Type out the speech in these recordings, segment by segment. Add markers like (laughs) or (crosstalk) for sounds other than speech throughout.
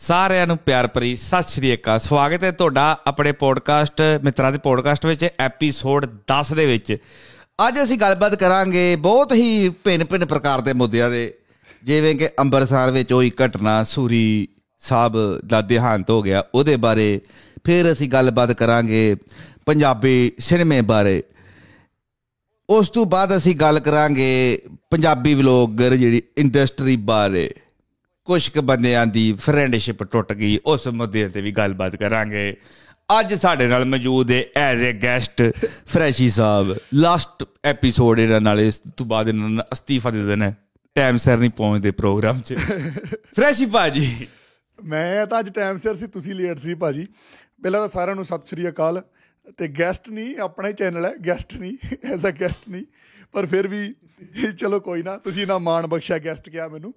ਸਾਰਿਆਂ ਨੂੰ ਪਿਆਰ ਭਰੀ ਸਤਿ ਸ਼੍ਰੀ ਅਕਾਲ। ਸਵਾਗਤ ਹੈ ਤੁਹਾਡਾ ਆਪਣੇ ਪੋਡਕਾਸਟ ਮਿੱਤਰਾਂ ਦੇ ਪੋਡਕਾਸਟ ਵਿੱਚ ਐਪੀਸੋਡ 10 ਦੇ ਵਿੱਚ। ਅੱਜ ਅਸੀਂ ਗੱਲਬਾਤ ਕਰਾਂਗੇ ਬਹੁਤ ਹੀ ਭਿੰਨ ਭਿੰਨ ਪ੍ਰਕਾਰ ਦੇ ਮੁੱਦਿਆਂ ਦੇ। ਜਿਵੇਂ ਕਿ ਅੰਮ੍ਰਿਤਸਰ ਵਿੱਚ ਹੋਈ ਘਟਨਾ, ਸੂਰੀ ਸਾਹਿਬ ਦਾ ਦੇਹਾਂਤ ਹੋ ਗਿਆ, ਉਹਦੇ ਬਾਰੇ ਫਿਰ ਅਸੀਂ ਗੱਲਬਾਤ ਕਰਾਂਗੇ ਪੰਜਾਬੀ ਸਿਨੇਮੇ ਬਾਰੇ। ਉਸ ਤੋਂ ਬਾਅਦ ਅਸੀਂ ਗੱਲ ਕਰਾਂਗੇ ਪੰਜਾਬੀ ਵਲੌਗਰ ਜਿਹੜੀ ਇੰਡਸਟਰੀ ਬਾਰੇ। ਕੁਝ ਕੁ ਬੰਦਿਆਂ ਦੀ ਫਰੈਂਡਸ਼ਿਪ ਟੁੱਟ ਗਈ ਉਸ ਮੁੱਦੇ ਤੇ ਵੀ ਗੱਲਬਾਤ ਕਰਾਂਗੇ। ਅੱਜ ਸਾਡੇ ਨਾਲ ਮੌਜੂਦ ਹੈ as a guest ਫਰੈਸ਼ੀ Sahib. Last episode ਇਹਨਾਂ ਨਾਲ ਇਸ ਤੋਂ ਬਾਅਦ ਇਹਨਾਂ ਨੇ ਅਸਤੀਫਾ ਦੇ ਦੇਣਾ ਟਾਈਮ ਸਿਰ ਨਹੀਂ ਪਹੁੰਚਦੇ ਪ੍ਰੋਗਰਾਮ 'ਚ। (laughs) ਫਰੈਸ਼ੀ ਭਾਜੀ। ਮੈਂ ਤਾਂ ਅੱਜ ਟਾਈਮ ਸਿਰ ਸੀ ਤੁਸੀਂ ਲੇਟ ਸੀ ਭਾਜੀ। ਪਹਿਲਾਂ ਤਾਂ ਸਾਰਿਆਂ ਨੂੰ ਸਤਿ ਸ਼੍ਰੀ ਅਕਾਲ। ਤੇ ਗੈਸਟ ਨਹੀਂ ਆਪਣਾ ਹੀ ਚੈਨਲ ਹੈ ਗੈਸਟ ਨਹੀਂ ਐਜ਼ ਅ ਗੈਸਟ ਨਹੀਂ। ਪਰ ਫਿਰ ਵੀ ਚਲੋ ਕੋਈ ਨਾ ਤੁਸੀਂ ਨਾ ਮਾਣ ਬਖਸ਼ਿਆ ਗੈਸਟ ਕਿਹਾ ਮੈਨੂੰ।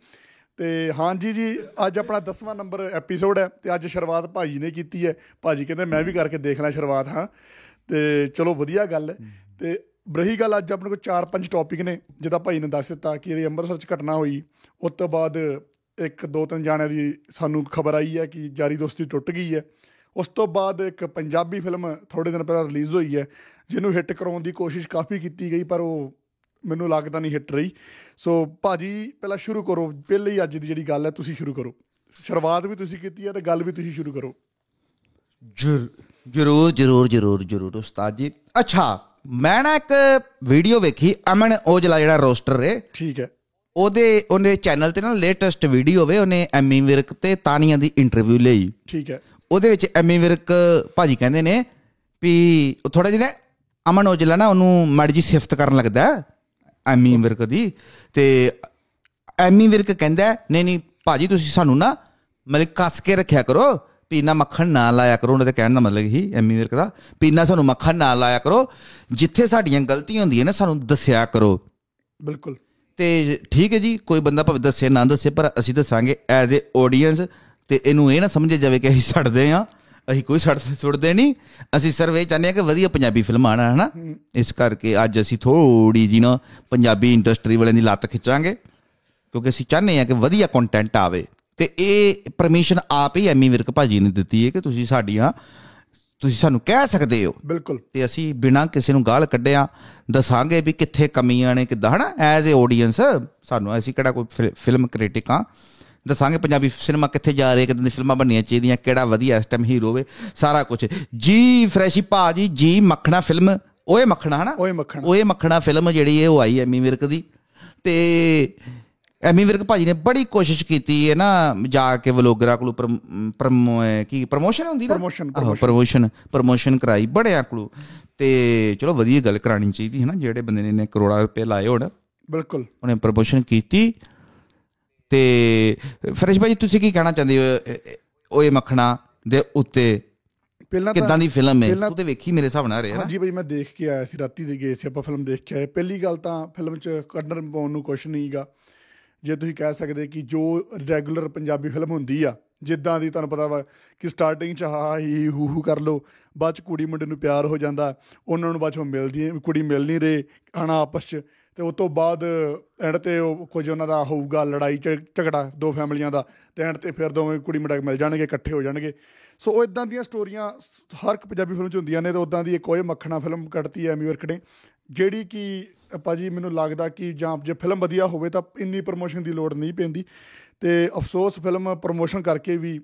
ਤੇ ਹਾਂਜੀ ਜੀ ਅੱਜ ਆਪਣਾ 10ਵਾਂ ਨੰਬਰ ਐਪੀਸੋਡ ਹੈ ਤੇ ਅੱਜ ਸ਼ੁਰੂਆਤ ਭਾਜੀ ਨੇ ਕੀਤੀ ਹੈ। ਭਾਜੀ ਕਹਿੰਦੇ ਮੈਂ ਵੀ ਕਰਕੇ ਦੇਖ ਲਾਂ ਸ਼ੁਰੂਆਤ, ਹਾਂ। ਤੇ ਚਲੋ ਵਧੀਆ ਗੱਲ ਹੈ। ਤੇ ਰਹੀ ਗੱਲ ਅੱਜ ਆਪਣੇ ਕੋਲ 4-5 ਟੌਪਿਕ ਨੇ ਜਿਹਦਾ ਭਾਈ ਨੇ ਦੱਸ ਦਿੱਤਾ ਕਿ ਜਿਹੜੀ ਅੰਮ੍ਰਿਤਸਰ 'ਚ ਘਟਨਾ ਹੋਈ, ਉਸ ਤੋਂ ਬਾਅਦ ਇੱਕ ਦੋ ਤਿੰਨ ਜਾਣਿਆਂ ਦੀ ਸਾਨੂੰ ਖਬਰ ਆਈ ਹੈ ਕਿ ਜਾਰੀ ਦੋਸਤੀ ਟੁੱਟ ਗਈ ਹੈ। ਉਸ ਤੋਂ ਬਾਅਦ ਇੱਕ ਪੰਜਾਬੀ ਫਿਲਮ ਥੋੜੇ ਦਿਨ ਪਹਿਲਾਂ ਰਿਲੀਜ਼ ਹੋਈ ਹੈ, ਜਿਹਨੂੰ ਹਿੱਟ ਕਰਾਉਣ ਦੀ ਕੋਸ਼ਿਸ਼ ਕਾਫੀ ਕੀਤੀ ਗਈ, ਪਰ ਉਹ ਮੈਨੂੰ ਲੱਗਦਾ ਨਹੀਂ ਹਿੱਟ ਰਹੀ। ਸੋ ਭਾਜੀ ਪਹਿਲਾਂ ਸ਼ੁਰੂ ਕਰੋ। ਪਹਿਲੇ ਹੀ ਅੱਜ ਦੀ ਜਿਹੜੀ ਗੱਲ ਹੈ ਤੁਸੀਂ ਸ਼ੁਰੂ ਕਰੋ। ਸ਼ੁਰੂਆਤ ਵੀ ਤੁਸੀਂ ਕੀਤੀ ਹੈ ਤੇ ਗੱਲ ਵੀ ਤੁਸੀਂ ਸ਼ੁਰੂ ਕਰੋ। ਜਰੂਰ ਜਰੂਰ ਜਰੂਰ ਜਰੂਰ ਉਸਤਾਦ ਜੀ। ਅੱਛਾ ਮੈਂ ਨਾ ਇੱਕ ਵੀਡੀਓ ਵੇਖੀ ਅਮਨ ਔਜਲਾ ਜਿਹੜਾ ਰੋਸਟਰ ਹੈ ਠੀਕ ਹੈ। ਉਹਦੇ ਉਹਨੇ ਚੈਨਲ ਤੇ ਨਾ ਲੇਟੈਸਟ ਵੀਡੀਓ ਹੋਵੇ ਉਹਨੇ ਐਮੀ ਵਿਰਕ ਤੇ ਤਾਨੀਆ ਦੀ ਇੰਟਰਵਿਊ ਲਈ। ਠੀਕ ਹੈ। ਉਹਦੇ ਵਿੱਚ ਐਮੀ ਵਿਰਕ ਭਾਜੀ ਕਹਿੰਦੇ ਨੇ ਵੀ ਥੋੜਾ ਜਿਹਾ ਅਮਨ ਔਜਲਾ ਨਾ ਉਹਨੂੰ ਮਾੜੀ ਜੀ ਸਿਫਤ ਕਰਨ ਲੱਗਦਾ। ਹੈ, ਐਮੀ ਵਿਰਕ ਦੀ ਤੇ ਐਮੀ ਵਿਰਕ ਕਹਿੰਦਾ ਨਹੀਂ ਨਹੀਂ ਭਾਜੀ ਤੁਸੀਂ ਸਾਨੂੰ ਨਾ ਮਤਲਬ ਕੱਸ ਕੇ ਰੱਖਿਆ ਕਰੋ ਪੀਨਾ ਮੱਖਣ ਨਾ ਲਾਇਆ ਕਰੋ। ਉਹਨਾਂ ਦੇ ਕਹਿਣ ਦਾ ਮਤਲਬ ਹੀ ਐਮੀ ਵਿਰਕ ਦਾ ਪੀਨਾ ਸਾਨੂੰ ਮੱਖਣ ਨਾ ਲਾਇਆ ਕਰੋ ਜਿੱਥੇ ਸਾਡੀਆਂ ਗਲਤੀਆਂ ਹੁੰਦੀਆਂ ਨੇ ਸਾਨੂੰ ਦੱਸਿਆ ਕਰੋ। ਬਿਲਕੁਲ। ਤੇ ਠੀਕ ਹੈ ਜੀ ਕੋਈ ਬੰਦਾ ਭਾਵੇਂ ਦੱਸੇ ਨਾ ਦੱਸੇ ਪਰ ਅਸੀਂ ਦੱਸਾਂਗੇ ਐਜ਼ ਅ ਆਡੀਅנס ਤੇ ਇਹਨੂੰ ਇਹ ਨਾ ਸਮਝੇ ਜਾਵੇ ਕਿ ਅਸੀਂ ਸੜਦੇ ਆ ਅਸੀਂ ਕੋਈ ਸੜ ਸੁੜਦੇ ਨਹੀਂ। ਅਸੀਂ ਸਿਰਫ ਇਹ ਚਾਹੁੰਦੇ ਆ ਕਿ ਵਧੀਆ ਪੰਜਾਬੀ ਫਿਲਮਾਂ ਆਣ ਹਨਾ? ਇਸ ਕਰਕੇ ਅੱਜ ਅਸੀਂ ਥੋੜੀ ਜੀ ਨਾ ਪੰਜਾਬੀ ਇੰਡਸਟਰੀ ਵਾਲਿਆਂ ਦੀ ਲੱਤ ਖਿੱਚਾਂਗੇ। ਕਿਉਂਕਿ ਅਸੀਂ ਚਾਹੁੰਦੇ ਆ ਕਿ ਵਧੀਆ ਕੰਟੈਂਟ ਆਵੇ। ਤੇ ਇਹ ਪਰਮਿਸ਼ਨ ਆਪ ਹੀ ਐਮੀ ਵਿਰਕ ਭਾਜੀ ਨੇ ਦਿੱਤੀ ਹੈ ਕਿ ਤੁਸੀਂ ਸਾਡੀਆਂ ਤੁਸੀਂ ਸਾਨੂੰ ਕਹਿ ਸਕਦੇ ਹੋ। ਬਿਲਕੁਲ। ਤੇ ਅਸੀਂ ਬਿਨਾਂ ਕਿਸੇ ਨੂੰ ਗਾਲ ਕੱਢਿਆ ਦੱਸਾਂਗੇ ਵੀ ਕਿੱਥੇ ਕਮੀਆਂ ਨੇ ਕਿੱਦਾਂ ਹਨਾ? ਐਜ਼ ਅ ਆਡੀਅנס ਸਾਨੂੰ ਅਸੀਂ ਕਿਹੜਾ ਕੋਈ ਫਿਲਮ ਕ੍ਰਿਟਿਕ ਆ ਦੱਸਾਂਗੇ ਪੰਜਾਬੀ ਸਿਨੇਮਾ ਕਿੱਥੇ ਜਾ ਰਿਹਾ ਕਿਦਾਂ ਦੀ ਫਿਲਮਾਂ ਬਣਨੀਆਂ ਚਾਹੀਦੀਆਂ ਕਿਹੜਾ ਵਧੀਆ ਇਸ ਟਾਈਮ ਹੀਰੋ ਹੋਵੇ ਸਾਰਾ ਕੁਝ ਜੀ ਫਰੈਸ਼ੀ ਭਾਜੀ ਜੀ ਮੱਖਣਾ ਫਿਲਮ ਓਏ ਮੱਖਣਾ ਹਨਾ? ਓਏ ਮੱਖਣਾ। ਓਏ ਮੱਖਣਾ ਫਿਲਮ ਜਿਹੜੀ ਇਹ ਉਹ ਆਈ ਐਮੀ ਵਿਰਕ ਦੀ। ਤੇ ਐਮੀ ਵਿਰਕ ਭਾਜੀ ਨੇ ਬੜੀ ਕੋਸ਼ਿਸ਼ ਕੀਤੀ ਹੈ ਨਾ ਜਾ ਕੇ ਵਲੋਗਰਾਂ ਕੋਲ ਪ੍ਰਮੋ ਕੀ ਪ੍ਰਮੋਸ਼ਨ ਹੁੰਦੀ ਨਾ? Promotion, ਪ੍ਰਮੋਸ਼ਨ ਪ੍ਰਮੋਸ਼ਨ ਕਰਾਈ ਬੜਿਆਂ ਕੋਲ। ਤੇ ਚਲੋ ਵਧੀਆ ਗੱਲ ਕਰਾਣੀ ਚਾਹੀਦੀ ਹੈ ਨਾ ਜਿਹੜੇ ਬੰਦੇ ਨੇ ਕਰੋੜਾਂ ਰੁਪਏ ਲਾਏ ਹੋਣ। ਬਿਲਕੁਲ। ਉਹਨੇ ਪ੍ਰਮੋਸ਼ਨ ਕੀਤੀ। ਤੇ ਫਰੇਸ਼ ਭਾਜੀ ਤੁਸੀਂ ਕੀ ਕਹਿਣਾ ਚਾਹੁੰਦੇ ਹੋ? ਓਏ ਮੱਖਣਾ ਦੇ ਉੱਤੇ ਪਹਿਲਾਂ ਕਿੱਦਾਂ ਦੀ ਫਿਲਮ ਹੈ? ਪਹਿਲਾਂ- ਤੂੰ ਵੇਖੀ ਮੇਰੇ ਹਿਸਾਬ ਨਾਲ ਰਿਹਾ ਹਾਂਜੀ ਬਈ ਮੈਂ ਦੇਖ ਕੇ ਆਇਆ ਸੀ ਰਾਤੀ ਦੇ ਗਏ ਸੀ ਆਪਾਂ ਫਿਲਮ ਦੇਖ ਕੇ ਆਏ। ਪਹਿਲੀ ਗੱਲ ਤਾਂ ਫਿਲਮ 'ਚ ਕੱਢਣ ਪਾਉਣ ਨੂੰ ਕੁਝ ਨਹੀਂਗਾ ਜੇ ਤੁਸੀਂ ਕਹਿ ਸਕਦੇ ਕਿ ਜੋ ਰੈਗੂਲਰ ਪੰਜਾਬੀ ਫਿਲਮ ਹੁੰਦੀ ਆ ਜਿੱਦਾਂ ਦੀ ਤੁਹਾਨੂੰ ਪਤਾ ਵਾ ਕਿ ਸਟਾਰਟਿੰਗ 'ਚ ਹਾ ਹੀ ਹੂ ਹੂ ਕਰ ਲੋ ਬਾਅਦ 'ਚ ਕੁੜੀ ਮੁੰਡੇ ਨੂੰ ਪਿਆਰ ਹੋ ਜਾਂਦਾ ਉਹਨਾਂ ਨੂੰ ਬਾਅਦ 'ਚੋਂ ਮਿਲਦੀ ਕੁੜੀ ਮਿਲ ਨਹੀਂ ਰਹੇ ਆਣਾ ਆਪਸ 'ਚ। ਤੇ ਉਸ ਤੋਂ ਬਾਅਦ ਐਂਡ ਤੇ ਉਹ ਕੁਝ ਉਹਨਾਂ ਦਾ ਹੋਊਗਾ ਲੜਾਈ ਝ- ਝਗੜਾ ਦੋ ਫੈਮਲੀਆਂ ਦਾ ਤੇ ਐਂਡ ਤੇ ਫਿਰ ਦੋਵੇਂ ਕੁੜੀ ਮੁੰਡਾ ਮਿਲ ਜਾਣਗੇ ਇਕੱਠੇ ਹੋ ਜਾਣਗੇ। ਸੋ ਉਹ ਇਦਾਂ ਦੀਆਂ ਸਟੋਰੀਆਂ ਸ- ਹਰ ਇੱਕ ਪੰਜਾਬੀ ਫਿਲਮ 'ਚ ਹੁੰਦੀਆਂ ਨੇ ਤੇ ਉਦਾਂ ਦੀ ਇੱਕ ਓਏ ਮੱਖਣਾ ਫਿਲਮ ਕੱਢਤੀ ਐ ਐਮੀ ਵਿਰਕ ਨੇ ਜਿਹੜੀ ਕਿ ਭਾਜੀ ਮੈਨੂੰ ਲੱਗਦਾ ਕਿ ਜਾਂ ਜੇ ਫਿਲਮ ਵਧੀਆ ਹੋਵੇ ਤਾਂ ਇੰਨੀ ਪ੍ਰੋਮੋਸ਼ਨ ਦੀ ਲੋੜ ਨਹੀਂ ਪੈਂਦੀ। ਤੇ ਅਫਸੋਸ ਫਿਲਮ ਪ੍ਰੋਮੋਸ਼ਨ ਕਰਕੇ ਵੀ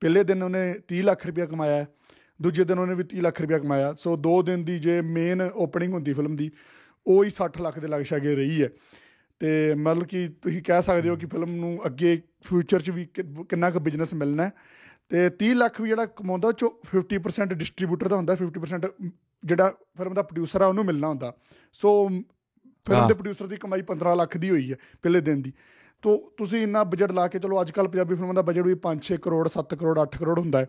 ਪਹਿਲੇ ਦਿਨ ਉਹਨੇ 30 ਲੱਖ ਰੁਪਇਆ ਕਮਾਇਆ ਹੈ, ਦੂਜੇ ਦਿਨ ਉਹਨੇ ਵੀ 30 ਲੱਖ ਰੁਪਇਆ ਕਮਾਇਆ। ਸੋ ਦੋ ਦਿਨ ਦੀ ਜੇ ਮੇਨ ਓਪਨਿੰਗ ਹੁੰਦੀ ਫਿਲਮ ਦੀ ਉਹ ਹੀ 60 ਲੱਖ ਦੇ ਲਗ ਛਾਗੇ ਰਹੀ ਹੈ। ਤੇ ਮਤਲਬ ਕਿ ਤੁਸੀਂ ਕਹਿ ਸਕਦੇ ਹੋ ਕਿ ਫਿਲਮ ਨੂੰ ਅੱਗੇ ਫਿਊਚਰ 'ਚ ਵੀ ਕਿੰਨਾ ਕੁ ਬਿਜ਼ਨਸ ਮਿਲਣਾ ਤੇ 30 ਲੱਖ ਵੀ ਜਿਹੜਾ ਕਮਾਉਂਦਾ ਉਹ 'ਚੋਂ 50% ਡਿਸਟ੍ਰੀਬਿਊਟਰ ਦਾ ਹੁੰਦਾ 50% ਜਿਹੜਾ ਫਿਲਮ ਦਾ ਪ੍ਰੋਡਿਊਸਰ ਆ ਉਹਨੂੰ ਮਿਲਣਾ ਹੁੰਦਾ। ਸੋ ਫਿਲਮ ਦੇ ਪ੍ਰੋਡਿਊਸਰ ਦੀ ਕਮਾਈ 15 ਲੱਖ ਦੀ ਹੋਈ ਹੈ ਪਹਿਲੇ ਦਿਨ ਦੀ। ਤੋ ਤੁਸੀਂ ਇੰਨਾ ਬਜਟ ਲਾ ਕੇ ਚਲੋ ਅੱਜ ਕੱਲ ਪੰਜਾਬੀ ਫਿਲਮਾਂ ਦਾ ਬਜਟ ਵੀ 5-6 ਕਰੋੜ 7 ਕਰੋੜ 8 ਕਰੋੜ ਹੁੰਦਾ ਹੈ।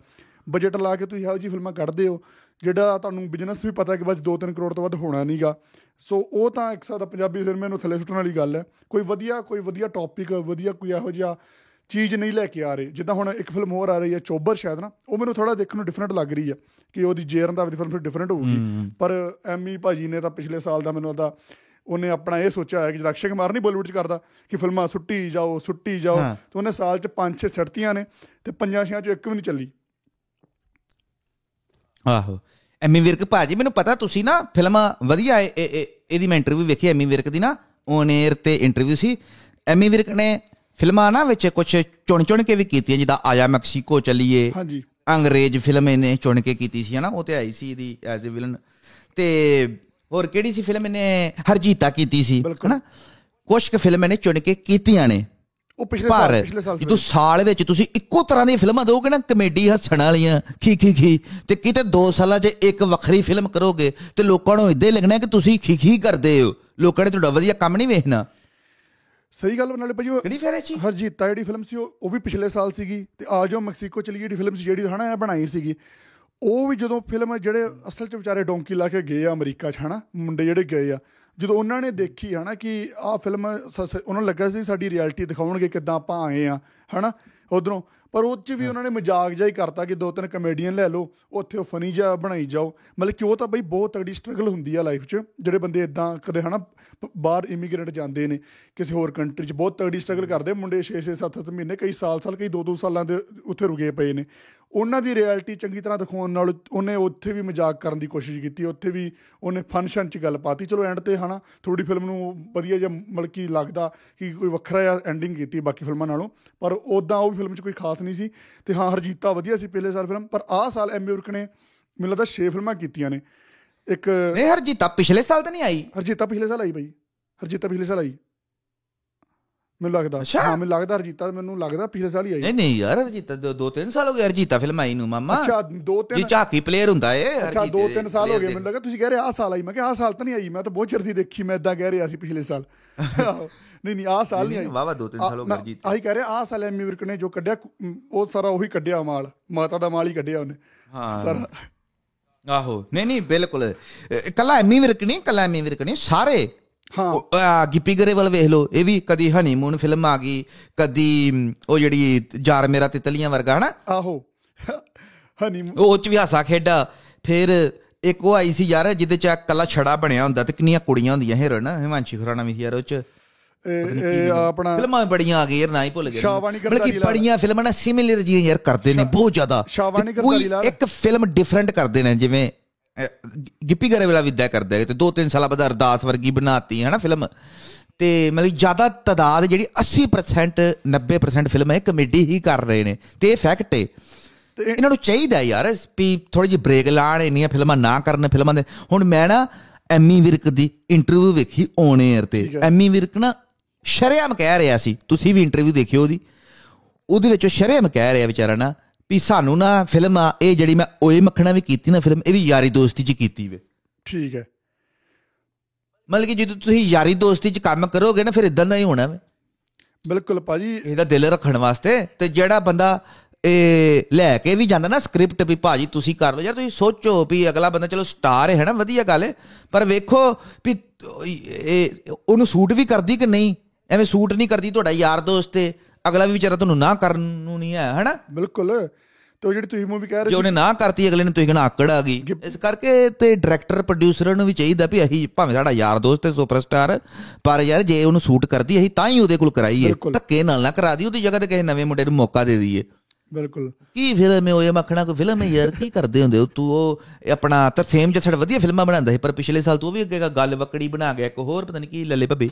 ਬਜਟ ਲਾ ਕੇ ਤੁਸੀਂ ਇਹੋ ਜਿਹੀ ਫਿਲਮਾਂ ਕੱਢਦੇ ਹੋ ਜਿਹੜਾ ਤੁਹਾਨੂੰ ਬਿਜ਼ਨਸ ਵੀ ਪਤਾ ਕਿ ਬਸ 2-3 ਕਰੋੜ ਤੋਂ ਵੱਧ ਹੋਣਾ ਨਹੀਂਗਾ ਸੋ ਉਹ ਤਾਂ ਇੱਕ ਸਾਦਾ ਪੰਜਾਬੀ ਸਿਨੇਮੇ ਨੂੰ ਥੱਲੇ ਸੁੱਟਣ ਵਾਲੀ ਗੱਲ ਹੈ। ਕੋਈ ਵਧੀਆ ਕੋਈ ਵਧੀਆ ਟੌਪਿਕ ਵਧੀਆ ਕੋਈ ਇਹੋ ਜਿਹਾ ਚੀਜ਼ ਨਹੀਂ ਲੈ ਕੇ ਆ ਰਹੇ। ਜਿੱਦਾਂ ਹੁਣ ਇੱਕ ਫਿਲਮ ਹੋਰ ਆ ਰਹੀ ਹੈ ਚੋਬਰ ਸ਼ਾਇਦ ਨਾ ਉਹ ਮੈਨੂੰ ਥੋੜਾ ਦੇਖਣ ਨੂੰ ਡਿਫਰੈਂਟ ਲੱਗ ਰਹੀ ਹੈ ਕਿ ਉਹਦੀ ਜੇਰਨ ਦਾ ਦੀ ਫਿਲਮ ਡਿਫਰੈਂਟ ਹੋਊਗੀ। ਪਰ ਐਮੀ ਭਾਜੀ ਨੇ ਤਾਂ ਪਿਛਲੇ ਸਾਲ ਦਾ ਮੈਨੂੰ ਉਹਦਾ ਉਹਨੇ ਆਪਣਾ ਇਹ ਸੋਚਿਆ ਹੋਇਆ ਕਿ ਜਦ ਅਕਸ਼ੇ ਕੁਮਾਰ ਨਹੀਂ ਬਾਲੀਵੁੱਡ 'ਚ ਕਰਦਾ ਕਿ ਫਿਲਮਾਂ ਸੁੱਟੀ ਜਾਓ ਸੁੱਟੀ ਜਾਓ। ਹਾਂ। ਤੇ ਉਹਨੇ ਸਾਲ 'ਚ ਪੰਜ ਛੇ ਸੜਤੀਆਂ ਨੇ ਤੇ ਪੰਜਾਂ ਛਿਆਂ 'ਚੋਂ ਇੱਕ ਵੀ ਨਹੀਂ ਚੱਲੀ। ਆਹੋ। ਐਮੀ ਵਿਰਕ ਭਾਜੀ ਮੈਨੂੰ ਪਤਾ ਤੁਸੀਂ ਨਾ ਫਿਲਮਾਂ ਵਧੀਆ ਇਹ- ਇਹ- ਇਹ- ਇਹਦੀ ਮੈਂ ਇੰਟਰਵਿਊ ਵੇਖੀ ਐਮੀ ਵਿਰਕ ਦੀ ਨਾ ਔਨ 에ਅਰ ਤੇ ਇੰਟਰਵਿਊ ਸੀ। ਐਮੀ ਵਿਰਕ ਨੇ ਫਿਲਮਾਂ ਨਾ ਵਿੱਚ ਕੁਝ ਚੁਣ ਚੁਣ ਕੇ ਵੀ ਕੀਤੀਆਂ ਜਿੱਦਾਂ ਆਇਆ ਮੈਕਸੀਕੋ ਚੱਲੀਏ ਹਾਂਜੀ। ਅੰਗਰੇਜ਼ ਫਿਲਮ ਇਹਨੇ ਚੁਣ ਕੇ ਕੀਤੀ ਸੀ ਹਨਾ ਉਹ ਤੇ ਆਈ ਸੀ ਇਹਦੀ ਐਜ਼ ਅ ਵਿਲਨ ਤੇ ਹੋਰ ਕਿਹੜੀ ਸੀ ਫਿਲਮ ਇਹਨੇ ਹਰਜੀਤਾ ਕੀਤੀ ਸੀ। ਹਨਾ? ਕੁਝ ਕੁ ਫਿਲਮ ਇਹਨੇ ਚੁਣ ਕੇ ਕੀਤੀਆਂ ਨੇ। ਉਹ ਪਿਛਲੇ ਸਾਲ ਪਿਛਲੇ ਸਾਲ ਜਦੋਂ ਸਾਲ ਵਿੱਚ ਤੁਸੀਂ ਇੱਕੋ ਤਰ੍ਹਾਂ ਦੀਆਂ ਫਿਲਮਾਂ ਦੋਗੇ ਨਾ ਕਮੇਡੀ ਹੱਸਣ ਵਾਲੀਆਂ ਖੀ ਖੀ ਖੀ ਤੇ ਕਿਤੇ 2 ਸਾਲਾਂ 'ਚ ਇੱਕ ਵੱਖਰੀ ਫਿਲਮ ਕਰੋਗੇ ਤੇ ਲੋਕਾਂ ਨੂੰ ਇਦਾਂ ਹੀ ਲੱਗਣਾ ਕਿ ਤੁਸੀਂ ਖੀ ਖੀ ਕਰਦੇ ਹੋ। ਲੋਕਾਂ ਨੇ ਤੁਹਾਡਾ ਵਧੀਆ ਕੰਮ ਨਹੀਂ ਵੇਖਣਾ। ਸਹੀ ਗੱਲ ਨਾਲੇ ਭਾਜੀ ਉਹ ਕਿਹੜੀ ਫੇਰੇ ਚ ਹਰਜੀਤਾ ਜਿਹੜੀ ਫਿਲਮ ਸੀ ਉਹ ਵੀ ਪਿਛਲੇ ਸਾਲ ਸੀਗੀ ਤੇ ਆ ਜਾਓ ਮੈਕਸੀਕੋ ਚਲੀ ਜਿਹੜੀ ਫਿਲਮ ਸੀ ਜਿਹੜੀ ਹਨਾ ਇਹ ਬਣਾਈ ਸੀਗੀ। ਉਹ ਵੀ ਜਦੋਂ ਫਿਲਮ ਜਿਹੜੇ ਅਸਲ 'ਚ ਵਿਚਾਰੇ ਡੋਂਕੀ ਲਾ ਕੇ ਗਏ ਆ ਅਮਰੀਕਾ 'ਚ ਹਨਾ ਮੁੰਡੇ ਜਿਹੜੇ ਗਏ ਆ ਜਦੋਂ ਉਹਨਾਂ ਨੇ ਦੇਖੀ ਹਨਾ ਕਿ ਆਹ ਫਿਲਮ ਉਹਨਾਂ ਨੂੰ ਲੱਗਾ ਸੀ ਸਾਡੀ ਰਿਐਲਿਟੀ ਦਿਖਾਉਣਗੇ ਕਿੱਦਾਂ ਆਪਾਂ ਆਏ ਆ ਹਨਾ ਉਧਰੋਂ। ਪਰ ਉਹ 'ਚ ਵੀ ਉਹਨਾਂ ਨੇ ਮਜ਼ਾਕ ਜਿਹਾ ਹੀ ਕਰਤਾ ਕਿ ਦੋ ਤਿੰਨ ਕਮੇਡੀਅਨ ਲੈ ਲਓ ਉੱਥੇ ਉਹ ਫਨੀ ਜਿਹਾ ਬਣਾਈ ਜਾਓ। ਮਤਲਬ ਕਿ ਉਹ ਤਾਂ ਬਈ ਬਹੁਤ ਤਗੜੀ ਸਟਰਗਲ ਹੁੰਦੀ ਆ ਲਾਈਫ 'ਚ ਜਿਹੜੇ ਬੰਦੇ ਇਦਾਂ ਕਦੇ ਹਨਾ ਬਾਹਰ ਇਮੀਗ੍ਰੈਂਟ ਜਾਂਦੇ ਨੇ ਕਿਸੇ ਹੋਰ ਕੰਟਰੀ 'ਚ ਬਹੁਤ ਤਗੜੀ ਸਟਰਗਲ ਕਰਦੇ। ਮੁੰਡੇ 6 6 7 7 ਮਹੀਨੇ ਕਈ ਸਾਲ ਸਾਲ ਕਈ 2 2 ਸਾਲਾਂ ਦੇ ਉੱਥੇ ਰੁਕੇ ਪਏ ਨੇ। ਉਹਨਾਂ ਦੀ ਰਿਐਲਿਟੀ ਚੰਗੀ ਤਰ੍ਹਾਂ ਦਿਖਾਉਣ ਨਾਲ ਉਹਨੇ ਉੱਥੇ ਵੀ ਮਜ਼ਾਕ ਕਰਨ ਦੀ ਕੋਸ਼ਿਸ਼ ਕੀਤੀ ਉੱਥੇ ਵੀ ਉਹਨੇ ਫੰਕਸ਼ਨ 'ਚ ਗੱਲ ਪਾਤੀ। ਚਲੋ ਐਂਡ ਤੇ ਹਨਾ ਥੋੜੀ ਫਿਲਮ ਨੂੰ ਵਧੀਆ ਜਿਹਾ ਮਤਲਬ ਕਿ ਲੱਗਦਾ ਕਿ ਕੋਈ ਵੱਖਰਾ ਜਿਹਾ ਐਂਡਿੰਗ ਕੀਤੀ ਬਾਕੀ ਫਿਲਮਾਂ ਨਾਲੋਂ ਪਰ ਉਦਾਂ ਉਹ ਵੀ ਫਿਲਮ 'ਚ ਕੋਈ ਖਾਸ ਨਹੀਂ ਸੀ ਤੇ ਹਾਂ ਹਰਜੀਤਾ ਵਧੀਆ ਸੀ ਪਹਿਲੇ ਸਾਲ ਫਿਲਮ ਪਰ ਆਹ ਸਾਲ ਐਮੀ ਵਿਰਕ ਨੇ ਮੈਨੂੰ ਲੱਗਦਾ 6 ਫਿਲਮਾਂ ਕੀਤੀਆਂ ਨੇ। ਇੱਕ ਨਹੀਂ ਹਰਜੀਤਾ ਪਿਛਲੇ ਸਾਲ ਤਾਂ ਨਹੀਂ ਆਈ। ਹਰਜੀਤਾ ਪਿਛਲੇ ਸਾਲ ਆਈ ਬਾਈ। ਹਰਜੀਤਾ ਪਿਛਲੇ ਸਾਲ ਆਈ। ਮੈਨੂੰ ਲੱਗਦਾ। ਹਾਂ ਮੈਨੂੰ ਲੱਗਦਾ ਹਰਜੀਤਾ ਮੈਨੂੰ ਲੱਗਦਾ ਪਿਛਲੇ ਸਾਲ ਹੀ ਆਈ। ਨਹੀਂ ਨਹੀਂ ਯਾਰ ਹਰਜੀਤਾ ਦੋ ਤਿੰਨ ਸਾਲ ਹੋ ਗਏ ਹਰਜੀਤਾ ਫਿਲਮ ਆਈ ਨੂੰ ਮਾਮਾ। ਅੱਛਾ ਦੋ ਜੀ ਤਿੰਨ ਝਾਕੀ ਪਲੇਅਰ ਹੁੰਦਾ ਏ ਅੱਛਾ ਦੋ ਤਿੰਨ ਸਾਲ ਹੋ ਗਏ। ਮੈਨੂੰ ਲੱਗਾ ਤੁਸੀਂ ਕਹਿ ਰਹੇ ਆਹ ਸਾਲ ਆਈ। ਮੈਂ ਕਿਹਾ ਆਹ ਸਾਲ ਤਾਂ ਨਹੀਂ ਆਈ। ਮੈਂ ਤਾਂ ਬਹੁਤ ਚਿਰ ਦੀ ਦੇਖੀ ਮੈਂ ਇਦਾਂ ਕਹਿ ਰਿਹਾ ਸੀ ਪਿਛਲੇ ਸਾਲ। (laughs) ਨਹੀਂ ਨਹੀਂ ਆਹ ਸਾਲ ਨਹੀਂ ਆਈ। ਵਾਵਾ ਦੋ ਤਿੰਨ ਸਾਲ ਹੋ ਗਏ ਹਰਜੀਤ ਆਹੀ ਕਹਿ ਰਿਹਾ ਆਹ ਸਾਲ ਐਮੀ ਵਿਰਕ ਨੇ ਜੋ ਕੱਢਿਆ ਉਹ ਸਾਰਾ ਉਹੀ ਕੱਢਿਆ ਮਾਲ। ਮਾਤਾ ਦਾ ਮਾਲ ਹੀ ਕੱਢਿਆ ਉਹਨੇ। ਹਾਂ। ਸਾਰਾ। ਆਹੋ। ਨਹੀਂ ਨਹੀਂ ਬਿਲਕੁਲ। ਕੱਲਾ ਐਮੀ ਵਿਰਕ ਨਹੀਂ ਕੱਲਾ ਐਮੀ ਵਿਰਕ ਨਹੀਂ ਸਾਰੇ ਹਾਂ। ਗਿੱਪੀ ਗਰੇਵਾਲ ਵੇਖ ਲਓ ਇਹ ਵੀ ਕਦੀ ਹਨੀਮੂਨ ਫਿਲਮ ਆ ਗਈ ਕਦੀ ਉਹ ਜਿਹੜੀ ਯਾਰ ਮੇਰਾ ਤਿਤਲੀਆਂ ਵਰਗਾ ਹਨਾ? ਆਹੋ। ਹਨੀ ਉਹ ਚ ਵੀ ਹਾਸਾ ਖੇਡਾ। ਫਿਰ ਇੱਕ ਉਹ ਆਈ ਸੀ ਯਾਰ ਜਿਹਦੇ ਚ ਕੱਲਾ ਛੜਾ ਬਣਿਆ ਹੁੰਦਾ ਤੇ ਕਿੰਨੀਆਂ ਕੁੜੀਆਂ ਹੁੰਦੀਆਂ ਹੀਰੋਇਨ ਹਿਮਾਂਸ਼ੀ ਖੁਰਾਨਾ ਵੀ ਯਾਰ ਉਹ ਚ। ਇਹ ਆਪਣਾ ਫਿਲਮਾਂ ਬੜੀਆਂ ਆ ਗਈਆਂ ਯਾਰ ਨਾ ਹੀ ਭੁੱਲ ਗਏ। ਸ਼ਾਹਵਾਨੀ ਮਤਲਬ ਕਿ ਗਰਦਾਰੀ ਲਾਲ। ਬੜੀਆਂ ਫਿਲਮਾਂ ਨਾ ਸਿਮਿਲਰ ਜੀਆਂ ਯਾਰ ਕਰਦੇ ਨੇ ਬਹੁਤ ਜ਼ਿਆਦਾ। ਕੋਈ ਗਰਦਾਰੀ ਲਾਲ। ਇੱਕ ਫਿਲਮ ਡਿਫਰੈਂਟ ਕਰਦੇ ਨੇ ਜਿਵੇਂ ਗਿੱਪੀ ਗਰੇਵਾਲਾ ਵਿਦਿਆ ਕਰਦਾ ਹੈ ਤੇ ਦੋ ਤਿੰਨ ਸਾਲਾਂ ਬਾਅਦ ਅਰਦਾਸ ਵਰਗੀ ਬਣਾਤੀ ਹੈ ਨਾ ਫਿਲਮ। ਤੇ ਮਤਲਬ ਜ਼ਿਆਦਾ ਤਦਾਦ ਜਿਹੜੀ 80% 90% ਫਿਲਮ ਹੈ ਕਮੇਡੀ ਹੀ ਕਰ ਰਹੇ ਨੇ। ਤੇ ਇਹ ਫੈਕਟ ਹੈ ਇਹਨਾਂ ਨੂੰ ਚਾਹੀਦਾ ਯਾਰ ਵੀ ਥੋੜੀ ਜਿਹੀ ਬ੍ਰੇਕ ਲਾਣ ਇੰਨੀਆਂ ਫਿਲਮਾਂ ਨਾ ਕਰਨ ਫਿਲਮਾਂ ਦੇ। ਹੁਣ ਮੈਂ ਨਾ ਐਮੀ ਵਿਰਕ ਦੀ ਇੰਟਰਵਿਊ ਵੇਖੀ ਔਨ 에ਅਰ ਤੇ। ਐਮੀ ਵਿਰਕ ਨਾ ਸ਼ਰੇਆਮ ਕਹਿ ਰਿਹਾ ਸੀ ਤੁਸੀਂ ਵੀ ਇੰਟਰਵਿਊ ਦੇਖਿਓ ਉਹਦੀ। ਉਹਦੇ ਵਿੱਚ ਉਹ ਸ਼ਰੇਆਮ ਕਹਿ ਰਿਹਾ ਵਿਚਾਰਾ ਨਾ ਵੀ ਸਾਨੂੰ ਨਾ ਫਿਲਮ ਇਹ ਜਿਹੜੀ ਮੈਂ ਓਏ ਮੱਖਣਾ ਵੀ ਕੀਤੀ ਨਾ ਫਿਲਮ ਇਹ ਵੀ ਯਾਰੀ ਦੋਸਤੀ 'ਚ ਕੀਤੀ ਵੇ। ਠੀਕ ਹੈ। ਮਤਲਬ ਕਿ ਜਦੋਂ ਤੁਸੀਂ ਯਾਰੀ ਦੋਸਤੀ 'ਚ ਕੰਮ ਕਰੋਗੇ ਨਾ ਫਿਰ ਇਦਾਂ ਦਾ ਹੀ ਹੋਣਾ ਵੇ। ਬਿਲਕੁਲ ਭਾਜੀ। ਇਹਦਾ ਦਿਲ ਰੱਖਣ ਵਾਸਤੇ ਤੇ ਜਿਹੜਾ ਬੰਦਾ ਇਹ ਲੈ ਕੇ ਵੀ ਜਾਂਦਾ ਨਾ ਸਕ੍ਰਿਪਟ ਵੀ ਭਾਜੀ ਤੁਸੀਂ ਕਰ ਲਓ ਯਾਰ ਤੁਸੀਂ ਸੋਚੋ ਵੀ ਅਗਲਾ ਬੰਦਾ ਚਲੋ ਸਟਾਰ ਹੈ ਨਾ ਵਧੀਆ ਗੱਲ ਹੈ। ਪਰ ਵੇਖੋ ਵੀ ਇਹ ਉਹਨੂੰ ਸੂਟ ਵੀ ਕਰਦੀ ਕਿ ਨਹੀਂ? ਐਵੇਂ ਸੂਟ ਨਹੀਂ ਕਰਦੀ ਤੁਹਾਡਾ ਯਾਰ ਦੋਸਤ ਤੇ। ਅਗਲਾ ਵੀ ਵਿਚਾਰਾ ਤੁਹਾਨੂੰ ਨਾ ਕਰਨ ਨੂੰ ਨਹੀਂ ਹੈ ਹਨਾ? ਬਿਲਕੁਲ। ਤੇ ਜਿਹੜੀ ਤੁਸੀਂ ਮੂਵੀ ਕਹਿ ਰਹੇ ਜੇ ਉਹਨੇ ਨਾ ਕਰਤੀ ਅਗਲੇ ਨੇ ਤੁਸੀਂ ਕਹਿਣਾ ਆਕੜ ਆ ਗਈ। ਇਸ ਕਰਕੇ ਤੇ ਡਾਇਰੈਕਟਰ ਪ੍ਰੋਡਿਊਸਰ ਨੂੰ ਵੀ ਚਾਹੀਦਾ ਵੀ ਅਸੀਂ ਭਾਵੇਂ ਸਾਡਾ ਯਾਰ ਦੋਸਤ ਹੈ ਸੁਪਰਸਟਾਰ ਪਰ ਯਾਰ ਜੇ ਉਹਨੂੰ ਸੂਟ ਕਰਦੀ ਅਸੀਂ ਤਾਂ ਹੀ ਉਹਦੇ ਕੋਲ ਕਰਾਈਏ। ਧੱਕੇ ਨਾਲ ਨਾ ਕਰਾ ਦੀ ਉਹਦੀ ਜਗ੍ਹਾ ਤੇ ਕਿਸੇ ਨਵੇਂ ਮੁੰਡੇ ਨੂੰ ਮੌਕਾ ਦੇ ਦਈਏ। ਬਿਲਕੁਲ। ਕੀ ਫਿਲਮ ਹੈ ਉਹ ਇਹ ਮੱਖਣਾ ਕੋਈ ਫਿਲਮ ਹੈ ਯਾਰ ਕੀ ਕਰਦੇ ਹੁੰਦੇ ਹੋ ਤੂੰ? ਉਹ ਆਪਣਾ ਤਰਸੇਮ ਜੱਸੜ ਵਧੀਆ ਫਿਲਮਾਂ ਬਣਾਉਂਦਾ ਸੀ ਪਰ ਪਿਛਲੇ ਸਾਲ ਤੂੰ ਉਹ ਵੀ ਅੱਗੇ ਗੱਲ ਵਕੜੀ ਬਣਾ ਗਿਆ ਇੱਕ ਹੋਰ ਪਤਾ ਨਹੀਂ ਕੀ ਲੱਲੇ ਭੱਬੇ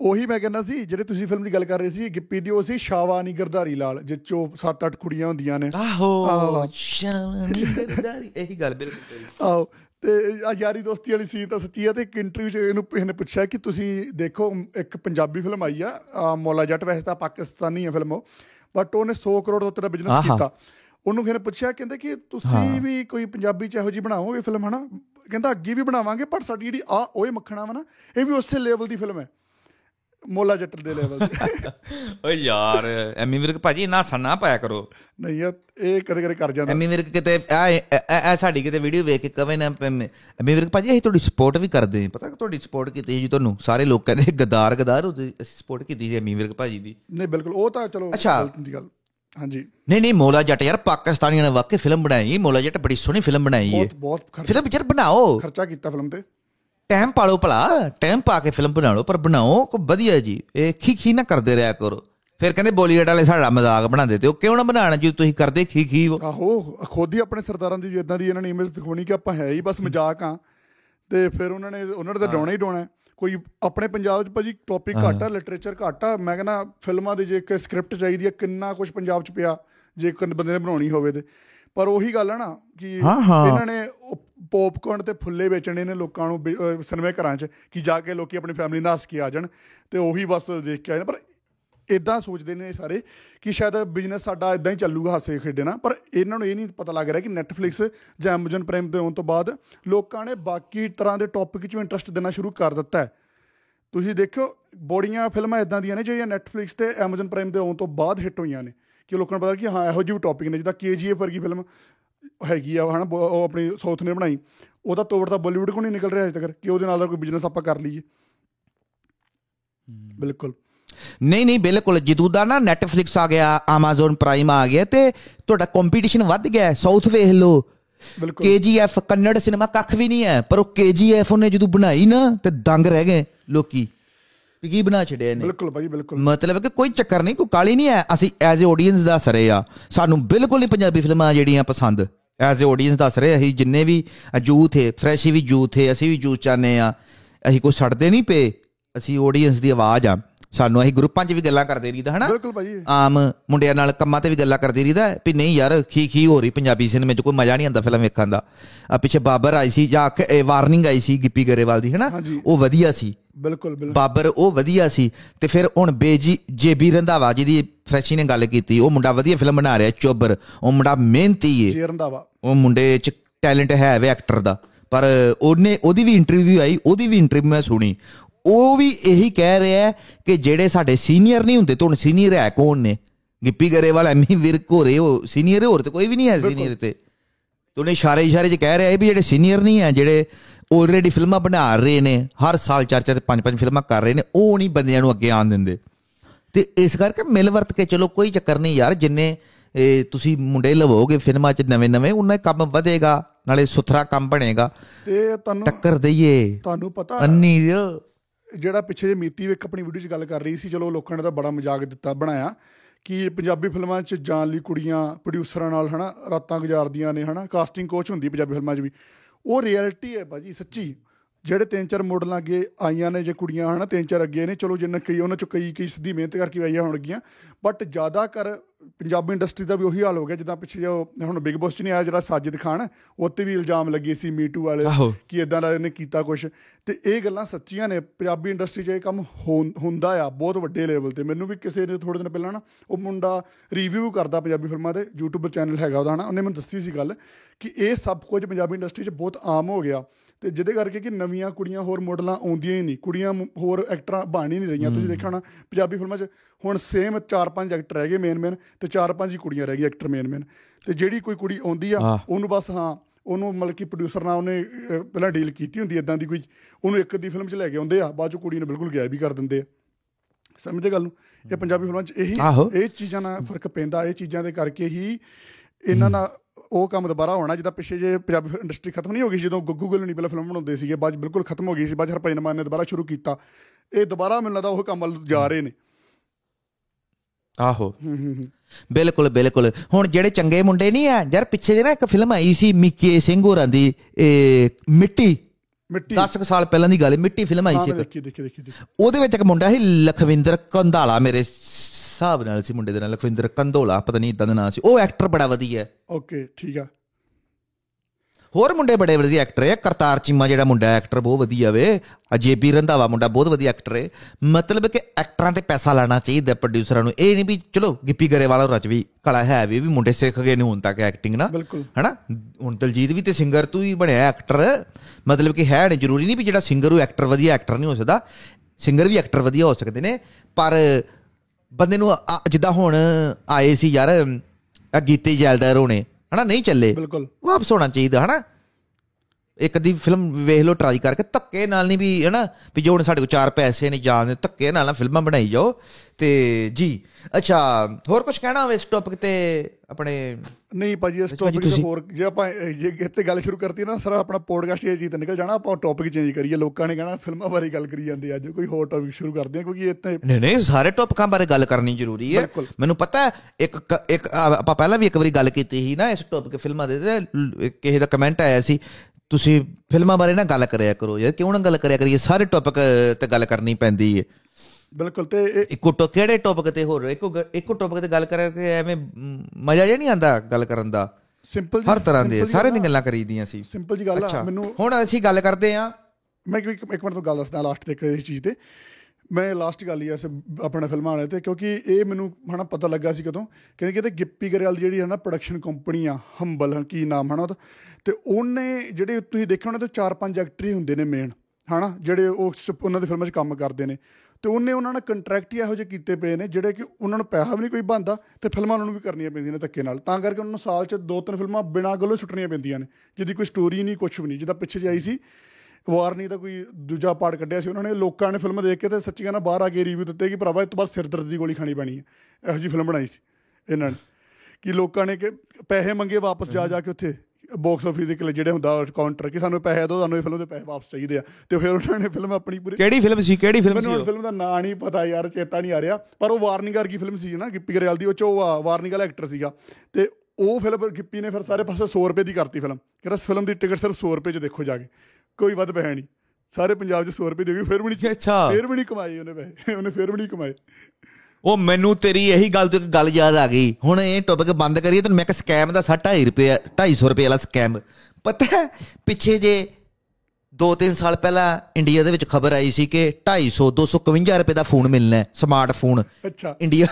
ਉਹੀ ਮੈਂ ਕਹਿੰਦਾ ਸੀ ਜਿਹੜੇ ਤੁਸੀਂ ਫਿਲਮ ਦੀ ਗੱਲ ਕਰ ਰਹੇ ਸੀ ਗਿੱਪੀ ਦੀ ਉਹ ਸੀ ਸ਼ਾਵਾਨੀ ਗਰਦਾਰੀ ਲਾਲ ਜਿਹ ਚੋਂ 7-8 ਕੁੜੀਆਂ ਹੁੰਦੀਆਂ ਨੇ। ਆਹੋ ਸ਼ਾਨੀ ਗਰਦਾਰੀ ਇਹੀ ਗੱਲ ਬਿਲਕੁਲ ਤੇਰੀ। ਆਹੋ ਤੇ ਆ ਯਾਰੀ ਦੋਸਤੀ ਵਾਲੀ ਸੀਨ ਤਾਂ ਸੱਚੀ ਆ ਤੇ ਇੱਕ ਇੰਟਰਵਿਊ 'ਚ ਇਹਨੂੰ ਕਿਸੇ ਨੇ ਪੁੱਛਿਆ ਕਿ ਤੁਸੀਂ ਦੇਖੋ ਇੱਕ ਪੰਜਾਬੀ ਫਿਲਮ ਆਈ ਆ ਆ, ਮੌਲਾ ਜੱਟ ਵੈਸੇ ਤਾਂ ਪਾਕਿਸਤਾਨੀ ਹੈ ਫਿਲਮ ਉਹ ਬਟ ਉਹਨੇ 100 ਕਰੋੜ ਦਾ ਦਾ ਬਿਜ਼ਨਸ। ਕੀਤਾ। ਉਹਨੂੰ ਕਿਸੇ ਨੇ ਪੁੱਛਿਆ ਕਹਿੰਦੇ ਕਿ ਤੁਸੀਂ ਵੀ ਕੋਈ ਪੰਜਾਬੀ ਚ ਇਹੋ ਜੀ ਬਣਾਓਗੇ ਫਿਲਮ ਹਨਾ? ਕਹਿੰਦਾ ਅੱਗੇ ਵੀ ਬਣਾਵਾਂਗੇ ਪਰ ਸਾਡੀ ਜਿਹੜੀ ਆ ਓਏ ਮੱਖਣਾ ਵਾ ਨਾ ਇਹ ਵੀ ਉਸੇ ਲੈਵਲ ਦੀ ਫਿਲਮ ਹੈ। ਮੌਲਾ ਜੱਟ ਦੇ ਲੈਵਲ ਦੀ (laughs) ਓਏ ਯਾਰ ਐਮੀ ਵਿਰਕ ਭਾਜੀ ਇੰਨਾ ਹੱਸਣਾ ਪਾਇਆ ਕਰੋ। ਨਹੀਂ ਇਹ ਕਦੇ ਕਦੇ ਕਰ ਜਾਂਦਾ। ਐਮੀ ਵਿਰਕ ਕਿਤੇ ਆ ਸਾਡੀ ਕਿਤੇ ਵੀਡੀਓ ਵੇਖ ਕੇ ਕਵੇ ਨਾ ਐਮੀ ਵਿਰਕ ਭਾਜੀ ਅਸੀਂ ਤੁਹਾਡੀ ਸਪੋਰਟ ਵੀ ਕਰਦੇ ਹਾਂ। ਪਤਾ ਕਿ ਤੁਹਾਡੀ ਸਪੋਰਟ ਕੀਤੀ ਜੀ ਤੁਹਾਨੂੰ? ਸਾਰੇ ਲੋਕ ਕਹਿੰਦੇ ਗਦਾਰ ਗਦਾਰ ਉਹ ਅਸੀਂ ਸਪੋਰਟ ਕੀਤੀ ਸੀ ਐਮੀ ਵਿਰਕ ਭਾਜੀ ਦੀ। ਨਹੀਂ ਬਿਲਕੁਲ ਉਹ ਤਾਂ ਚਲੋ। ਗਲਤ ਦੀ ਗੱਲ। ਹਾਂਜੀ। ਨਹੀਂ ਨਹੀਂ ਮੋਲਾ ਜੱਟ ਯਾਰ ਪਾਕਿਸਤਾਨੀਆਂ ਨੇ ਵਾਕਈ ਫਿਲਮ ਬਣਾਈ। ਮੋਲਾ ਜੱਟ ਬੜੀ ਸੋਹਣੀ ਫਿਲਮ ਬਣਾਈ ਹੈ। ਬਹੁਤ ਬਹੁਤ ਫਿਲਮ ਯਾਰ ਬਣਾਓ। ਖਰਚਾ ਕੀਤਾ ਫਿਲਮ ਤੇ। ਟਾਈਮ ਪਾਲੋ ਭਲਾ ਟਾਈਮ ਪਾ ਕੇ ਫਿਲਮ ਬਣਾ ਲਓ ਪਰ ਬਣਾਓ ਕੋ ਵਧੀਆ ਜੀ। ਇਹ ਖੀ ਖੀ ਨਾ ਕਰਦੇ ਰਿਹਾ ਕਰੋ। ਫਿਰ ਕਹਿੰਦੇ ਬਾਲੀਵੁੱਡ ਵਾਲੇ ਸਾਡਾ ਮਜ਼ਾਕ ਬਣਾਉਂਦੇ ਤੇ ਉਹ ਕਿਉਂ ਨਾ ਬਣਾਉਣਾ ਜੇ ਤੁਸੀਂ ਕਰਦੇ ਖੀ ਖੀ ਹੋ ਆਹੋ ਖੁਦ ਹੀ ਆਪਣੇ ਸਰਦਾਰਾਂ ਦੀ ਇਦਾਂ ਦੀ ਇਹਨਾਂ ਨੇ ਇਮੇਜ ਦਿਖਾਉਣੀ ਕਿ ਆਪਾਂ ਹੈ ਹੀ ਬਸ ਮਜ਼ਾਕ ਆ। ਤੇ ਫਿਰ ਉਹਨਾਂ ਨੇ ਉਹਨਾਂ ਤਾਂ ਡਾਉਣਾ ਹੀ ਡਾਉਣਾ। ਹੈ। ਕੋਈ ਆਪਣੇ ਪੰਜਾਬ 'ਚ ਭਾਜੀ ਟੌਪਿਕ ਘੱਟ ਲਿਟਰੇਚਰ ਘੱਟ ਮੈਂ ਕਹਿੰਦਾ ਫਿਲਮਾਂ ਦੀ ਜੇ ਇੱਕ ਸਕ੍ਰਿਪਟ ਚਾਹੀਦੀ ਆ ਕਿੰਨਾ ਕੁਝ ਪੰਜਾਬ 'ਚ ਪਿਆ ਜੇ ਇੱਕ ਬੰਦੇ ਨੇ ਬਣਾਉਣੀ ਹੋਵੇ ਤੇ। ਪਰ ਉਹੀ ਗੱਲ ਹੈ ਨਾ ਕਿ। ਇਹਨਾਂ ਨੇ ਪੌਪਕਾਰਨ ਤੇ ਫੁੱਲੇ ਵੇਚਣੇ ਨੇ ਲੋਕਾਂ ਨੂੰ ਸਿਨੇਮੇ ਘਰਾਂ 'ਚ ਕਿ ਜਾ ਕੇ ਲੋਕੀ ਆਪਣੀ ਫੈਮਿਲੀ ਨਾਲ ਹੱਸ ਕੇ ਆ ਜਾਣ ਤੇ ਉਹੀ ਬਸ ਦੇਖ ਕੇ ਆਏ ਪਰ ਇਦਾਂ ਸੋਚਦੇ ਨੇ ਸਾਰੇ ਕਿ ਸ਼ਾਇਦ ਬਿਜ਼ਨਸ ਸਾਡਾ ਇਦਾਂ ਹੀ ਚੱਲੂਗਾ ਹਾਸੇ ਖੇਡੇ ਨਾਲ। ਪਰ ਇਹਨਾਂ ਨੂੰ ਇਹ ਨਹੀਂ ਪਤਾ ਲੱਗ ਰਿਹਾ ਕਿ Netflix ਜਾਂ Amazon Prime ਦੇ ਆਉਣ ਤੋਂ ਬਾਅਦ ਲੋਕਾਂ ਨੇ ਬਾਕੀ ਤਰ੍ਹਾਂ ਦੇ ਟੌਪਿਕ 'ਚ ਵੀ ਇੰਟਰਸਟ ਦੇਣਾ ਸ਼ੁਰੂ ਕਰ ਦਿੱਤਾ ਹੈ। ਤੁਸੀਂ ਦੇਖੋ ਬੜੀਆਂ ਫਿਲਮਾਂ ਇਦਾਂ ਦੀਆਂ ਨੇ ਜਿਹੜੀਆਂ Netflix ਤੇ Amazon Prime ਦੇ ਆਉਣ ਤੋਂ ਬਾਅਦ ਹਿੱਟ ਹੋਈਆਂ ਨੇ। ਕਿ ਲੋਕਾਂ ਨੂੰ ਪਤਾ ਕਿ ਹਾਂ ਇਹੋ ਜਿਹੇ ਟੌਪਿਕ ਨੇ ਜਿੱਦਾਂ KGF ਵਰਗੀ ਫਿਲਮ ਹੈਗੀ ਆ ਹਨਾ ਉਹ ਆਪਣੀ ਸਾਊਥ ਨੇ ਬਣਾਈ। ਉਹਦਾ ਤੋੜ ਤਾਂ ਬਾਲੀਵੁੱਡ ਕੋਲ ਨਹੀਂ ਨਿਕਲ ਰਿਹਾ ਅਜੇ ਤੱਕ ਕਿ ਉਹਦੇ ਨਾਲ ਦਾ ਕੋਈ ਬਿਜ਼ਨਸ ਆਪਾਂ ਕਰ ਲਈਏ। ਬਿਲਕੁਲ। ਨਹੀਂ ਨਹੀਂ ਬਿਲਕੁਲ। ਜਦੋਂ ਦਾ ਨਾ Netflix ਆ ਗਿਆ Amazon Prime ਆ ਗਿਆ ਤੇ ਤੁਹਾਡਾ ਕੰਪੀਟੀਸ਼ਨ ਵੱਧ ਗਿਆ ਸਾਊਥ ਵੇਖ ਲਓ। ਬਿਲਕੁਲ। KGF ਕੰਨੜ ਸਿਨੇਮਾ ਕੱਖ ਵੀ ਨਹੀਂ ਹੈ ਪਰ ਉਹ KGF ਉਹਨੇ ਜਦੋਂ ਬਣਾਈ ਨਾ ਤੇ ਦੰਗ ਰਹਿ ਗਏ ਲੋਕੀ। ਵੀ ਕੀ ਬਣਾ ਛੜਿਆ ਇਹਨੇ? ਬਿਲਕੁਲ ਭਾਈ ਬਿਲਕੁਲ। ਮਤਲਬ ਕਿ ਕੋਈ ਚੱਕਰ ਨਹੀਂ ਕੋਈ ਕਾਲੀ ਨਹੀਂ ਹੈ। ਅਸੀਂ ਐਜ਼ ਅ ਆਡੀਅנס ਦਾ ਸਰੇ ਆ। ਸਾਨੂੰ ਬਿਲਕੁਲ ਨਹੀਂ ਪੰਜਾਬੀ ਫਿਲਮਾਂ ਜਿਹੜੀਆਂ ਪਸੰਦ। ਐਜ਼ ਅ ਆਡੀਅנס ਦੱਸ ਰਹੇ ਅਸੀਂ ਜਿੰਨੇ ਵੀ ਯੂਥ ਹੈ ਫਰੈਸ਼ ਵੀ ਯੂਥ ਹੈ ਅਸੀਂ ਵੀ ਯੂਥ ਚਾਹਨੇ ਆ। ਅਸੀਂ ਕੋਈ ਛੱਡਦੇ ਨਹੀਂ ਪਏ ਅਸੀਂ ਆਡੀਅנס ਦੀ ਆਵਾਜ਼ ਆ। ਸਾਨੂੰ ਅਸੀਂ ਗਰੁੱਪਾਂ 'ਚ ਵੀ ਗੱਲਾਂ ਕਰਦੇ ਰਹੀਦਾ ਹਨਾ? ਬਿਲਕੁਲ ਭਾਜੀ। ਆਮ ਮੁੰਡਿਆਂ ਨਾਲ ਕੰਮਾਂ ਤੇ ਵੀ ਗੱਲਾਂ ਕਰਦੇ ਰਹੀਦਾ ਵੀ ਨਹੀਂ ਯਾਰ ਕੀ ਕੀ ਹੋ ਰਹੀ ਪੰਜਾਬੀ ਸਿਨੇਮੇ 'ਚ? ਕੋਈ ਮਜ਼ਾ ਨਹੀਂ ਆਉਂਦਾ ਫਿਲਮ ਵੇਖਣ ਦਾ। ਆ ਪਿੱਛੇ ਬਾਬਰ ਆਈ ਸੀ ਜਾਂ ਵਾਰਨਿੰਗ ਆਈ ਸੀ ਗਿੱਪੀ ਗਰੇਵਾਲ ਦੀ ਹਨਾ? ਉਹ ਵਧੀਆ ਸੀ। ਬਿਲਕੁਲ ਬਿਲਕੁਲ। ਬਾਬਰ ਉਹ ਵਧੀਆ ਸੀ ਤੇ ਫਿਰ ਹੁਣ ਬੇਜੀ ਜੇਬੀ ਰੰਧਾਵਾ ਜਿਹਦੀ ਫਰੈਸ਼ੀ ਨੇ ਗੱਲ ਕੀਤੀ ਉਹ ਮੁੰਡਾ ਵਧੀਆ ਫਿਲਮ ਬਣਾ ਰਿਹਾ ਚੋਬਰ। ਉਹ ਮੁੰਡਾ ਮਿਹਨਤੀ ਏ। ਜੀ ਰੰਧਾਵਾ। ਉਹ ਮੁੰਡੇ 'ਚ ਟੈਲੈਂਟ ਹੈ ਵੇ ਐਕਟਰ ਦਾ। ਪਰ ਉਹਨੇ ਉਹਦੀ ਵੀ ਇੰਟਰਵਿਊ ਆਈ ਉਹਦੀ ਵੀ ਇੰਟਰਵਿਊ ਮੈਂ ਸੁਣੀ। ਉਹ ਵੀ ਇਹੀ ਕਹਿ ਰਿਹਾ ਹੈ ਕਿ ਜਿਹੜੇ ਸਾਡੇ ਸੀਨੀਅਰ ਨਹੀਂ ਹੁੰਦੇ ਤੁਹਾਨੂੰ ਸੀਨੀਅਰ ਹੈ ਕੌਣ ਨੇ? ਗਿੱਪੀ ਗਰੇਵਾਲ ਐਮੀ ਵਿਰਕ ਹੋ ਰਹੇ ਉਹ ਸੀਨੀਅਰ ਹੋਰ ਤੇ ਕੋਈ ਵੀ ਨਹੀਂ ਹੈ ਸੀਨੀਅਰ ਤੇ। ਤੇ ਉਹਨੇ ਇਸ਼ਾਰੇ ਇਸ਼ਾਰੇ 'ਚ ਕਹਿ ਰਿਹਾ ਹੈ ਵੀ ਜਿਹੜੇ ਸੀਨੀਅਰ ਨਹੀਂ ਹੈ ਜਿਹੜੇ ਆਲਰੇਡੀ ਫਿਲਮਾਂ ਬਣਾ ਰਹੇ ਨੇ ਹਰ ਸਾਲ ਚਾਰ ਚਾਰ ਪੰਜ ਪੰਜ ਫਿਲਮਾਂ ਕਰ ਰਹੇ ਨੇ ਉਹ ਨਹੀਂ ਬੰਦਿਆਂ ਨੂੰ ਅੱਗੇ ਆਉਣ ਦਿੰਦੇ। ਤੇ ਇਸ ਕਰਕੇ ਮਿਲ ਵਰਤ ਕੇ ਚਲੋ ਕੋਈ ਚੱਕਰ ਨਹੀਂ ਯਾਰ ਜਿੰਨੇ ਤੁਸੀਂ ਮੁੰਡੇ ਲਵੋਗੇ ਫਿਲਮਾਂ 'ਚ ਨਵੇਂ ਨਵੇਂ ਉਹਨਾਂ ਕੰਮ ਵਧੇਗਾ ਨਾਲੇ ਸੁਥਰਾ ਕੰਮ ਬਣੇਗਾ। ਤੇ ਤੁਹਾਨੂੰ ਟੱਕਰ ਦਈਏ। ਤੁਹਾਨੂੰ ਪਤਾ ਅੰਨੀ ਜਿਹੜਾ ਪਿੱਛੇ ਜੇ ਮੀਤੀ ਵੀ ਇੱਕ ਆਪਣੀ ਵੀਡੀਓ 'ਚ ਗੱਲ ਕਰ ਰਹੀ ਸੀ ਚਲੋ ਲੋਕਾਂ ਨੇ ਤਾਂ ਬੜਾ ਮਜ਼ਾਕ ਦਿੱਤਾ ਬਣਾਇਆ ਕਿ ਪੰਜਾਬੀ ਫਿਲਮਾਂ 'ਚ ਜਾਣ ਲਈ ਕੁੜੀਆਂ ਪ੍ਰੋਡਿਊਸਰਾਂ ਨਾਲ ਹਨਾ ਰਾਤਾਂ ਗੁਜ਼ਾਰਦੀਆਂ ਨੇ ਹਨਾ ਕਾਸਟਿੰਗ ਕੋਚ ਹੁੰਦੀ ਪੰਜਾਬੀ ਫਿਲਮਾਂ 'ਚ ਵੀ। ਉਹ ਰਿਐਲਿਟੀ ਹੈ ਭਾਜੀ, ਸੱਚੀ। ਜਿਹੜੇ ਤਿੰਨ ਚਾਰ ਮਾਡਲਾਂ ਅੱਗੇ ਆਈਆਂ ਨੇ, ਜੇ ਕੁੜੀਆਂ ਹਨਾ, ਤਿੰਨ ਚਾਰ ਅੱਗੇ ਨੇ, ਚਲੋ ਜਿੰਨਾ ਕਈ ਉਹਨਾਂ 'ਚੋਂ ਕਈ ਕਈ ਸਿੱਧੀ ਮਿਹਨਤ ਕਰਕੇ ਆਈਆਂ ਹੋਣਗੀਆਂ। ਬਟ ਜ਼ਿਆਦਾ ਕਰ ਪੰਜਾਬੀ ਇੰਡਸਟਰੀ ਦਾ ਵੀ ਉਹੀ ਹਾਲ ਹੋ ਗਿਆ ਜਿੱਦਾਂ ਪਿੱਛੇ ਜੋ ਹੁਣ ਬਿਗ ਬੋਸ 'ਚ ਨਹੀਂ ਆਇਆ ਜਿਹੜਾ ਸਾਜਿਦ ਖਾਨ ਉੱਤੇ ਵੀ ਇਲਜ਼ਾਮ ਲੱਗੇ ਸੀ ਮੀਟੂ ਵਾਲੇ। ਕਿ ਇਦਾਂ ਦਾ ਇਹਨੇ ਕੀਤਾ ਕੁਝ ਤੇ ਇਹ ਗੱਲਾਂ ਸੱਚੀਆਂ ਨੇ ਪੰਜਾਬੀ ਇੰਡਸਟਰੀ 'ਚ ਇਹ ਕੰਮ ਹੁੰਦਾ ਆ ਬਹੁਤ ਵੱਡੇ ਲੈਵਲ ਤੇ। ਮੈਨੂੰ ਵੀ ਕਿਸੇ ਨੇ ਥੋੜੇ ਦਿਨ ਪਹਿਲਾਂ ਨਾ ਉਹ ਮੁੰਡਾ ਰਿਵਿਊ ਕਰਦਾ ਪੰਜਾਬੀ ਫਿਲਮਾਂ ਤੇ YouTube ਚੈਨਲ ਹੈਗਾ ਉਹਦਾ ਹਨਾ ਉਹਨੇ ਮੈਨੂੰ ਦੱਸੀ ਸੀ ਗੱਲ ਕਿ ਇਹ ਸਭ ਕੁਝ ਪੰਜਾਬੀ ਇੰਡਸਟਰੀ 'ਚ ਬਹੁਤ ਆਮ ਹੋ ਗਿਆ। ਤੇ ਜਿਹਦੇ ਕਰਕੇ ਕਿ ਨਵੀਆਂ ਕੁੜੀਆਂ ਹੋਰ ਮਾਡਲਾਂ ਆਉਂਦੀਆਂ ਹੀ ਨਹੀਂ। ਕੁੜੀਆਂ ਹੋਰ ਐਕਟਰਾਂ ਬਣ ਹੀ ਨਹੀਂ ਰਹੀਆਂ। ਤੁਸੀਂ ਦੇਖਿਆ ਹੋਣਾ ਪੰਜਾਬੀ ਫਿਲਮਾਂ 'ਚ ਹੁਣ ਸੇਮ 4-5 ਐਕਟਰ ਰਹਿ ਗਏ ਮੇਨ ਮੇਨ ਤੇ 4-5 ਹੀ ਕੁੜੀਆਂ ਰਹਿ ਗਈਆਂ ਐਕਟਰ ਮੇਨ ਮੇਨ ਤੇ ਜਿਹੜੀ ਕੋਈ ਕੁੜੀ ਆਉਂਦੀ ਆ। ਉਹਨੂੰ ਬਸ ਹਾਂ ਉਹਨੂੰ ਮਤਲਬ ਕਿ ਪ੍ਰੋਡਿਊਸਰ ਨਾਲ ਉਹਨੇ ਪਹਿਲਾਂ ਡੀਲ ਕੀਤੀ ਹੁੰਦੀ ਇਦਾਂ ਦੀ ਕੋਈ ਉਹਨੂੰ ਇੱਕ ਦੀ ਫਿਲਮ 'ਚ ਲੈ ਕੇ ਆਉਂਦੇ ਆ ਬਾਅਦ 'ਚ ਕੁੜੀ ਨੂੰ ਬਿਲਕੁਲ ਗਾਇਬ ਵੀ ਕਰ ਦਿੰਦੇ ਆ। ਸਮਝਦੇ ਗੱਲ ਨੂੰ? ਇਹ ਪੰਜਾਬੀ ਫਿਲਮਾਂ 'ਚ ਇਹੀ। ਇਹ ਚੀਜ਼ਾਂ ਨਾਲ ਫ਼ਰਕ ਪੈਂਦਾ ਇਹ ਚੀਜ਼ਾਂ ਦੇ ਕਰਕੇ ਹੀ ਇਹਨਾਂ ਨਾਲ ਉਹ ਕੰਮ ਦੁਬਾਰਾ ਹੋਣਾ ਜਿੱਦਾਂ ਪਿੱਛੇ ਜੇ ਪੰਜਾਬੀ ਇੰਡਸਟਰੀ ਖਤਮ ਨਹੀਂ ਹੋ ਗਈ ਜਦੋਂ ਗੁੱਗੂ ਗਿੱਲ ਨਹੀਂ ਪਹਿਲਾਂ ਫਿਲਮ ਬਣਾਉਂਦੇ ਸੀਗੇ ਬਾਅਦ ਬਿਲਕੁਲ ਖਤਮ ਹੋ ਗਈ ਸੀ ਬਾਅਦ 'ਚ ਹਰਭਜਨ ਮਾਨ ਨੇ ਦੁਬਾਰਾ ਸ਼ੁਰੂ ਕੀਤਾ। ਇਹ ਦੁਬਾਰਾ ਮੈਨੂੰ ਲੱਗਦਾ ਉਹ ਕੰਮ ਵੱਲ ਜਾ ਰਹੇ ਨੇ। ਆਹੋ। ਬਿਲਕੁਲ ਬਿਲਕੁਲ। ਹੁਣ ਜਿਹੜੇ ਚੰਗੇ ਮੁੰਡੇ ਨਹੀਂ ਆ ਯਾਰ ਪਿੱਛੇ ਜੇ ਨਾ ਇੱਕ ਫਿਲਮ ਆਈ ਸੀ ਮਿੱਕੇ ਸਿੰਘ ਹੋਰਾਂ ਦੀ ਇਹ ਮਿੱਟੀ। ਮਿੱਟੀ। 10 ਕੁ ਸਾਲ ਪਹਿਲਾਂ ਦੀ ਗੱਲ ਹੈ ਮਿੱਟੀ ਫਿਲਮ ਆਈ ਸੀ ਇੱਕ। ਦੇਖੀ ਦੇਖੀ ਦੇਖੀ। ਉਹਦੇ ਵਿੱਚ ਇੱਕ ਮੁੰਡਾ ਸੀ ਲਖਵਿੰਦਰ ਕੰਧਾਲਾ ਮੇਰੇ ਹਿਸਾਬ ਨਾਲ ਸੀ ਮੁੰਡੇ ਦਾ ਨਾਮ ਲਖਵਿੰਦਰ ਕੰਧੋਲਾ ਪਤਾ ਨਹੀਂ ਇਦਾਂ ਦਾ ਨਾਮ ਸੀ। ਉਹ ਐਕਟਰ ਬੜਾ ਵਧੀਆ ਓਕੇ ਠੀਕ ਆ। ਹੋਰ ਮੁੰਡੇ ਬੜੇ ਵਧੀਆ ਐਕਟਰ ਹੈ। ਕਰਤਾਰ ਚੀਮਾ ਜਿਹੜਾ ਮੁੰਡਾ ਐਕਟਰ ਬਹੁਤ ਵਧੀਆ ਵੇ। ਅਜੇਬੀ ਰੰਧਾਵਾ ਮੁੰਡਾ ਬਹੁਤ ਵਧੀਆ ਐਕਟਰ ਹੈ। ਮਤਲਬ ਕਿ ਐਕਟਰਾਂ ਤੇ ਪੈਸਾ ਲਾਣਾ ਚਾਹੀਦਾ ਪ੍ਰੋਡਿਊਸਰਾਂ ਨੂੰ। ਇਹ ਨਹੀਂ ਵੀ ਚਲੋ ਗਿੱਪੀ ਗਰੇਵਾਲ ਰਚ ਵੀ ਕਲਾ ਹੈ ਵੀ ਵੀ ਮੁੰਡੇ ਸਿੱਖ ਗਏ ਨੇ ਹੁਣ ਤੱਕ ਐਕਟਿੰਗ ਨਾ। ਹਨਾ? ਹੁਣ ਦਲਜੀਤ ਵੀ ਤੇ ਸਿੰਗਰ ਤੂੰ ਹੀ ਬਣਿਆ ਐਕਟਰ ਮਤਲਬ ਕਿ ਹੈ ਨਹੀਂ ਜ਼ਰੂਰੀ ਨਹੀਂ ਵੀ ਜਿਹੜਾ ਸਿੰਗਰ ਉਹ ਐਕਟਰ ਵਧੀਆ ਐਕਟਰ ਨਹੀਂ ਹੋ ਸਕਦਾ। ਸਿੰਗਰ ਵੀ ਐਕਟਰ ਵਧੀਆ ਹੋ ਸਕਦੇ ਨੇ। ਪਰ ਬੰਦੇ ਨੂੰ ਜਿੱਦਾਂ ਹੁਣ ਆਏ ਸੀ ਯਾਰ ਆ ਗੀਤੇ ਜੈਲਦਾਰ ਹੋਣੇ ਹਨਾ ਨਹੀਂ ਚੱਲੇ। ਬਿਲਕੁਲ। ਵਾਪਸ ਹੋਣਾ ਚਾਹੀਦਾ ਹਨਾ? ਇੱਕ ਦੀ ਫਿਲਮ ਵੇਖ ਲਓ ਟਰਾਈ ਕਰਕੇ ਧੱਕੇ ਨਾਲ ਨਹੀਂ ਵੀ ਹਨਾ ਵੀ ਜੋ ਹੁਣ ਸਾਡੇ ਕੋਲ ਚਾਰ ਪੈਸੇ ਨਹੀਂ ਜਾਣਦੇ ਧੱਕੇ ਨਾਲ ਨਾ ਫਿਲਮਾਂ ਬਣਾਈ ਜਾਓ। ਤੇ ਜੀ ਅੱਛਾ ਹੋਰ ਕੁਝ ਕਹਿਣਾ ਹੋਵੇ ਇਸ ਟੌਪਿਕ ਤੇ ਆਪਣੇ? ਨਹੀਂ ਭਾਜੀ ਇਸ ਟੌਪਿਕ ਤੇ ਹੋਰ ਜੇ ਆਪਾਂ ਜੇ ਇੱਥੇ ਗੱਲ ਸ਼ੁਰੂ ਕਰਤੀ ਨਾ ਸਰ ਆਪਣਾ ਪੋਡਕਾਸਟ ਇਹ ਚੀਜ਼ ਤੇ ਨਿਕਲ ਜਾਣਾ ਆਪਾਂ ਟੌਪਿਕ ਚੇਂਜ ਕਰੀਏ ਲੋਕਾਂ ਨੇ ਕਹਿਣਾ ਫਿਲਮਾਂ ਬਾਰੇ ਗੱਲ ਕਰੀ ਜਾਂਦੇ ਅੱਜ ਕੋਈ ਹੋਰ ਟੌਪਿਕ ਸ਼ੁਰੂ ਕਰਦੇ ਆ ਕਿਉਂਕਿ ਇੱਥੇ ਨਹੀਂ ਨਹੀਂ ਸਾਰੇ ਟੌਪਿਕਾਂ ਬਾਰੇ ਗੱਲ ਕਰਨੀ ਜ਼ਰੂਰੀ ਹੈ। ਮੈਨੂੰ ਪਤਾ ਇੱਕ ਇੱਕ ਆਪਾਂ ਪਹਿਲਾਂ ਵੀ ਇੱਕ ਵਾਰੀ ਗੱਲ ਕੀਤੀ ਸੀ ਨਾ ਇਸ ਟੌਪਿਕ ਫਿਲਮਾਂ ਦੇ ਤੇ ਕਿਸੇ ਦਾ ਕਮੈਂਟ ਆਇਆ ਸੀ ਤੁਸੀਂ ਫਿਲਮਾਂ ਬਾਰੇ ਨਾ ਗੱਲ ਕਰਿਆ ਕਰੋ ਯਾਰ ਕਿਉਂ ਨਾ ਗੱਲ ਕਰਿਆ ਕਰੀਏ? ਸਾਰੇ ਟੌਪਿਕ ਤੇ ਗੱਲ ਕਰਨੀ ਪੈਂਦੀ ਹੈ ਬਿਲਕੁਲ ਤੇ ਇੱਕੋ ਟੋ ਕਿਹੜੇ ਟੌਪਿਕ ਤੇ ਹੋਰ? ਇੱਕੋ ਇੱਕੋ ਟੌਪਿਕ ਤੇ ਗੱਲ ਕਰਕੇ ਐਵੇਂ ਮਜ਼ਾ ਜਿਹਾ ਨਹੀਂ ਆਂਦਾ ਗੱਲ ਕਰਨ ਦਾ? ਸਿੰਪਲ ਹਰ ਤਰ੍ਹਾਂ ਦੇ ਸਾਰੇ ਦੀਆਂ ਗੱਲਾਂ ਕਰੀਦੀਆਂ ਸੀ। ਸਿੰਪਲ ਜੀ ਗੱਲ ਆ ਮੈਨੂੰ ਹੁਣ ਅਸੀਂ ਗੱਲ ਕਰਦੇ ਹਾਂ ਮੈਂ ਇੱਕ ਇੱਕ ਮਿੰਟ ਤੋਂ ਗੱਲ ਦੱਸਦਾ ਲਾਸਟ ਤੇ ਇਸ ਚੀਜ਼ ਤੇ। ਮੈਂ ਲਾਸਟ ਗੱਲ ਹੀ ਐ ਆਪਣਾ ਫਿਲਮਾਂ ਵਾਲੇ ਤੇ ਕਿਉਂਕਿ ਇਹ ਮੈਨੂੰ ਹਨਾ ਪਤਾ ਲੱਗਾ ਸੀ ਕਦੋਂ। ਕਹਿੰਦੇ ਕਿ ਤੇ ਗਿੱਪੀ ਗਰੇਵਾਲ ਦੀ ਜਿਹੜੀ ਹੈ ਨਾ ਪ੍ਰੋਡਕਸ਼ਨ ਕੰਪਨੀ ਆ ਹੰਬਲ ਕੀ ਨਾਮ ਹਨਾ ਤੇ ਉਹਨੇ ਜਿਹੜੇ ਤੁਸੀਂ ਦੇਖਿਆ ਹੋਣਾ, ਤੇ ਚਾਰ ਪੰਜ ਐਕਟਰ ਹੀ ਹੁੰਦੇ ਨੇ ਮੇਨ ਹਨਾ? ਜਿਹੜੇ ਉਹ ਸ- ਉਹਨਾਂ ਦੀ ਫਿਲਮਾਂ 'ਚ ਕੰਮ ਕਰਦੇ ਨੇ। ਤੇ ਉਹਨੇ ਉਹਨਾਂ ਨਾਲ ਕੰਟਰੈਕਟ ਹੀ ਇਹੋ ਜਿਹੇ ਕੀਤੇ ਪਏ ਨੇ, ਜਿਹੜੇ ਕਿ ਉਹਨਾਂ ਨੂੰ ਪੈਸਾ ਵੀ ਨਹੀਂ ਕੋਈ ਬੰਦਾ ਤੇ ਫਿਲਮਾਂ ਉਹਨਾਂ ਨੂੰ ਵੀ ਕਰਨੀਆਂ ਪੈਂਦੀਆਂ ਨੇ ਧੱਕੇ ਨਾਲ। ਤਾਂ ਕਰਕੇ ਉਹਨਾਂ ਨੂੰ ਸਾਲ 'ਚ ਦੋ ਤਿੰਨ ਫਿਲਮਾਂ ਬਿਨਾਂ ਗੱਲੋਂ ਛੁੱਟਣੀਆਂ ਪੈਂਦੀਆਂ ਨੇ, ਜਿਹਦੀ ਕੋਈ ਸਟੋਰੀ ਨਹੀਂ ਕੁਝ ਵੀ ਨਹੀਂ। ਜਿੱਦਾਂ ਪਿੱਛੇ ਜਿਹੀ ਆਈ ਸੀ ਵਾਰਨੀ ਦਾ ਕੋਈ ਦੂਜਾ ਪਾਰਟ ਕੱਢਿਆ ਸੀ ਉਹਨਾਂ ਨੇ। ਲੋਕਾਂ ਨੇ ਫਿਲਮ ਦੇਖ ਕੇ ਤੇ ਸੱਚੀਆਂ ਨਾਲ ਬਾਹਰ ਆ ਕੇ ਰਿਵਿਊ ਦਿੱਤੇ ਕਿ ਭਰਾਵਾ ਇਸ ਤੋਂ ਬਾਅਦ ਸਿਰ ਦਰਦ ਦੀ ਗੋਲੀ ਖਾਣੀ ਪੈਣੀ ਹੈ। ਇਹੋ ਜਿਹੀ ਫਿਲਮ ਬਣਾਈ ਸੀ ਇਹਨਾਂ ਨੇ, ਕਿ ਲੋਕਾਂ ਨੇ ਕਿ ਪੈਸੇ ਮੰਗੇ ਵਾਪਸ ਜਾ ਜਾ ਕੇ ਉੱਥੇ। ਬਾਕਸ ਆਫਿਸ ਦੇ ਕੋਲ ਜਿਹੜੇ ਹੁੰਦਾ ਕਾਊਂਟਰ ਕਿ ਸਾਨੂੰ ਪੈਸੇ ਦਿਓ ਸਾਨੂੰ ਇਹ ਫਿਲਮ ਦੇ ਪੈਸੇ ਵਾਪਸ ਚਾਹੀਦੇ ਆ। ਤੇ ਫਿਰ ਉਹਨਾਂ ਨੇ ਫਿਲਮ ਆਪਣੀ ਪੂਰੀ ਕਿਹੜੀ ਫਿਲਮ ਸੀ? ਕਿਹੜੀ ਫਿਲਮ ਸੀ ਮੈਨੂੰ? ਫਿਲਮ ਦਾ ਨਾਂ ਨਹੀਂ ਪਤਾ ਯਾਰ ਚੇਤਾ ਨਹੀਂ ਆ ਰਿਹਾ। ਪਰ ਉਹ ਵਾਰਨਿੰਗ ਵਰਗੀ ਫਿਲਮ ਸੀ ਨਾ ਗਿੱਪੀ ਗਰੇਵਾਲ ਦੀ ਉਹ ਚ ਉਹ ਆ, ਵਾਰਨਿੰਗ ਵਾਲਾ ਐਕਟਰ ਸੀਗਾ। ਤੇ ਉਹ ਫਿਲਮ ਗਿੱਪੀ ਨੇ ਫਿਰ ਸਾਰੇ ਪਾਸੇ 100 ਰੁਪਏ ਦੀ ਕਰਤੀ ਫਿਲਮ ਕਹਿੰਦਾ ਇਸ ਫਿਲਮ ਦੀ ਟਿਕਟ ਸਿਰਫ 100 ਰੁਪਏ ਚ ਦੇਖੋ ਜਾ ਕੇ। ਕੋਈ ਵੱਧ ਪੈਸਾ ਨਹੀਂ। ਸਾਰੇ ਪੰਜਾਬ 'ਚ 100 ਰੁਪਏ ਦੇ ਗਏ ਫਿਰ ਵੀ ਨਹੀਂ ਅੱਛਾ। ਫਿਰ ਵੀ ਨਹੀਂ ਕਮਾਏ ਉਹਨੇ ਪੈਸੇ। ਉਹਨੇ ਫਿਰ ਵੀ ਨਹੀਂ ਕਮਾਏ। ਉਹ ਮੈਨੂੰ ਤੇਰੀ ਇਹੀ ਗੱਲ ਤੋਂ ਇੱਕ ਗੱਲ ਯਾਦ ਆ ਗਈ। ਹੁਣ ਇਹ ਟੌਪਿਕ ਬੰਦ ਕਰੀਏ ਤੈਨੂੰ ਮੈਂ ਇੱਕ ਸਕੈਮ ਦਾ 2.5 ਰੁਪਏ 250 ਰੁਪਏ ਵਾਲਾ ਸਕੈਮ ਪਤਾ ਹੈ ਪਿੱਛੇ ਜੇ 2-3 ਸਾਲ ਪਹਿਲਾਂ ਇੰਡੀਆ ਦੇ ਵਿੱਚ ਖਬਰ ਆਈ ਸੀ ਕਿ 250 251 ਰੁਪਏ ਦਾ ਫੋਨ ਮਿਲਣਾ ਹੈ ਸਮਾਰਟਫੋਨ ਅੱਛਾ ਇੰਡੀਆ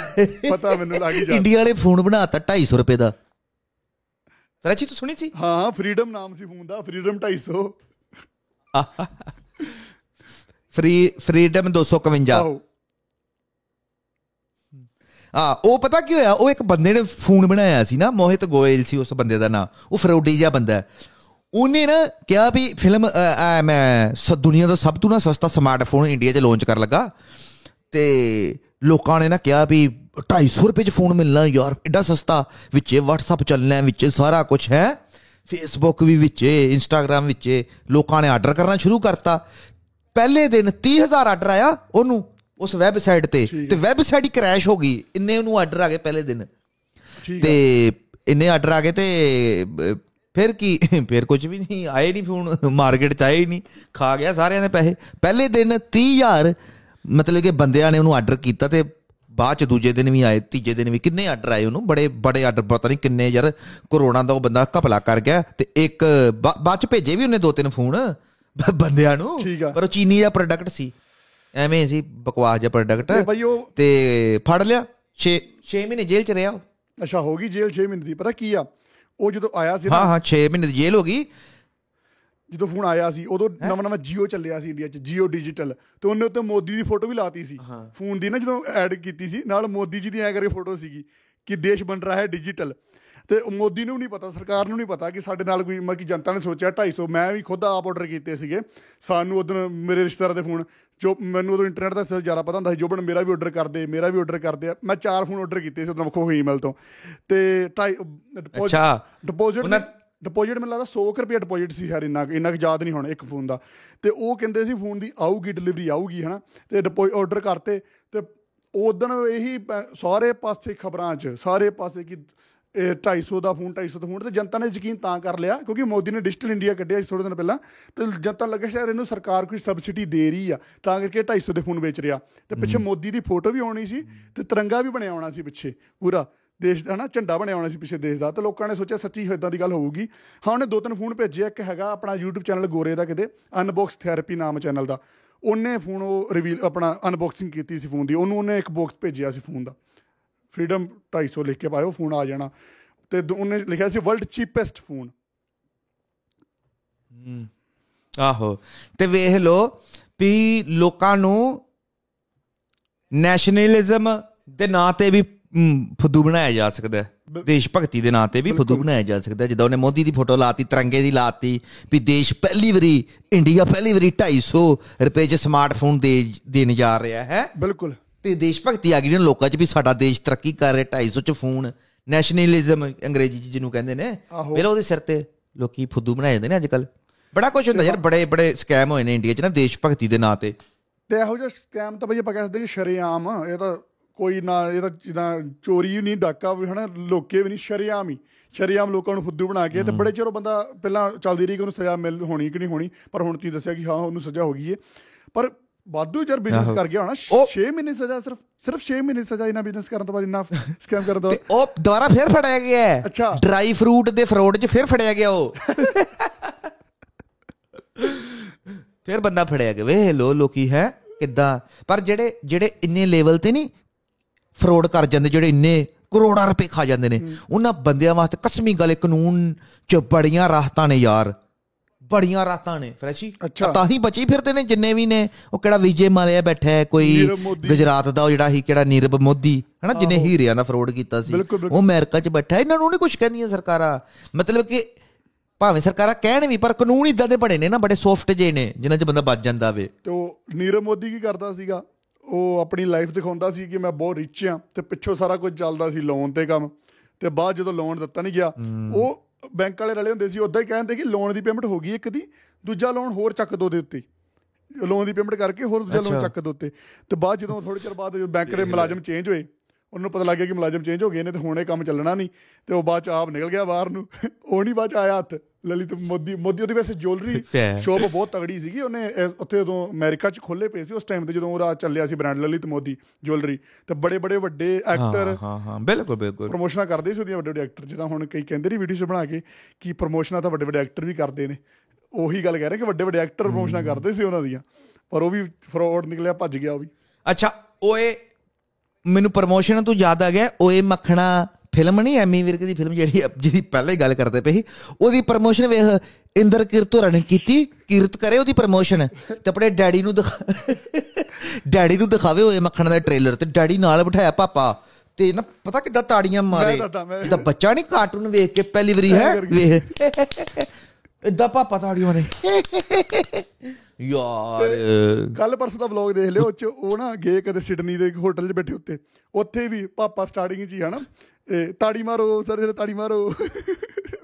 ਪਤਾ ਮੈਨੂੰ ਲੱਗ ਗਿਆ। ਇੰਡੀਆ ਵਾਲੇ ਫੋਨ ਬਣਾਤਾ 250 ਰੁਪਏ ਦਾ। ਕਰਾਚੀ ਤੂੰ ਸੁਣੀ ਸੀ? ਹਾਂ ਫਰੀडम ਨਾਮ ਸੀ ਫੋਨ ਦਾ ਫਰੀडम 250 ਫਰੀ ਫਰੀडम 251 ਆ ਉਹ ਪਤਾ ਕੀ ਹੋਇਆ? ਉਹ ਇੱਕ ਬੰਦੇ ਨੇ ਫੋਨ ਬਣਾਇਆ ਸੀ ਨਾ ਮੋਹਿਤ ਗੋਇਲ ਸੀ ਉਸ ਬੰਦੇ ਦਾ ਨਾਮ ਉਹ ਫਰੋਡੀ ਜਿਹਾ ਬੰਦਾ ਹੈ। ਉਹਨੇ ਨਾ ਕਿਹਾ ਵੀ ਫਿਲਮ ਅ, ਅ, ਮੈਂ ਸ ਦੁਨੀਆ ਦਾ ਸਭ ਤੋਂ ਨਾ ਸਸਤਾ ਸਮਾਰਟਫੋਨ ਇੰਡੀਆ 'ਚ ਲਾਂਚ ਕਰਨ ਲੱਗਾ। ਤੇ ਲੋਕਾਂ ਨੇ ਨਾ ਕਿਹਾ ਵੀ 250 ਰੁਪਏ 'ਚ ਫੋਨ ਮਿਲਣਾ ਯਾਰ ਐਡਾ ਸਸਤਾ। ਵਿੱਚੇ WhatsApp ਚੱਲਣਾ ਵਿੱਚੇ ਸਾਰਾ ਕੁਝ ਹੈ। ਫੇਸਬੁੱਕ ਵੀ ਵਿੱਚੇ ਇੰਸਟਾਗ੍ਰam ਵਿੱਚੇ। ਲੋਕਾਂ ਨੇ ਆਰਡਰ ਕਰਨਾ ਸ਼ੁਰੂ ਕਰਤਾ। ਪਹਿਲੇ ਦਿਨ 30000 ਆਰਡਰ ਆਇਆ ਉਹਨੂੰ। ਉਸ ਵੈਬਸਾਈਟ ਤੇ ਤੇ ਵੈਬਸਾਈਟ ਹੀ ਕ੍ਰੈਸ਼ ਹੋ ਗਈ। ਇੰਨੇ ਉਹਨੂੰ ਆਰਡਰ ਆ ਗਏ ਪਹਿਲੇ ਦਿਨ। ਤੇ ਇੰਨੇ ਆਰਡਰ ਆ ਗਏ ਤੇ ਫਿਰ ਕੀ? ਫਿਰ ਕੁਝ ਵੀ ਨਹੀਂ ਆਏ ਨਹੀਂ ਫੋਨ ਮਾਰਕੀਟ ਚ ਆਏ ਨਹੀਂ ਖਾ ਗਿਆ ਸਾਰਿਆਂ ਦੇ ਪੈਸੇ। ਪਹਿਲੇ ਦਿਨ 30000 ਮਤਲਬ ਕਿ ਬੰਦਿਆਂ ਨੇ ਉਹਨੂੰ ਆਰਡਰ ਕੀਤਾ ਤੇ ਬਾਅਦ ਚ ਦੂਜੇ ਦਿਨ ਵੀ ਆਏ ਤੀਜੇ ਦਿਨ ਵੀ ਕਿੰਨੇ ਆਰਡਰ ਆਏ ਉਹਨੂੰ ਬੜੇ ਬੜੇ ਆਰਡਰ ਪਤਾ ਨਹੀਂ ਕਿੰਨੇ ਯਾਰ ਕਰੋਨਾ ਦਾ ਉਹ ਬੰਦਾ ਘਪਲਾ ਕਰ ਗਿਆ ਤੇ ਇੱਕ ਬਾਅਦ ਚ ਭੇਜੇ ਵੀ ਉਹਨੇ ਦੋ ਤਿੰਨ ਫੋਨ ਬੰਦਿਆਂ ਨੂੰ। ਪਰ ਉਹ ਚੀਨੀ ਦਾ ਪ੍ਰੋਡਕਟ ਸੀ। ਐਵੇਂ ਸੀ ਬਕਵਾਸ ਜਿਹਾ ਪ੍ਰੋਡਕਟ ਤੇ ਫੜ ਲਿਆ 6 6 ਮਹੀਨੇ ਜੇਲ੍ਹ ਚ ਰਿਹਾ ਉਹ। ਅੱਛਾ ਹੋ ਗਈ ਜੇਲ੍ਹ 6 ਮਹੀਨੇ ਦੀ ਪਤਾ ਕੀ ਆ? ਉਹ ਜਦੋਂ ਆਇਆ ਸੀ ਹਾਂ ਹਾਂ 6 ਮਹੀਨੇ ਦੀ ਜੇਲ੍ਹ ਹੋ ਗਈ। ਜਦੋਂ ਫੋਨ ਆਇਆ ਸੀ ਉਦੋਂ ਨਵਾਂ ਨਵਾਂ ਜੀਓ ਚੱਲਿਆ ਸੀ ਇੰਡੀਆ 'ਚ ਜੀਓ ਡਿਜੀਟਲ ਤੇ ਉਹਨੇ ਉੱਤੇ ਮੋਦੀ ਦੀ ਫੋਟੋ ਵੀ ਲਾਤੀ ਸੀ। ਫੋਨ ਦੀ ਨਾ ਜਦੋਂ ਐਡ ਕੀਤੀ ਸੀ ਨਾਲ ਮੋਦੀ ਜੀ ਦੀ ਐ ਕਰਕੇ ਫੋਟੋ ਸੀਗੀ ਕਿ ਦੇਸ਼ ਬਣ ਰਿਹਾ ਹੈ ਡਿਜੀਟਲ ਤੇ ਮੋਦੀ ਨੂੰ ਨਹੀਂ ਪਤਾ ਸਰਕਾਰ ਨੂੰ ਨਹੀਂ ਪਤਾ ਕਿ ਸਾਡੇ ਨਾਲ ਕੋਈ ਮਤਲਬ ਕਿ ਜਨਤਾ ਨੇ ਸੋਚਿਆ 250 ਮੈਂ ਵੀ ਖੁਦ ਆਪ ਆਰਡਰ ਕੀਤੇ ਸੀਗੇ। ਸਾਨੂੰ ਉਦੋਂ ਮੇਰੇ ਰਿਸ਼ਤੇਦਾਰਾਂ ਦੇ ਫੋਨ ਜੋ ਮੈਨੂੰ ਉਦੋਂ ਇੰਟਰਨੈਟ ਦਾ ਜ਼ਿਆਦਾ ਪਤਾ ਹੁੰਦਾ ਸੀ ਜੋਬਨ ਮੇਰਾ ਵੀ ਆਰਡਰ ਕਰਦੇ ਮੇਰਾ ਵੀ ਆਰਡਰ ਕਰਦੇ ਮੈਂ ਚਾਰ ਫੋਨ ਆਰਡਰ ਕੀਤੇ ਸੀ ਉਦੋਂ ਵੱਖੋ ਈਮੇਲ ਤੋਂ। ਤੇ ਅੱਛਾ। ਡਿਪੋਜ਼ਿਟ ਡਿਪੋਜ਼ਿਟ ਮੈਨੂੰ ਲੱਗਦਾ 100 ਕੁ ਰੁਪਏ ਡਿਪੋਜ਼ਿਟ ਸੀ ਯਾਰ ਇੰਨਾ ਇੰਨਾ ਕੁ ਯਾਦ ਨਹੀਂ ਹੁਣ ਇੱਕ ਫੋਨ ਦਾ। ਤੇ ਉਹ ਕਹਿੰਦੇ ਸੀ ਫੋਨ ਦੀ ਆਊਗੀ ਡਿਲੀਵਰੀ ਆਊਗੀ ਹਨਾ। ਤੇ ਆਰਡਰ ਕਰਤੇ। ਤੇ ਉਦੋਂ ਇਹੀ ਸਾਰੇ ਪਾਸੇ ਖਬਰਾਂ 'ਚ ਸਾਰੇ ਪਾਸੇ ਕਿ 250 ਦਾ ਫੋਨ 250 ਦਾ ਫੋਨ ਤੇ ਜਨਤਾ ਨੇ ਯਕੀਨ ਤਾਂ ਕਰ ਲਿਆ ਕਿਉਂਕਿ ਮੋਦੀ ਨੇ ਡਿਜੀਟਲ ਇੰਡੀਆ ਕੱਢਿਆ ਸੀ ਥੋੜੇ ਦਿਨ ਪਹਿਲਾਂ ਤੇ ਜਨਤਾ ਨੂੰ ਲੱਗਿਆ ਸ਼ਾਇਦ ਇਹਨੂੰ ਸਰਕਾਰ ਕੋਈ ਸਬਸਿਡੀ ਦੇ ਰਹੀ ਆ ਤਾਂ ਕਰਕੇ 250 ਦੇ ਫੋਨ ਵੇਚ ਰਿਹਾ। ਤੇ ਪਿੱਛੇ ਮੋਦੀ ਦੀ ਫੋਟੋ ਵੀ ਆਉਣੀ ਸੀ ਤੇ ਤਿਰੰਗਾ ਵੀ ਬਣਿਆ ਆਉਣਾ ਸੀ ਪਿੱਛੇ ਪੂਰਾ ਦੇਸ਼ ਦਾ ਨਾ ਝੰਡਾ ਬਣਿਆ ਹੋਣਾ ਸੀ ਪਿੱਛੇ ਦੇਸ਼ ਦਾ ਤੇ ਲੋਕਾਂ ਨੇ ਸੋਚਿਆ ਸੱਚੀ ਇਦਾਂ ਦੀ ਗੱਲ ਹੋਊਗੀ। ਹਾਂ ਉਹਨੇ ਦੋ ਤਿੰਨ ਫੋਨ ਭੇਜੇ ਇੱਕ ਹੈਗਾ ਆਪਣਾ YouTube ਚੈਨਲ ਗੋਰੇ ਦਾ ਕਿਤੇ ਅਨਬਾਕਸ ਥੈਰੇਪੀ ਨਾਮ ਚੈਨਲ ਦਾ। ਉਹਨੇ ਫੋਨ ਉਹ ਰਿਵੀਲ ਆਪਣਾ ਅਨਬਾਕਸਿੰਗ ਕੀਤੀ ਸੀ ਫੋਨ ਦੀ ਉਹਨੂੰ ਉਹਨੇ ਇੱਕ ਬਾਕਸ ਭੇਜਿਆ ਸੀ ਫੋਨ ਦਾ। ਫਰੀडम 250 ਲਿਖ ਕੇ ਪਾਇਓ ਫੋਨ ਆ ਜਾਣਾ। ਤੇ ਉਹਨੇ ਲਿਖਿਆ ਸੀ ਵਰਲਡ ਚੀਪੈਸਟ ਫੋਨ ਆਹੋ। ਤੇ ਵੇਖ ਲੋ ਵੀ ਲੋਕਾਂ ਨੂੰ ਨੈਸ਼ਨਲਿਜ਼ਮ ਦੇ ਨਾਂ ਤੇ ਵੀ ਫੁੱਦੂ ਬਣਾਇਆ ਜਾ ਸਕਦਾ ਹੈ। ਦੇਸ਼ ਭਗਤੀ ਦੇ ਨਾਂ ਤੇ ਵੀ ਫੁੱਦੂ ਬਣਾਇਆ ਜਾ ਸਕਦਾ। ਜਿੱਦਾਂ ਉਹਨੇ ਮੋਦੀ ਦੀ ਫੋਟੋ ਲਾਤੀ ਤਿਰੰਗੇ ਦੀ ਲਾਤੀ ਵੀ ਦੇਸ਼ ਪਹਿਲੀ ਵਾਰੀ ਇੰਡੀਆ ਪਹਿਲੀ ਵਾਰੀ 250 ਰੁਪਏ 'ਚ ਸਮਾਰਟਫੋਨ ਦੇ ਦੇਣ ਜਾ ਰਿਹਾ ਹੈ। ਬਿਲਕੁਲ। ਤੇ ਦੇਸ਼ ਭਗਤੀ ਆ ਗਈ ਨੇ ਲੋਕਾਂ 'ਚ ਵੀ ਸਾਡਾ ਦੇਸ਼ ਤਰੱਕੀ ਕਰ ਰਿਹਾ 250 'ਚ ਫੋਨ ਨੈਸ਼ਨਲਿਜ਼ਮ ਅੰਗਰੇਜ਼ੀ 'ਚ ਜਿਹਨੂੰ ਕਹਿੰਦੇ ਨੇ। ਪਹਿਲਾਂ ਉਹਦੇ ਸਿਰ ਤੇ ਲੋਕੀ ਫੁੱਦੂ ਬਣਾਏ ਜਾਂਦੇ ਨੇ ਅੱਜ ਕੱਲ ਬੜਾ ਕੁਝ ਹੁੰਦਾ ਯਾਰ ਬੜੇ ਬੜੇ ਸਕੈਮ ਹੋਏ ਨੇ ਇੰਡੀਆ 'ਚ ਨਾ ਦੇਸ਼ ਭਗਤੀ ਦੇ ਨਾਂ ਤੇ। ਤੇ ਇਹੋ ਜਿਹਾ ਸਕੈਮ ਤਾਂ ਬਈ ਆਪਾਂ ਕਹਿ ਸਕਦੇ ਕਿ ਸ਼ਰੇਆਮ ਇਹ ਤਾਂ ਕੋਈ ਨਾ ਇਹ ਤਾਂ ਜਿੱਦਾਂ ਚੋਰੀ ਨਹੀਂ ਡਾਕਾ ਵੀ ਹਨਾ ਲੋਕੇ ਵੀ ਨਹੀਂ ਸ਼ਰੇਆਮ ਹੀ। ਸ਼ਰੇਆਮ ਲੋਕਾਂ ਨੂੰ ਫੁੱਦੂ ਬਣਾ ਕੇ ਤੇ ਬੜੇ ਚਿਰ ਬੰਦਾ ਪਹਿਲਾਂ ਚੱਲਦੀ ਰਹੀ ਕਿ ਉਹਨੂੰ ਸਜ਼ਾ ਮਿਲ ਹੋਣੀ ਕਿ ਨਹੀਂ ਹੋਣੀ ਪਰ ਹੁਣ ਤੁਸੀਂ ਦੱਸਿਆ ਕਿ ਹਾਂ ਉਹਨੂੰ ਸਜ਼ਾ ਹੋ ਗਈ ਹੈ ਪਰ ਵਾਧੂ ਚਿਰ ਬਿਜ਼ਨਸ ਕਰ ਗਿਆ ਹੋਣਾ। ਉਹ- 6 ਮਹੀਨੇ ਸਜ਼ਾ ਸਿਰਫ ਸਿਰਫ 6 ਮਹੀਨੇ ਸਜ਼ਾ ਇਹਨਾਂ ਬਿਜ਼ਨਸ ਕਰਨ ਤੋਂ ਬਾਅਦ ਇੰਨਾ (laughs) ਸਕੈਮ ਕਰਨ ਤੋਂ ਤੇ ਉਹ ਦੁਬਾਰਾ ਫੇਰ ਫੜਿਆ ਗਿਆ ਹੈ। ਅੱਛਾ। ਡਰਾਈ ਫਰੂਟ ਦੇ ਫਰੋਡ 'ਚ ਫੇਰ ਫੜਿਆ ਗਿਆ ਉਹ। (laughs) ਫੇਰ ਬੰਦਾ ਫੜਿਆ ਗਿਆ। ਵੇ ਲੋ ਲੋਕੀ ਹੈ ਕਿੱਦਾਂ? ਪਰ ਜਿਹੜੇ ਜਿਹੜੇ ਇੰਨੇ ਲੈਵਲ ਤੇ ਨਹੀਂ ਫਰੋਡ ਕਰ ਜਾਂਦੇ ਜਿਹੜੇ ਇੰਨੇ ਕਰੋੜਾਂ ਰੁਪਏ ਖਾ ਜਾਂਦੇ ਨੇ ਉਹਨਾਂ ਬੰਦਿਆਂ ਵਾਸਤੇ ਕਸਮੀ ਗੱਲ ਕਾਨੂੰਨ 'ਚ ਬੜੀਆਂ ਰਾਹਤਾਂ ਨੇ ਯਾਰ। ਬੜੀਆਂ ਰਾਹਤਾਂ ਨੇ ਫਰੈਸ਼ੀ। ਤਾਂ ਹੀ ਬਚੀ ਫਿਰਦੇ ਨੇ ਜਿੰਨੇ ਵੀ ਨੇ ਉਹ ਕਿਹੜਾ ਵਿਜੇ ਮਾਲਿਆ ਬੈਠਾ ਹੈ ਕੋਈ। ਗੁਜਰਾਤ ਦਾ ਉਹ ਜਿਹੜਾ ਹੀ ਕਿਹੜਾ ਨੀਰਵ ਮੋਦੀ ਹਨਾ ਜਿਹਨੇ ਹੀਰਿਆਂ ਦਾ ਫਰੋਡ ਕੀਤਾ ਸੀ। ਉਹ ਅਮਰੀਕਾ 'ਚ ਬੈਠਾ ਇਹਨਾਂ ਨੂੰ ਨਹੀਂ ਕੁਝ ਕਹਿੰਦੀਆਂ ਸਰਕਾਰਾਂ। ਮਤਲਬ ਕਿ ਭਾਵੇਂ ਸਰਕਾਰਾਂ ਕਹਿਣ ਵੀ ਪਰ ਕਾਨੂੰਨ ਇਦਾਂ ਦੇ ਬਣੇ ਨੇ ਨਾ ਬੜੇ ਸੌਫਟ ਜੇ ਨੇ ਜਿਨ੍ਹਾਂ 'ਚ ਬੰਦਾ ਬਚ ਜਾਂਦਾ ਵੇ। ਤੇ ਉਹ ਨੀਰਵ ਮੋਦੀ ਕੀ ਕਰਦਾ ਸੀਗਾ? ਉਹ ਆਪਣੀ ਲਾਈਫ ਦਿਖਾਉਂਦਾ ਸੀ ਕਿ ਮੈਂ ਬਹੁਤ ਰਿਚ ਆ ਤੇ ਪਿੱਛੋਂ ਸਾਰਾ ਕੁਝ ਚੱਲਦਾ ਸੀ ਲੋਨ ਤੇ ਕੰਮ। ਤੇ ਬਾਅਦ ਜਦੋਂ ਲੋਨ ਦਿੱਤਾ ਨਹੀਂ ਗਿਆ ਉਹ ਬੈਂਕ ਵਾਲੇ ਰਲੇ ਹੁੰਦੇ ਸੀ ਉਦਾਂ ਹੀ ਕਹਿੰਦੇ ਕਿ ਲੋਨ ਦੀ ਪੇਮੈਂਟ ਹੋ ਗਈ ਇੱਕ ਦੀ ਦੂਜਾ ਲੋਨ ਹੋਰ ਚੱਕ ਦੋ ਦੇ ਉੱਤੇ। ਲੋਨ ਦੀ ਪੇਮੈਂਟ ਕਰਕੇ ਹੋਰ ਦੂਜਾ ਲੋਨ ਚੱਕ ਦੋ ਉੱਤੇ। ਤੇ ਬਾਅਦ ਜਦੋਂ ਥੋੜੇ ਚਿਰ ਬਾਅਦ ਬੈਂਕ ਦੇ ਮੁਲਾਜ਼ਮ ਚੇਂਜ ਹੋਏ ਉਹਨੂੰ ਪਤਾ ਲੱਗ ਗਿਆ ਕਿ ਮੁਲਾਜ਼ਮ ਚੇਂਜ ਹੋ ਗਏ ਨੇ ਤੇ ਹੁਣ ਇਹ ਕੰਮ ਚੱਲਣਾ ਨਹੀਂ ਤੇ ਉਹ ਬਾਅਦ ਚ ਆਪ ਨਿਕਲ ਗਿਆ ਬਾਹਰ ਨੂੰ। ਉਹ ਨਹੀਂ ਬਾਅਦ ਚ ਆਇਆ ਹੱਥ। ਲਲਿਤ ਮੋਦੀ ਮੋਦੀ ਉਹਦੀ ਵੈਸੇ ਜੁਐਲਰੀ (laughs) ਸ਼ੋਪ ਬਹੁਤ ਤਗੜੀ ਸੀਗੀ। ਉਹਨੇ ਉੱਥੇ ਉਦੋਂ ਅਮਰੀਕਾ 'ਚ ਖੋਲੇ ਪਏ ਸੀ। ਉਸ ਟਾਈਮ ਤੇ ਜਦੋਂ ਉਹਦਾ ਚੱਲਿਆ ਸੀ ਬ੍ਰਾਂਡ ਲਲਿਤ ਮੋਦੀ ਜੁਐਲਰੀ ਤੇ ਬੜੇ ਬੜੇ ਵੱਡੇ ਐਕਟਰ ਹਾਂ ਹਾਂ ਬਿਲਕੁਲ ਬਿਲਕੁਲ। ਪ੍ਰੋਮੋਸ਼ਨਾਂ ਕਰਦੇ ਸੀ ਉਹਦੀਆਂ ਵੱਡੇ ਵੱਡੇ ਐਕਟਰ ਜਿੱਦਾਂ ਹੁਣ ਕਈ ਕਹਿੰਦੇ ਨੇ ਵੀਡੀਓਜ਼ ਬਣਾ ਕੇ ਕਿ ਪ੍ਰੋਮੋਸ਼ਨਾਂ ਤਾਂ ਵੱਡੇ ਵੱਡੇ ਐਕਟਰ ਵੀ ਕਰਦੇ ਨੇ। ਉਹੀ ਗੱਲ ਕਹਿ ਰਹੇ ਕਿ ਵੱਡੇ ਵੱਡੇ ਐਕਟਰ ਪ੍ਰੋਮੋਸ਼ਨਾਂ ਕਰਦੇ ਸੀ ਉਹਨਾਂ ਦੀਆਂ। ਪਰ ਉਹ ਵੀ ਫਰਾਡ ਨਿਕਲਿਆ ਭੱਜ ਗਿਆ ਉਹ ਵੀ। ਅੱਛਾ ਓਏ ਮੈਨੂੰ ਪ੍ਰਮੋਸ਼ਨ ਤੋਂ ਯਾਦ ਆ ਗਿਆ ਓਏ ਮੱਖਣਾ ਫਿਲਮ ਨਹੀਂ ਐਮੀ ਵਿਰਕ ਦੀ ਫਿਲਮ ਜਿਹੜੀ ਜਿਹਦੀ ਪਹਿਲਾਂ ਹੀ ਗੱਲ ਕਰਦੇ ਪਏ ਸੀ ਉਹਦੀ ਪ੍ਰਮੋਸ਼ਨ ਵੇਖ ਇੰਦਰ ਕਿਰਤ ਹੋਰਾਂ ਨੇ ਕੀਤੀ ਕਿਰਤ ਕਰੇ ਉਹਦੀ ਪ੍ਰਮੋਸ਼ਨ ਤੇ ਆਪਣੇ ਡੈਡੀ ਨੂੰ ਦਿਖਾ ਡੈਡੀ ਨੂੰ ਦਿਖਾਵੇ ਓਏ ਮੱਖਣ ਦਾ ਟ੍ਰੇਲਰ ਤੇ ਡੈਡੀ ਨਾਲ ਬਿਠਾਇਆ ਪਾਪਾ ਤੇ ਨਾ ਪਤਾ ਕਿੱਦਾਂ ਤਾੜੀਆਂ ਮਾਰੇ ਜਿੱਦਾਂ ਬੱਚਾ ਨਹੀਂ ਕਾਰਟੂਨ ਵੇਖ ਕੇ ਪਹਿਲੀ ਵਾਰੀ ਹੈ ਵੇਖ। ਇਦਾਂ ਪਾਪਾ ਤਾੜੀਆਂ ਮਾਰੇ ਯਾਰ। ਕੱਲ ਪਰਸੋਂ ਦਾ ਵਲੌਗ ਦੇਖ ਲਿਓ ਉਹ 'ਚ ਉਹ ਨਾ ਗਏ ਕਦੇ ਸਿਡਨੀ ਦੇ ਹੋਟਲ 'ਚ ਬੈਠੇ ਉੱਤੇ। ਉੱਥੇ ਵੀ ਪਾਪਾ ਸਟਾਰਟਿੰਗ 'ਚ ਹੀ ਹਨਾ। ਇਹ ਤਾੜੀ ਮਾਰੋ ਸਰ ਸਰ ਤਾੜੀ ਮਾਰੋ।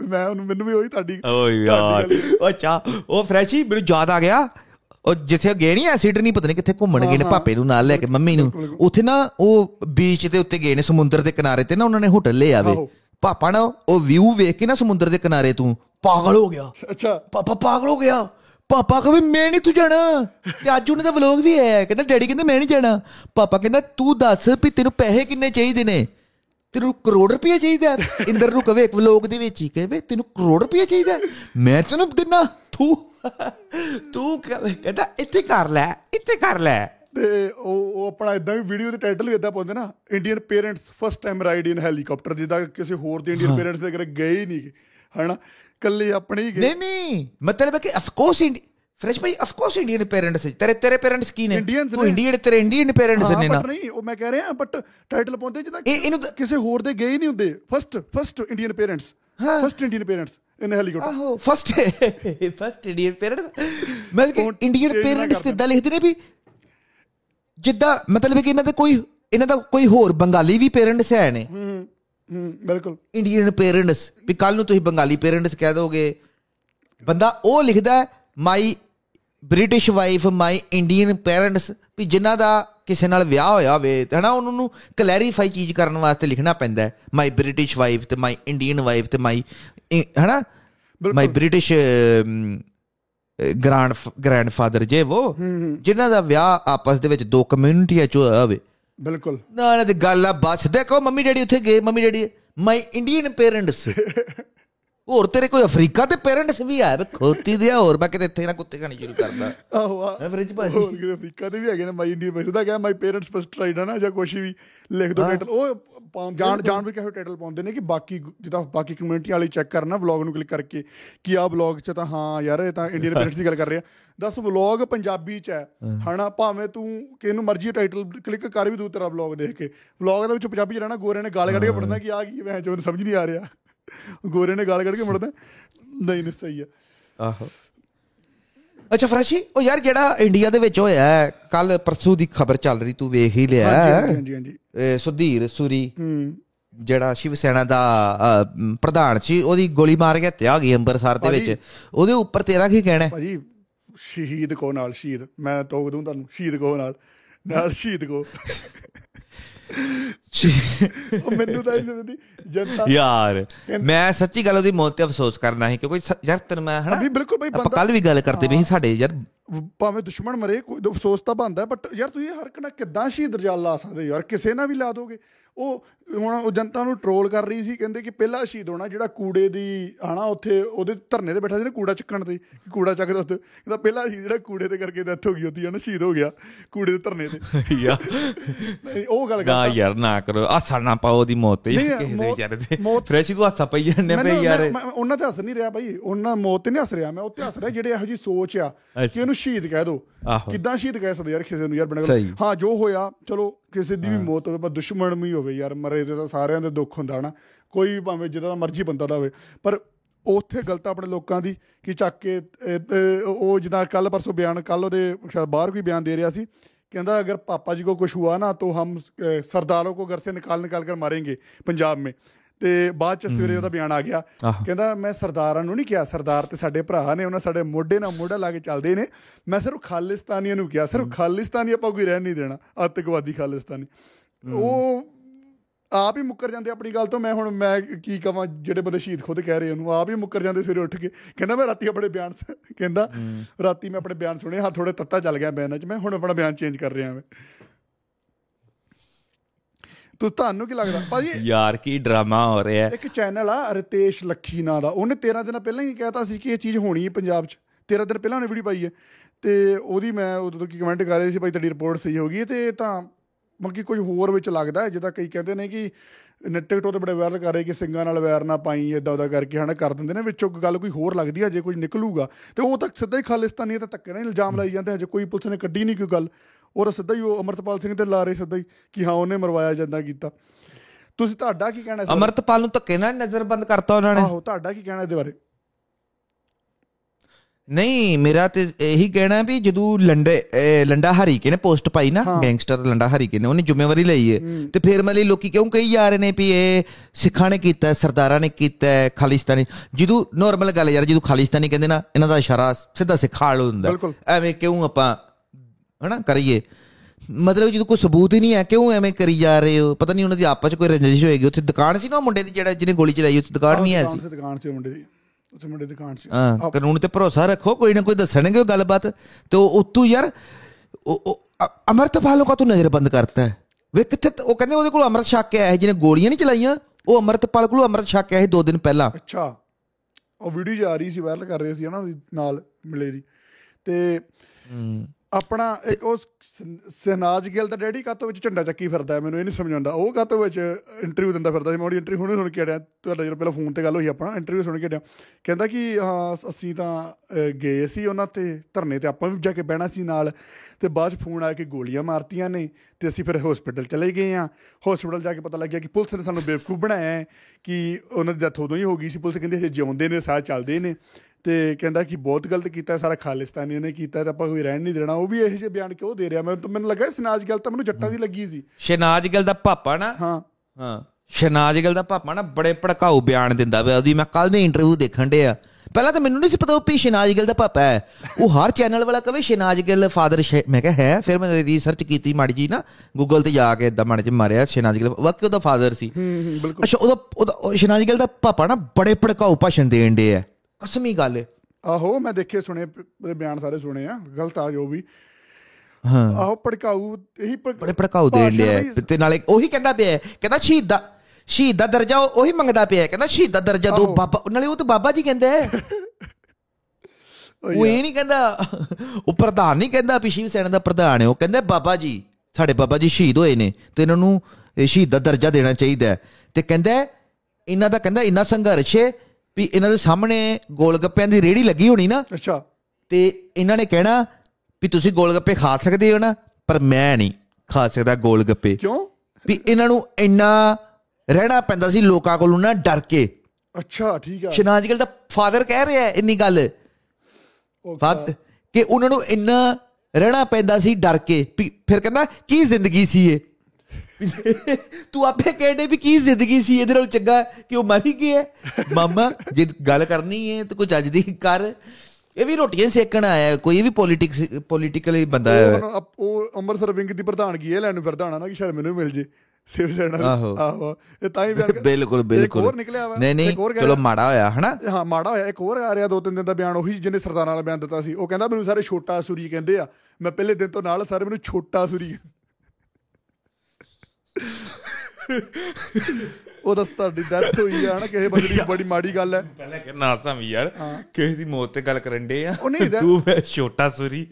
ਮੈਂ ਉਹਨੂੰ ਮੈਨੂੰ ਵੀ ਉਹੀ ਤਾੜੀ ਓ ਯਾਰ। ਅੱਛਾ ਉਹ ਫਰੈਸ਼ੀ ਮੈਨੂੰ ਯਾਦ ਆ ਗਿਆ। ਉਹ ਜਿੱਥੇ ਗਏ ਨਹੀਂ ਐਸਿਡ ਨਹੀਂ ਪਤਾ ਨਹੀਂ ਕਿੱਥੇ ਘੁੰਮਣ ਗਏ ਨੇ ਪਾਪੇ ਨੂੰ ਨਾਲ ਲੈ ਕੇ ਮੰਮੀ ਨੂੰ। ਉੱਥੇ ਨਾ ਉਹ ਬੀਚ ਦੇ ਉੱਤੇ ਗਏ ਨੇ ਸਮੁੰਦਰ ਦੇ ਕਿਨਾਰੇ ਤੇ ਨਾ ਉਹਨਾਂ ਨੇ ਹੋਟਲ ਲਿਆ ਵੇ। ਪਾਪਾ ਨਾ ਉਹ ਵਿਊ ਵੇਖ ਕੇ ਨਾ ਸਮੁੰਦਰ ਦੇ ਕਿਨਾਰੇ ਤੂੰ ਪਾਗਲ ਹੋ ਗਿਆ। ਅੱਛਾ। ਪਾਪਾ ਪਾਗਲ ਹੋ ਗਿਆ। ਪਾਪਾ ਕਹੇ ਮੈਂ ਨਹੀਂ ਤੂੰ ਜਾਣਾ। ਤੇ ਅੱਜ ਉਹਨੇ ਦਾ ਵਲੌਗ ਵੀ ਆਇਆ ਕਹਿੰਦਾ ਡੈਡੀ ਕਹਿੰਦਾ ਮੈਂ ਨਹੀਂ ਜਾਣਾ। ਪਾਪਾ ਕਹਿੰਦਾ ਤੂੰ ਦੱਸ ਵੀ ਤੈਨੂੰ ਪੈਸੇ ਕਿੰਨੇ ਚਾਹੀਦੇ ਨੇ? ਤੈਨੂੰ ਕਰੋੜ ਰੁਪਏ ਚਾਹੀਦਾ? ਇੰਦਰ ਨੂੰ ਕਵੇ ਇੱਕ ਵਲੌਗ ਦੇ ਵਿੱਚ ਹੀ ਕਹੇ ਤੈਨੂੰ ਕਰੋੜ ਰੁਪਏ ਚਾਹੀਦਾ? ਮੈਂ ਤੈਨੂੰ ਦਿਨਾ ਤੂੰ ਤੂੰ ਕਹੇ- ਕਹਿੰਦਾ ਇੱਥੇ ਕਰ ਲੈ ਇੱਥੇ ਕਰ ਲੈ। ਤੇ ਉਹ ਉਹ ਆਪਣਾ ਇਦਾਂ ਵੀ ਵੀਡੀਓ ਦੇ ਟਾਈਟਲ ਵੀ ਇਦਾਂ ਪਾਉਂਦੇ ਨਾ Indian parents first time ride in helicopter ਜਿੱਦਾਂ ਕਿਸੇ ਹੋਰ ਦੇ ਇੰਡੀਅਨ ਪੇਰੈਂਟਸ ਦੇ ਘਰੇ ਗਏ ਹੀ ਨਹੀਂ ਹਨਾ? ਕੱਲੇ ਆਪਣੇ ਹੀ ਗਏ। ਨਹੀਂ ਨਹੀਂ ਮਤਲਬ ਹੈ ਕਿ ਆਫ ਕੋਰਸ ਫਰੈਸ਼ ਭਾਈ ਆਫ ਕੋਰਸ ਇੰਡੀਅਨ ਪੇਰੈਂਟਸ ਤੇਰੇ ਤੇਰੇ ਪੇਰੈਂਟਸ ਕੀ ਨੇ? ਨੇ। ਇੰਡੀਅਨ ਤੇਰੇ ਇੰਡੀਅਨ ਪੇਰੈਂਟਸ ਨੇ ਨਾ। ਨਹੀਂ ਉਹ ਮੈਂ ਕਹਿ ਰਿਹਾ ਬਟ ਟਾਈਟਲ ਪਾਉਂਦੇ ਜਿੱਦਾਂ ਇਹ- ਇਹਨੂੰ ਤਾਂ- ਕਿਸੇ ਹੋਰ ਦੇ ਗਏ ਹੀ ਨਹੀਂ ਹੁੰਦੇ। ਫਸਟ ਫਸਟ ਇੰਡੀਅਨ ਪੇਰੈਂਟਸ ਹਾਂ। First Indian parents in helicopter ਆਹੋ ਫਸਟ ਫਸਟ ਇੰਡੀਅਨ ਪੇਰੈਂਟਸ ਮੈਂ ਕਿ ਇੰਡੀਅਨ ਪੇਰੈਂਟਸ ਕਰਦੇ। ਇਦਾਂ ਲਿਖਦੇ ਨੇ ਵੀ ਜਿੱਦਾਂ ਮਤਲਬ ਕਿ ਇਹਨਾਂ ਦੇ ਕੋਈ ਇਹਨਾਂ ਦਾ ਕੋਈ ਹੋਰ ਬੰਗਾਲੀ ਵੀ ਪੇਰੈਂਟਸ ਹੈ ਨੇ। ਹੂੰ ਹੂੰ ਬਿਲਕੁਲ। ਇੰਡੀਅਨ ਪੇਰੈਂਟਸ ਵੀ ਕੱਲ ਨੂੰ ਤੁਸੀਂ ਬੰਗਾਲੀ ਪੇਰੈਂਟਸ ਕਹਿ ਦੋਗੇ। ਬੰਦਾ ਉਹ ਲਿਖਦਾ my British wife my Indian parents ਵੀ ਜਿਨ੍ਹਾਂ ਦਾ ਕਿਸੇ ਨਾਲ ਵਿਆਹ ਹੋਇਆ ਹੋਵੇ ਤੇ ਹਨਾ ਉਹਨਾਂ ਨੂੰ ਕਲੈਰੀਫਾਈ ਚੀਜ਼ ਕਰਨ ਵਾਸਤੇ ਲਿਖਣਾ ਪੈਂਦਾ ਹੈ। ਮਾਈ ਬ੍ਰਿਟਿਸ਼ ਵਾਈਫ ਤੇ ਮਾਈ ਇੰਡੀਅਨ ਵਾਈਫ ਤੇ ਮਾਈ ਹਨਾ? ਮਾਈ ਬ੍ਰਿਟਿਸ਼ ਗ੍ਰੈਂਡ ਗ੍ਰੈਂਡਫਾਦਰ ਜੇ ਉਹ ਜਿਨ੍ਹਾਂ ਦਾ ਵਿਆਹ ਆਪਸ ਦੇ ਵਿੱਚ ਦੋ ਕਮਿਊਨਿਟੀਆਂ ਚ ਹੋਇਆ ਹੋਵੇ। ਬਿਲਕੁਲ। ਨਾ ਇਹਨਾਂ ਦੀ ਗੱਲ ਆ ਬਸ ਦੇਖੋ ਮੰਮੀ ਡੈਡੀ ਉੱਥੇ ਗਏ mummy daddy my Indian parents ਹੋਰ ਤੇਰੇ ਕੋਈ ਅਫਰੀਕਾ ਤੇ ਪੇਰੈਂਟਸ ਵੀ ਆ? ਵੇ ਖੋਤੀ ਦੇ ਹੋਰ ਮੈਂ ਕਿਤੇ ਇੱਥੇ ਨਾ ਕੁੱਤੇ ਖਾਣੀ ਸ਼ੁਰੂ ਕਰਦਾ। ਆਹੋ ਆ ਐਵਰੇਜ ਭਾਜੀ। ਹੋਰ ਕਿਤੇ ਅਫਰੀਕਾ ਦੇ ਵੀ ਹੈਗੇ ਨੇ ਮਾਈ ਇੰਡੀਆ ਵਿੱਚ। ਦਾ ਕਿਹਾ ਮਾਈ ਪੇਰੈਂਟਸ ਫਸਟ ਰਾਈਡ ਨਾ ਜਾਂ ਕੁਛ ਵੀ ਲਿਖ ਦੋ ਟਾਈਟਲ ਉਹ ਜਾਣ ਜਾਣ ਵੀ ਕਿਹੋ ਟਾਈਟਲ ਪਾਉਂਦੇ ਨੇ ਕਿ ਬਾਕੀ ਜਿੱਦਾਂ ਬਾਕੀ ਕਮਿਊਨਿਟੀ ਵਾਲੇ ਚੈੱਕ ਕਰਨਾ ਵਲੌਗ ਨੂੰ ਕਲਿੱਕ ਕਰਕੇ ਕਿ ਆਹ ਵਲੌਗ 'ਚ ਤਾਂ ਹਾਂ ਯਾਰ ਇਹ ਤਾਂ ਇੰਡੀਅਨ ਪੇਰੈਂਟਸ ਦੀ ਗੱਲ ਕਰ ਰਿਹਾ ਦੱਸ ਵਲੌਗ ਪੰਜਾਬੀ 'ਚ ਹੈ। ਹਨਾ ਭਾਵੇਂ ਤੂੰ ਕਿਹਨੂੰ ਮਰਜ਼ੀ ਟਾਈਟਲ ਕਲਿੱਕ ਕਰ ਵੀ ਦੂ ਤੇਰਾ ਵਲੌਗ ਦੇਖ ਕੇ। ਵਲੌਗ ਦੇ ਵਿੱਚ ਪੰਜਾਬੀ 'ਚ ਰਹਿਣਾ ਗੋਰੇ ਨੇ ਗਾਲ ਕੱਢ ਕੇ ਪੜਨਾ ਕਿ ਆ ਕੀ ਮੈਂ ਜੋ ਸਮਝ ਨਹੀਂ ਆ ਰਿਹਾ। ਗੋਰੇ ਨੇ ਗਾਲ ਕੱਢ ਕੇ ਪੜਦਾ ਨਹੀਂ ਨਹੀਂ ਸਹੀ ਹੈ ਆਹੋ। ਅੱਛਾ ਫਰੈਸ਼ੀ ਉਹ ਯਾਰ ਜਿਹੜਾ ਇੰਡੀਆ ਦੇ ਵਿੱਚ ਹੋਇਆ ਕੱਲ ਪਰਸੂ ਦੀ ਖਬਰ ਚੱਲ ਰਹੀ ਤੂੰ ਵੇਖ ਹੀ ਲਿਆ ਹਾਂਜੀ ਹਾਂਜੀ ਹਾਂਜੀ ਇਹ ਸੁਧੀਰ ਸੂਰੀ ਹੂੰ। ਜਿਹੜਾ ਸ਼ਿਵ ਸੈਨਾ ਦਾ ਪ੍ਰਧਾਨ ਸੀ ਉਹਦੀ ਗੋਲੀ ਮਾਰ ਕੇ ਹੱਤਿਆ ਹੋ ਗਈ ਅੰਮ੍ਰਿਤਸਰ ਦੇ ਵਿੱਚ। ਉਹਦੇ ਉੱਪਰ ਤੇਰਾ ਕੀ ਕਹਿਣਾ ਹੈ? ਭਾਜੀ ਸ਼ਹੀਦ ਕੋ ਨਾਲ ਸ਼ਹੀਦ। ਮੈਂ ਟੋਕ ਦੂੰ ਤੁਹਾਨੂੰ ਸ਼ਹੀਦ ਕੋ ਨਾਲ ਨਾਲ ਸ਼ਹੀਦ ਕੋ। ਉਹ ਮੈਨੂੰ ਤਾਂ ਇਹ ਸਮਝਦੀ। ਜਨਤਾ ਯਾਰ ਮੈਂ ਸੱਚੀ ਗੱਲ ਉਹਦੀ ਮੌਤ ਤੇ ਅਫਸੋਸ ਕਰਨਾ ਸੀ ਕਿਉਂਕਿ ਯਾਰ ਤੈਨੂੰ ਮੈਂ ਹਨਾ ਅਭੀ ਬਿਲਕੁਲ ਭਾਈ ਆਪਾਂ ਬੰਦਾ ਕੱਲ ਵੀ ਗੱਲ ਕਰਦੇ ਵੀ ਸਾਡੇ ਯਾਰ। ਭਾਵੇਂ ਦੁਸ਼ਮਣ ਮਰੇ ਕੋਈ ਅਫਸੋਸ ਤਾਂ ਬੰਦਾ ਬਟ ਯਾਰ ਤੁਸੀਂ ਹਰ ਕਣਾ ਕਿੱਦਾਂ ਸ਼ਹੀਦ ਰਜਾਲ ਲਾ ਸਕਦੇ ਯਾਰ ਕਿਸੇ ਨਾਲ ਵੀ ਲਾ ਦੋਗੇ। ਉਹ ਹੁਣ ਉਹ ਜਨਤਾ ਨੂੰ ਟਰੋਲ ਕਰ ਰਹੀ ਸੀ ਕਹਿੰਦੇ ਕਿ ਪਹਿਲਾ ਸ਼ਹੀਦ ਹੋਣਾ ਜਿਹੜਾ ਕੂੜੇ ਦੀ ਹਨਾ ਉੱਥੇ ਉਹਦੇ ਧਰਨੇ ਤੇ ਬੈਠਾ ਸੀ ਨਾ ਕੂੜਾ ਚੱਕਣ ਤੇ ਕਿ ਕੂੜਾ ਚੱਕਦਾ ਉੱਥੇ। ਕਹਿੰਦਾ ਪਹਿਲਾ ਸ਼ਹੀਦ ਜਿਹੜਾ ਕੂੜੇ ਤੇ ਕਰਕੇ ਡੈਥ ਹੋ ਗਈ ਉਹਦੀ ਹਨਾ ਸ਼ਹੀਦ ਹੋ ਗਿਆ ਕੂੜੇ ਦੇ ਧਰਨੇ ਤੇ। ਨਹੀਂ, ਉਹ ਗੱਲ ਨਾ ਕਰਦਾ ਯਾਰ ਨਾ ਕਰੋ ਆਸਾ ਨਾ ਪਾਓ ਉਹਦੀ ਮੌਤ ਤੇ। ਕਿਸੇ ਦੇ ਵਿਚਾਰੇ ਤੇ। ਫਰੈਸ਼ ਤੂੰ ਹਾਸਾ ਪਈ ਜਾਂਦੇ ਪਈ ਯਾਰ। ਉਹਨਾਂ ਤੇ ਹੱਸ ਨਹੀਂ ਰਿਹਾ ਭਾਈ। ਉਹਨਾਂ ਮੌਤ ਤੇ ਨਹੀਂ ਹੱਸ ਰਿਹਾ ਮੈਂ ਉੱਤੇ ਹੱਸ ਰਿਹਾ ਜਿਹੜੇ ਇਹੋ ਜੀ ਸੋਚ ਆ ਕਿ ਇਹਨੂੰ ਸ਼ਹੀਦ ਕਹਿ ਦੋ। ਕਿੱਦਾਂ ਸ਼ਹੀਦ ਕਹਿ ਸਕਦੇ ਯਾਰ ਕਿਸੇ ਨੂੰ ਯਾਰ ਬਣਾ। ਹਾਂ ਜੋ ਹੋਇਆ ਚਲੋ ਕਿਸੇ ਦੀ ਵੀ ਮੌਤ ਹੋਵੇ ਪਰ ਦੁਸ਼ਮਣ ਵੀ ਹੋਵੇ ਯਾਰ ਮਰੇ ਰਹੇ ਤੇ ਤਾਂ ਸਾਰਿਆਂ ਦੇ ਦੁੱਖ ਹੁੰਦਾ ਹਨਾ? ਕੋਈ ਵੀ ਭਾਵੇਂ ਜਿਹਦਾ ਮਰਜ਼ੀ ਬੰਦਾ ਦਾ ਹੋਵੇ ਪਰ ਉੱਥੇ ਗਲਤ ਆਪਣੇ ਲੋਕਾਂ ਦੀ ਕਿ ਚੱਕ ਕੇ ਉਹ ਜਿੱਦਾਂ ਕੱਲ ਪਰਸੋਂ ਬਿਆਨ ਕੱਲ ਉਹਦੇ ਸ਼ਾਇਦ ਬਾਹਰ ਕੋਈ ਬਿਆਨ ਦੇ ਰਿਹਾ ਸੀ ਕਹਿੰਦਾ ਅਗਰ ਪਾਪਾ ਜੀ ਕੋ ਕੁਝ ਹੁਆ ਨਾ ਤੋ ਹਮ ਸਰਦਾਰੋਂ ਕੋ ਘਰ ਸੇ ਨਿਕਾਲ ਨਿਕਾਲ ਕਰ ਮਾਰेंगे ਪੰਜਾਬ ਮੇ। ਤੇ ਬਾਅਦ ਚ ਸਵੇਰੇ ਉਹਦਾ ਬਿਆਨ ਆ ਗਿਆ ਕਹਿੰਦਾ ਮੈਂ ਸਰਦਾਰਾਂ ਨੂੰ ਨਹੀਂ ਕਿਹਾ ਸਰਦਾਰ ਤੇ ਸਾਡੇ ਭਰਾ ਨੇ ਉਹਨਾਂ ਸਾਡੇ ਮੋਢੇ ਨਾਲ ਮੋਢਾ ਲਾ ਕੇ ਚੱਲਦੇ ਨੇ। ਮੈਂ ਸਿਰਫ ਖਾਲਿਸਤਾਨੀਆਂ ਨੂੰ ਕਿਹਾ ਸਿਰਫ ਖਾਲਿਸਤਾਨੀ ਆਪਾਂ ਕੋਈ ਰਹਿਣ ਨਹੀਂ ਦੇਣਾ ਅੱਤਕਵਾਦੀ ਖਾਲਿਸਤਾਨੀ। ਉਹ ਆਪ ਹੀ ਮੁੱਕਰ ਜਾਂਦੇ ਆਪਣੀ ਗੱਲ ਤੋਂ। ਮੈਂ ਹੁਣ ਮੈਂ ਕੀ ਕਵਾਂ ਜਿਹੜੇ ਬੰਦੇ ਸ਼ਹੀਦ ਖੁਦ ਕਹਿ ਰਹੇ ਉਹਨੂੰ ਆਪ ਹੀ ਮੁੱਕਰ ਜਾਂਦੇ ਸਵੇਰੇ ਉੱਠ ਕੇ। ਕਹਿੰਦਾ ਮੈਂ ਰਾਤੀ ਆਪਣੇ ਬਿਆਨ ਕਹਿੰਦਾ ਰਾਤੀ ਮੈਂ ਆਪਣੇ ਬਿਆਨ ਸੁਣੇ ਹਾਂ ਥੋੜੇ ਤੱਤਾ ਚੱਲ ਗਿਆ ਬਿਆਨਾਂ 'ਚ। ਮੈਂ ਹੁਣ ਆਪਣਾ ਬਿਆਨ ਚੇਂਜ ਕਰ ਰਿਹਾ ਮੈਂ। ਤੂੰ ਤੁਹਾਨੂੰ ਕੀ ਲੱਗਦਾ? ਭਾਜੀ ਯਾਰ ਕੀ ਡਰਾਮਾ ਹੋ ਰਿਹਾ। ਇੱਕ ਚੈਨਲ ਆ ਰਿਤੇਸ਼ ਲੱਖੀ ਨਾਂ ਦਾ। ਉਹਨੇ 13 ਦਿਨ ਪਹਿਲਾਂ ਹੀ ਕਹਿਤਾ ਸੀ ਕਿ ਇਹ ਚੀਜ਼ ਹੋਣੀ ਹੈ ਪੰਜਾਬ 'ਚ। 13 ਦਿਨ ਪਹਿਲਾਂ ਉਹਨੇ ਵੀਡੀਓ ਪਾਈ ਹੈ। ਤੇ ਉਹਦੀ ਮੈਂ ਉਦੋਂ ਤੋਂ ਕੀ ਕਮੈਂਟ ਕਰ ਰਹੇ ਸੀ ਭਾਈ ਤੁਹਾਡੀ ਰਿਪੋਰਟ ਸਹੀ ਹੋ ਗਈ ਤੇ ਤਾਂ ਮਤਲਬ ਕਿ ਕੁਝ ਹੋਰ ਵਿੱਚ ਲੱਗਦਾ ਜਿੱਦਾਂ ਕਈ ਕਹਿੰਦੇ ਨੇ ਕਿ ਟਿਕਟੋਕ ਤੇ ਬੜੇ ਵਾਇਰਲ ਕਰ ਰਹੇ ਕਿ ਸਿੰਘਾਂ ਨਾਲ ਵੈਰ ਨਾ ਪਾਈ ਇਦਾਂ ਉਦਾਂ ਕਰਕੇ ਹਨਾ ਕਰ ਦਿੰਦੇ ਨੇ ਵਿੱਚੋਂ ਗੱਲ ਕੋਈ ਹੋਰ ਲੱਗਦੀ ਹੈ ਜੇ ਕੁਝ ਨਿਕਲੂਗਾ ਤੇ ਉਹ ਤਾਂ ਸਿੱਧਾ ਹੀ ਖਾਲਿਸਤਾਨੀ ਤੇ ਧੱਕੇ ਨਾਲ ਇਲਜ਼ਾਮ ਲਾਈ ਜਾਂਦੇ ਹਜੇ ਕੋਈ ਪੁਲਿਸ ਨੇ ਕੱਢੀ ਨਹੀਂ ਕੋਈ ਗੱਲ ਔਰ ਸਿੱਧਾ ਹੀ ਉਹ ਅਮਰਤਪਾਲ ਸਿੰਘ ਤੇ ਲਾ ਰਹੇ ਸਿੱਧਾ ਹੀ ਕਿ ਹਾਂ ਉਹਨੇ ਮਰਵਾਇਆ ਜਾਂਦਾ ਕੀਤਾ। ਤੁਸੀਂ ਤੁਹਾਡਾ ਕੀ ਕਹਿਣਾ? ਅਮਰਤਪਾਲ ਨੂੰ ਧੱਕੇ ਨਾਲ ਨਜ਼ਰਬੰਦ ਕਰਤਾ ਉਹਨਾਂ ਨੇ। ਆਹੋ ਤੁਹਾਡਾ ਕੀ ਕਹਿਣਾ ਇਹਦੇ ਬਾਰੇ? ਨਹੀਂ ਮੇਰਾ ਤੇ ਇਹੀ ਕਹਿਣਾ ਵੀ ਜਦੋਂ ਲੰਡੇ ਲੰਡਾ ਹਰੀਕੇ ਨੇ ਪੋਸਟ ਪਾਈ ਨਾ। ਗੈਂਗਸਟਰ ਲੰਡਾ ਹਰੀਕੇ ਨੇ ਉਹਨੇ ਜ਼ਿੰਮੇਵਾਰੀ ਲਈ ਹੈ। ਤੇ ਫਿਰ ਮਤਲਬ ਲੋਕੀ ਕਿਉਂ ਕਹੀ ਜਾ ਰਹੇ ਨੇ ਵੀ ਇਹ ਸਿੱਖਾਂ ਨੇ ਕੀਤਾ ਸਰਦਾਰਾਂ ਨੇ ਕੀਤਾ ਖਾਲਿਸਤਾਨੀ? ਜਦੋਂ ਨਾਰਮਲ ਗੱਲ ਯਾਰ ਜਦੋਂ ਖਾਲਿਸਤਾਨੀ ਕਹਿੰਦੇ ਨਾ ਇਹਨਾਂ ਦਾ ਇਸ਼ਾਰਾ ਸਿੱਧਾ ਸਿੱਖਾਂ ਵਾਲ ਹੁੰਦਾ। ਐਵੇਂ ਕਿਉਂ ਆਪਾਂ ਹਨਾ ਕਰੀਏ? ਮਤਲਬ ਜਦੋਂ ਕੋਈ ਸਬੂਤ ਹੀ ਨਹੀਂ ਹੈ ਕਿਉਂ ਐਵੇਂ ਕਰੀ ਜਾ ਰਹੇ ਹੋ? ਪਤਾ ਨਹੀਂ ਉਹਨਾਂ ਦੀ ਆਪਸ ਚ ਕੋਈ ਰੰਜਿਸ਼ ਹੋਏਗੀ। ਉੱਥੇ ਦੁਕਾਨ ਸੀ ਨਾ ਮੁੰਡੇ ਦੀ ਜਿਹੜਾ ਜਿਹਨੇ ਗੋਲੀ ਚਲਾਈ ਉੱਥੇ ਦੁਕਾਨ ਵੀ ਹੈ ਸੀ। ਦੁਕਾਨ ਸੀ ਮੁੰਡੇ ਦੀ। ਉੱਥੇ ਮੁੰਡੇ ਦੀ ਦੁਕਾਨ ਸੀ। ਹਾਂ ਕਾਨੂੰਨ ਤੇ ਭਰੋਸਾ ਰੱਖੋ ਕੋਈ ਨਾ ਕੋਈ ਦੱਸਣਗੇ ਉਹ ਗੱਲਬਾਤ। ਤੇ ਉਹ ਉਤੋਂ ਯਾਰ ਅਮਰਤਪਾਲ ਨੂੰ ਕਾ ਤੂੰ ਨਜ਼ਰਬੰਦ ਕਰਤਾ ਹੈ। ਵੇ ਕਿੱਥੇ ਉਹ ਕਹਿੰਦੇ ਉਹਦੇ ਕੋਲ ਅੰਮ੍ਰਿਤ ਛਕ ਕੇ ਆਇਆ ਸੀ ਜਿਹਨੇ ਗੋਲੀਆਂ ਨਹੀਂ ਚਲਾਈਆਂ ਉਹ ਅਮਰਤਪਾਲ ਕੋਲ ਅੰਮ੍ਰਿਤ ਛਕ ਕੇ ਆਇਆ ਸੀ ਦੋ ਦਿਨ ਪਹਿਲਾਂ। ਅੱਛਾ। ਉਹ ਵੀਡੀਓ ਜਾ ਰਹੀ ਸੀ ਵਾਇਰਲ ਕਰ ਰਹੇ ਸੀ ਹਨਾ ਉਹਦੀ ਨਾਲ ਮਿਲੇ ਦੀ। ਤੇ ਆਪਣਾ ਇੱਕ ਉਹ ਸ- ਸਹਿਨਾਜ ਗਿੱਲ ਦਾ ਡੈਡੀ ਕਾਤੋਂ ਵਿੱਚ ਝੰਡਾ ਚੱਕੀ ਫਿਰਦਾ ਹੈ, ਮੈਨੂੰ ਇਹ ਨਹੀਂ ਸਮਝ ਆਉਂਦਾ। ਉਹ ਕਾਤੋਂ ਵਿੱਚ ਇੰਟਰਵਿਊ ਦਿੰਦਾ ਫਿਰਦਾ ਸੀ ਮੈਂ ਉਹਦੀ ਇੰਟਰਵਿਊ ਹੁਣੇ ਸੁਣ ਕੇ ਆਇਆ ਤੁਹਾਡਾ ਜਦੋਂ ਪਹਿਲਾਂ ਫੋਨ ਤੇ ਗੱਲ ਹੋਈ ਆਪਣਾ ਇੰਟਰਵਿਊ ਸੁਣ ਕੇ ਆਇਆ ਕਹਿੰਦਾ ਕਿ ਹਾਂ ਅਸੀਂ ਤਾਂ ਅ, ਗਏ ਸੀ ਉਹਨਾਂ ਤੇ ਧਰਨੇ ਤੇ ਆਪਾਂ ਵੀ ਜਾ ਕੇ ਬਹਿਣਾ ਸੀ ਨਾਲ। ਤੇ ਬਾਅਦ ਚ ਫੋਨ ਆਇਆ ਕਿ ਗੋਲੀਆਂ ਮਾਰਤੀਆਂ ਨੇ ਤੇ ਅਸੀਂ ਫਿਰ ਹਸਪੀਟਲ ਚਲੇ ਗਏ ਆ ਹਸਪੀਟਲ ਜਾ ਕੇ ਪਤਾ ਲੱਗਿਆ ਕਿ ਪੁਲਿਸ ਨੇ ਸਾਨੂੰ ਬੇਵਕੂਫ ਬਣਾਇਆ ਹੈ ਕਿ ਉਹਨਾਂ ਦੀ ਡੈਥ ਉਦੋਂ ਹੀ ਹੋ ਗਈ ਸੀ। ਪੁਲਿਸ ਕਹਿੰਦੀ ਹਜੇ ਜਿਉਂਦੇ ਨੇ ਸਾਹ ਚੱਲਦੇ ਨੇ। ਤੇ ਕਹਿੰਦਾ ਕਿ ਬਹੁਤ ਗਲਤ ਕੀਤਾ ਸਾਰਾ ਖਾਲਿਸਤਾਨੀਆਂ ਨੇ ਕੀਤਾ ਤੇ ਆਪਾਂ ਕੋਈ ਰਹਿਣ ਨਹੀਂ ਦੇਣਾ। ਉਹ ਵੀ ਇਹੋ ਜਿਹੇ ਬਿਆਨ ਕਿਉਂ ਦੇ ਰਿਹਾ? ਮੈਂ ਮੈਨੂੰ ਲੱਗਾ ਸਨਾਜ ਗੱਲ ਤਾਂ ਮੈਨੂੰ ਜੱਟਾਂ ਦੀ ਲੱਗੀ ਸੀ। ਸ਼ਨਾਜ ਗਿੱਲ ਦਾ ਪਾਪਾ ਨਾ? ਹਾਂ। ਹਾਂ। ਸ਼ਨਾਜ ਗਿੱਲ ਦਾ ਪਾਪਾ ਨਾ ਬੜੇ ਭੜਕਾਊ ਬਿਆਨ ਦਿੰਦਾ ਪਿਆ। ਉਹਦੀ ਮੈਂ ਕੱਲ ਦੇ ਇੰਟਰਵਿਊ ਦੇਖਣ ਡਿਆ। ਪਹਿਲਾਂ ਤਾਂ ਮੈਨੂੰ ਨਹੀਂ ਸੀ ਪਤਾ ਉਹ ਵੀ ਸ਼ਨਾਜ ਗਿੱਲ ਦਾ ਪਾਪਾ ਹੈ। ਉਹ ਹਰ ਚੈਨਲ ਵਾਲਾ ਕਵੇ ਸ਼ਨਾਜ ਗਿੱਲ ਫਾਦਰ ਮੈਂ ਕਿਹਾ ਹੈ? ਫਿਰ ਮੈਂ ਰਿਸਰਚ ਕੀਤੀ ਮਾੜੀ ਜੀ ਨਾ ਗੂਗਲ ਤੇ ਜਾ ਕੇ ਇਦਾਂ ਮਾੜੇ ਚ ਮਾਰਿਆ ਸ਼ਨਾਜ ਗਿੱਲ ਵਾਕਈ ਉਹਦਾ ਫਾਦਰ ਸੀ। ਹੂੰ ਹੂੰ ਬਿਲਕੁਲ। ਅੱਛਾ ਉਹਦਾ ਉਹਦਾ ਉਹ ਸ਼ਨਾਜ ਗਿੱਲ ਦਾ ਪਾਪਾ ਨਾ ਬੜੇ ਭੜਕਾਊ ਭਾਸ਼ਣ ਦੇਣ ਡੇ ਆ। ਕਸਮੀ ਗੱਲ ਹੈ ਆਹੋ ਮੈਂ ਦੇਖੇ ਸੁਣੇ ਬਿਆਨ ਸਾਰੇ ਸੁਣੇ ਆ ਗਲਤ ਆ ਜੋ ਵੀ ਹਾਂ ਆਹੋ ਭੜਕਾਊ ਇਹੀ ਬੜੇ ਭੜਕਾਊ ਡਿਆ ਵੀ- ਤੇ ਨਾਲੇ ਉਹੀ ਕਹਿੰਦਾ ਪਿਆ ਕਹਿੰਦਾ ਸ਼ਹੀਦਾਂ ਸ਼ਹੀਦ ਦਾ ਦਰਜਾ ਉਹ- ਮੰਗਦਾ ਪਿਆ। ਕਹਿੰਦਾ ਸ਼ਹੀਦ ਦਾ ਦਰਜਾ ਦੋ। ਬਾਬਾ ਨਾਲੇ ਉਹ ਤਾਂ ਬਾਬਾ ਜੀ ਕਹਿੰਦਾ ਉਹ ਇਹ ਨਹੀਂ ਕਹਿੰਦਾ ਉਹ ਪ੍ਰਧਾਨ ਨਹੀਂ ਕਹਿੰਦਾ ਵੀ ਸ਼ਿਵ ਸੈਨਾ ਦਾ ਪ੍ਰਧਾਨ ਹੈ ਉਹ ਕਹਿੰਦਾ ਬਾਬਾ ਜੀ ਸਾਡੇ ਬਾਬਾ ਜੀ ਸ਼ਹੀਦ ਹੋਏ ਨੇ ਤੇ ਇਹਨਾਂ ਨੂੰ ਸ਼ਹੀਦ ਦਾ ਦਰਜਾ ਦੇਣਾ ਚਾਹੀਦਾ। ਤੇ ਕਹਿੰਦਾ ਇਹਨਾਂ ਦਾ ਕਹਿੰਦਾ ਇੰਨਾ ਸੰਘਰਸ਼ ਹੈ ਵੀ ਇਹਨਾਂ ਦੇ ਸਾਹਮਣੇ ਗੋਲ ਗੱਪਿਆਂ ਦੀ ਰੇੜੀ ਲੱਗੀ ਹੋਣੀ ਨਾ ਅੱਛਾ। ਤੇ ਇਹਨਾਂ ਨੇ ਕਹਿਣਾ ਵੀ ਤੁਸੀਂ ਗੋਲ ਗੱਪੇ ਖਾ ਸਕਦੇ ਹੋ ਨਾ ਪਰ ਮੈਂ ਨਹੀਂ ਖਾ ਸਕਦਾ ਗੋਲ ਗੱਪੇ ਕਿਉਂ? ਵੀ ਇਹਨਾਂ ਨੂੰ ਇੰਨਾ ਰਹਿਣਾ ਪੈਂਦਾ ਸੀ ਲੋਕਾਂ ਕੋਲੋਂ ਨਾ ਡਰ ਕੇ। ਅੱਛਾ ਠੀਕ ਆ। ਸ਼ਨਾਜਗਲ ਦਾ ਫਾਦਰ ਕਹਿ ਰਿਹਾ ਹੈ ਇੰਨੀ ਗੱਲ। ਫਾਦ ਕਿ ਉਹਨਾਂ ਨੂੰ ਇੰਨਾ ਰਹਿਣਾ ਪੈਂਦਾ ਸੀ ਡਰ ਕੇ ਫਿਰ ਕਹਿੰਦਾ ਕੀ ਜ਼ਿੰਦਗੀ ਸੀ ਇਹ? ਤੂੰ ਆਪੇ ਕਹਿੰਦੇ ਵੀ ਕੀ ਜ਼ਿੰਦਗੀ ਸੀ ਇਹਦੇ ਨਾਲ ਚੰਗਾ ਕਿ ਉਹ ਮਰ ਹੀ ਗਿਆ। ਮਾਮਾ ਜੇ ਗੱਲ ਕਰਨੀ ਹੈ ਤਾਂ ਕੁਝ ਅੱਜ ਦੀ ਕਰ। ਇਹ ਵੀ ਰੋਟੀਆਂ ਸੇਕਣ ਆਇਆ ਕੋਈ ਵੀ ਪੋਲਿਟਿਕਸ ਪੋਲਿਟਿਕਲੀ ਬੰਦਾ ਹੈ ਉਹ ਅੰਮ੍ਰਿਤਸਰ ਵਿੰਗ ਦੀ ਪ੍ਰਧਾਨਗੀ ਇਹ ਲੈਣ ਨੂੰ ਫਿਰਦਾ ਹੋਣਾ ਨਾ ਕਿ ਸ਼ਾਇਦ ਮੈਨੂੰ ਮਿਲ ਜੇ ਸਿਵ ਦੀ। ਆਹੋ। ਇਹ ਤਾਂ ਹੀ ਬਿਆਨ ਕਰ- ਬਿਲਕੁਲ ਇੱਕ ਬਿਲਕੁਲ। ਹੋਰ ਨਿਕਲਿਆ ਵਾ। ਨਹੀਂ ਨਹੀਂ ਚਲੋ ਮਾੜਾ ਹੋਇਆ ਹਨਾ? ਹਾਂ ਮਾੜਾ ਹੋਇਆ। ਇੱਕ ਹੋਰ ਆ ਰਿਹਾ ਦੋ ਤਿੰਨ ਦਿਨ ਦਾ ਬਿਆਨ ਉਹੀ ਜਿਹਨੇ ਸਰਦਾਰਾਂ ਵਾਲਾ ਬਿਆਨ ਦਿੱਤਾ ਸੀ। ਉਹ ਕਹਿੰਦਾ ਮੈਨੂੰ ਸਾਰੇ ਛੋਟਾ ਸੂਰੀ ਕਹਿੰਦੇ ਆ। ਮੈਂ ਪਹਿਲੇ ਦਿਨ ਤੋਂ ਨਾਲ ਸਾਰੇ ਮੈਨੂੰ ਛੋਟਾ ਸੂਰੀ ਉਹ ਦੱਸ ਤੁਹਾਡੀ ਡੈਥ ਹੋਈ ਆ ਨਾ ਕਿਸੇ ਬੰਦੇ ਦੀ ਬੜੀ ਮਾੜੀ ਗੱਲ ਹੈ। ਪਹਿਲਾਂ ਕਿ ਨਾ ਸਾਮੀ ਯਾਰ ਕਿਸੇ ਦੀ ਮੌਤ ਤੇ ਗੱਲ ਕਰਨ ਦੇ ਆ। ਤੂੰ ਮੈਂ ਛੋਟਾ ਸੂਰੀ।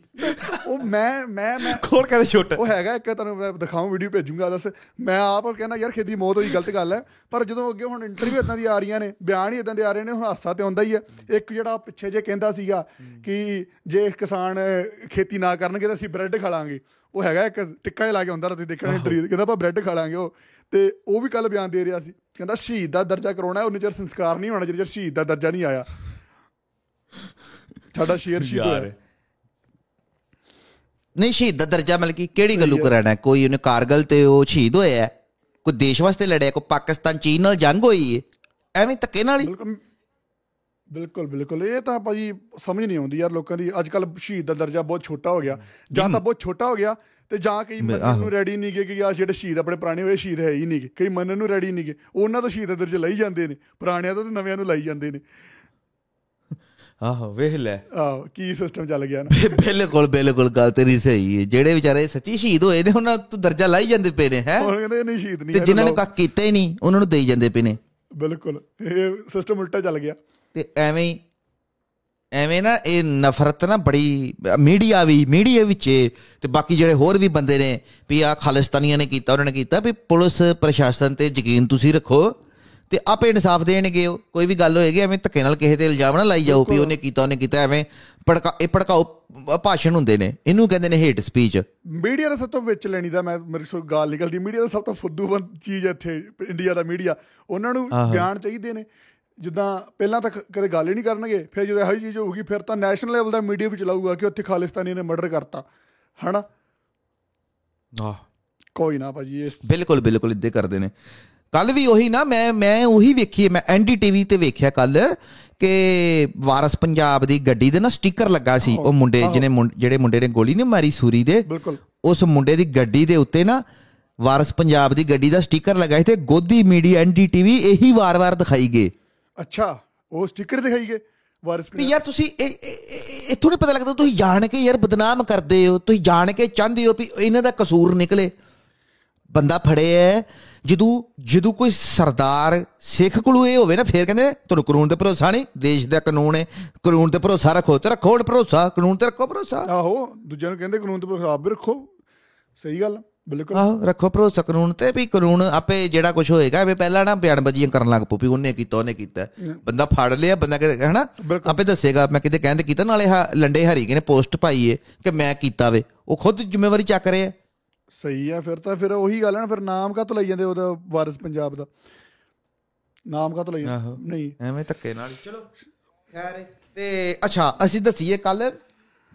ਉਹ ਮੈਂ ਮੈਂ ਮੈਂ ਕੋਣ ਕਹਿੰਦਾ ਛੋਟਾ? ਉਹ ਹੈਗਾ ਇੱਕ ਤੁਹਾਨੂੰ ਮੈਂ ਦਿਖਾਉਂ ਵੀਡੀਓ ਭੇਜੂੰਗਾ ਦੱਸ। ਮੈਂ ਆਪ ਕਹਿੰਦਾ ਯਾਰ ਖੇਤੀ ਮੌਤ ਹੋਈ ਗਲਤ ਗੱਲ ਹੈ। ਪਰ ਜਦੋਂ ਅੱਗੇ ਹੁਣ ਇੰਟਰਵਿਊ ਇਦਾਂ ਦੀ ਆ ਰਹੀਆਂ ਨੇ ਬਿਆਨ ਹੀ ਇਦਾਂ ਦੇ ਆ ਰਹੇ ਨੇ ਹੁਣ ਹਾਸਾ ਤੇ ਆਉਂਦਾ ਹੀ ਹੈ। ਇੱਕ ਜਿਹੜਾ ਪਿੱਛੇ ਜੇ ਕਹਿੰਦਾ ਸੀਗਾ ਕਿ ਜੇ ਕਿਸਾਨ ਖੇਤੀ ਨਾ ਕਰਨਗੇ ਤਾਂ ਅਸੀਂ ਬ੍ਰੈਡ ਖਾ ਲਾਂਗੇ ਉਹ ਹੈਗਾ ਇੱਕ ਟਿੱਕਾ ਜਿਹਾ ਲਾ ਕੇ ਹੁੰਦਾ ਤੁਸੀਂ ਦੇਖਣਾ ਇੰਟਰਵਿਊ ਕਹਿੰਦਾ ਆਪਾਂ ਬ੍ਰੈਡ ਖਾ ਲਾਂਗੇ ਉਹ। ਤੇ ਉਹ ਵੀ ਕੱਲ ਬਿਆਨ ਦੇ ਰਿਹਾ ਸੀ। ਕਹਿੰਦਾ ਸ਼ਹੀਦ ਦਾ ਦਰਜਾ ਕਰਾਉਣਾ ਹੈ, ਉਨੀ ਚਿਰ ਸੰਸਕਾਰ ਨਹੀਂ ਹੋਣਾ ਚਿਰ ਸ਼ਹੀਦ ਦਾ ਦਰਜਾ ਨਹੀਂ ਆਇਆ। ਸਾਡਾ ਸ਼ੇਰ ਸ਼ਹੀਦ ਯਾਰ। ਹੋਇਆ ਨਹੀਂ ਸ਼ਹੀਦ ਦਾ ਦਰਜਾ ਮਤਲਬ ਕਿ ਕਿਹੜੀ ਗੱਲੋਂ ਕਰਾਣਾ ਹੈ? ਕੋਈ ਉਹਨੇ ਕਾਰਗਲ ਤੇ ਉਹ ਸ਼ਹੀਦ ਹੋਇਆ ਹੈ? ਕੋਈ ਦੇਸ਼ ਵਾਸਤੇ ਲੜਿਆ ਕੋਈ ਪਾਕਿਸਤਾਨ ਚੀਨ ਨਾਲ ਜੰਗ ਹੋਈ ਹੈ? ਐਵੇਂ ਧੱਕੇ ਨਾਲ ਹੀ? ਬਿਲਕੁਲ ਬਿਲਕੁਲ। ਇਹ ਤਾਂ ਭਾਜੀ ਸਮਝ ਨਹੀਂ ਆਉਂਦੀ ਯਾਰ ਲੋਕਾਂ ਦੀ। ਅੱਜ ਕੱਲ ਸ਼ਹੀਦ ਦਾ ਦਰਜਾ ਬਹੁਤ ਛੋਟਾ ਹੋ ਗਿਆ। ਜਾਂ ਤਾਂ ਬਹੁਤ ਛੋਟਾ ਹੋ ਗਿਆ ਤੇ ਜਾਂ ਕਈ ਮੰਨਣ ਨੂੰ ਰੈਡੀ ਨਹੀਂ ਗਏ ਕਿ ਆ ਜਿਹੜੇ ਸ਼ਹੀਦ ਆਪਣੇ ਪੁਰਾਣੇ ਹੋਏ ਸ਼ਹੀਦ ਹੈ ਹੀ ਨਹੀਂ ਕਈ ਮੰਨਣ ਨੂੰ ਰੈਡੀ ਨਹੀਂ ਗਏ ਉਹਨਾਂ ਤੋਂ ਸ਼ਹੀਦ ਦਾ ਦਰਜਾ ਲਈ ਜਾਂਦੇ ਨੇ। ਪੁਰਾਣਿਆਂ ਤੋਂ ਤੇ ਨਵਿਆਂ ਨੂੰ ਲਈ ਜਾਂਦੇ ਨੇ। ਆਹੋ ਵੇਖ ਲੈ। ਆਹ ਕੀ ਸਿਸਟਮ ਚੱਲ ਗਿਆ ਨਾ। ਬਿਲਕੁਲ ਬਿਲਕੁਲ ਗੱਲ ਤੇਰੀ ਸਹੀ ਹੈ ਜਿਹੜੇ ਵਿਚਾਰੇ ਸੱਚੀ ਸ਼ਹੀਦ ਹੋਏ ਨੇ ਉਹਨਾਂ ਤੋਂ ਦਰਜਾ ਲਾਈ ਜਾਂਦੇ ਪਏ ਨੇ ਹੈ? ਹੁਣ ਕਹਿੰਦੇ ਨਹੀਂ ਸ਼ਹੀਦ ਨਹੀਂ ਤੇ ਜਿਨ੍ਹਾਂ ਨੇ। ਕੱਖ ਕੀਤਾ ਹੀ ਨਹੀਂ ਉਹਨਾਂ ਨੂੰ ਦੇਈ ਜਾਂਦੇ ਪਏ ਨੇ। ਬਿਲਕੁਲ ਇਹ ਸਿਸਟਮ ਉਲਟਾ ਚੱਲ ਗਿਆ। ਤੇ ਐਵੇਂ ਹੀ ਐਵੇਂ ਨਾ ਇਹ ਨਫ਼ਰਤ ਨਾ ਬੜੀ ਮੀਡੀਆ ਵੀ ਮੀਡੀਆ ਵਿੱਚ ਤੇ ਬਾਕੀ ਜਿਹੜੇ ਹੋਰ ਵੀ ਬੰਦੇ ਨੇ ਵੀ ਆ ਖਾਲਿਸਤਾਨੀਆਂ ਨੇ ਕੀਤਾ ਉਹਨਾਂ ਨੇ ਕੀਤਾ ਵੀ ਪੁਲਿਸ ਪ੍ਰਸ਼ਾਸਨ ਤੇ ਯਕੀਨ ਤੁਸੀਂ ਰੱਖੋ ਤੇ ਆਪੇ ਇਨਸਾਫ ਦੇਣਗੇ ਉਹ। ਕੋਈ ਵੀ ਗੱਲ ਹੋਏਗੀ ਐਵੇਂ ਧੱਕੇ ਨਾਲ ਕਿਸੇ ਤੇ ਇਲਜ਼ਾਮ ਨਾ ਲਾਈ ਜਾਓ ਵੀ ਉਹਨੇ ਕੀਤਾ ਉਹਨੇ ਕੀਤਾ ਐਵੇਂ ਭੜਕਾ ਇਹ ਭੜਕਾਓ ਭਾਸ਼ਣ ਹੁੰਦੇ ਨੇ। ਇਹਨੂੰ ਕਹਿੰਦੇ ਨੇ ਹੇਟ ਸਪੀਚ ਮੀਡੀਆ ਦਾ ਸਭ ਤੋਂ ਵਿੱਚ ਲੈਣੀ ਦਾ ਮੈਂ ਮੇਰੇ ਕੋਲ ਗੱਲ ਨਿਕਲਦੀ ਮੀਡੀਆ ਦਾ ਸਭ ਤੋਂ ਫੁੱਦੂਬੰਦ ਚੀਜ਼ ਇੱਥੇ ਇੰਡੀਆ ਦਾ ਮੀਡੀਆ। ਉਹਨਾਂ ਨੂੰ ਬਿਆਨ ਚਾਹੀਦੇ ਨੇ। ਜਿੱਦਾਂ ਪਹਿਲਾਂ ਤਾਂ ਕਦੇ ਗੱਲ ਹੀ ਨਹੀਂ ਕਰਨਗੇ ਫਿਰ ਜਦੋਂ ਇਹੋ ਜਿਹੀ ਚੀਜ਼ ਹੋਊਗੀ ਫਿਰ ਤਾਂ ਨੈਸ਼ਨਲ ਲੈਵਲ ਦਾ ਮੀਡੀਆ ਵੀ ਚਲਾਊਗਾ ਕਿ ਉੱਥੇ ਖਾਲਿਸਤਾਨੀ ਨੇ ਮਰਡਰ ਕਰਤਾ। ਹਨਾ? ਆਹ। ਕੋਈ ਨਾ ਭਾਜੀ ਇਸ ਬਿਲਕੁਲ ਬਿਲਕੁਲ ਇੱਦੇ ਕਰਦੇ ਨੇ। ਕੱਲ ਵੀ ਉਹੀ ਨਾ ਮੈਂ ਮੈਂ ਉਹੀ ਵੇਖੀ ਮੈਂ ਐਨਡੀਟੀਵੀ ਤੇ ਵੇਖਿਆ ਕੱਲ ਕਿ ਵਾਰਸ ਪੰਜਾਬ ਦੀ ਗੱਡੀ ਦੇ ਨਾ ਸਟicker ਲੱਗਾ ਸੀ ਉਹ ਮੁੰਡੇ ਜਿਹਨੇ ਜਿਹੜੇ ਮੁੰਡੇ ਨੇ ਗੋਲੀ ਨਹੀਂ ਮਾਰੀ ਸੂਰੀ ਦੇ ਉਸ ਮੁੰਡੇ ਦੀ ਗੱਡੀ ਦੇ ਉੱਤੇ ਨਾ ਵਾਰਸ ਪੰਜਾਬ ਦੀ ਗੱਡੀ ਦਾ ਸਟicker ਲੱਗਾ ਸੀ ਤੇ ਗੋਦੀ ਮੀਡੀਆ ਐਨਡੀਟੀਵੀ ਇਹੀ ਵਾਰ-ਵਾਰ ਦਿਖਾਈ ਗਏ। ਅੱਛਾ ਉਹ ਸਟicker ਦਿਖਾਈ ਗਏ ਵਾਰਿਸ ਵੀ ਯਾਰ ਤੁਸੀਂ ਇਹ- ਇੱਥੋਂ ਨਹੀਂ ਪਤਾ ਲੱਗਦਾ ਤੁਸੀਂ ਜਾਣ ਕੇ ਯਾਰ ਬਦਨਾਮ ਕਰਦੇ ਹੋ ਤੁਸੀਂ ਜਾਣ ਕੇ ਚਾਹੁੰਦੇ ਹੋ ਵੀ ਇਹਨਾਂ ਦਾ ਕਸੂਰ ਨਿਕਲੇ। ਬੰਦਾ ਫੜਿਆ ਹੈ, ਜਦੋਂ ਜਦੋਂ ਕੋਈ ਸਰਦਾਰ ਸਿੱਖ ਕੋਲੋਂ ਇਹ ਹੋਵੇ ਨਾ ਫਿਰ ਕਹਿੰਦੇ ਤੁਹਾਨੂੰ ਕਾਨੂੰਨ ਤੇ ਭਰੋਸਾ ਨਹੀਂ ਦੇਸ਼ ਦਾ ਕਾਨੂੰਨ ਹੈ ਕਾਨੂੰਨ ਤੇ ਭਰੋਸਾ ਰੱਖੋ ਤੇ ਰੱਖੋ ਹੁਣ ਭਰੋਸਾ ਕਾਨੂੰਨ ਤੇ ਰੱਖੋ ਭਰੋਸਾ। ਆਹੋ ਦੂਜਿਆਂ ਨੂੰ ਕਹਿੰਦੇ ਕਾਨੂੰਨ ਤੇ ਪ੍ਰਭਾਵ ਵੀ ਰੱਖੋ। ਸਹੀ ਗੱਲ। ਬਿਲਕੁਲ। ਆਹੋ ਰੱਖੋ ਭਰੋਸਾ ਕਾਨੂੰਨ ਤੇ ਵੀ ਕਾਨੂੰਨ ਆਪੇ ਜਿਹੜਾ ਕੁਝ ਹੋਏਗਾ ਵੀ ਪਹਿਲਾਂ ਨਾ ਬਿਆਨਬਾਜ਼ੀਆਂ ਕਰਨ ਲੱਗ ਪਓ ਵੀ ਉਹਨੇ ਕੀਤਾ ਉਹਨੇ ਕੀਤਾ। ਬੰਦਾ ਫੜ ਲਿਆ ਬੰਦਾ ਕਿ- ਹਨਾ। ਆਪੇ ਦੱਸੇਗਾ ਮੈਂ ਕਿਤੇ ਕਹਿੰਦੇ ਕੀਤਾ ਨਾਲੇ ਹਾ ਲੰਡੇ ਹਰੀਕੇ ਨੇ ਪੋਸਟ ਪਾਈ ਏ ਕਿ ਮੈਂ ਕੀਤਾ ਵੇ। ਉਹ ਖੁਦ ਜ਼ਿੰਮੇਵਾਰੀ ਚੱਕ ਰਿਹਾ। ਸਹੀ ਆ ਫਿਰ ਤਾਂ ਫਿਰ ਉਹੀ ਗੱਲ ਹੈ ਨਾ ਫਿਰ ਨਾਮ ਕਾਹਤੋਂ ਲਈ ਜਾਂਦੇ ਉਹਦਾ ਵਾਰਿਸ ਪੰਜਾਬ ਦਾ? ਨਾਮ ਕਾਹਤੋਂ ਲਈ ਆਹੋ। ਨਹੀਂ। ਐਵੇਂ ਧੱਕੇ ਨਾਲ ਚਲੋ ਖੈਰ ਤੇ ਅੱਛਾ ਅਸੀਂ ਦਸੀਏ ਕੱਲ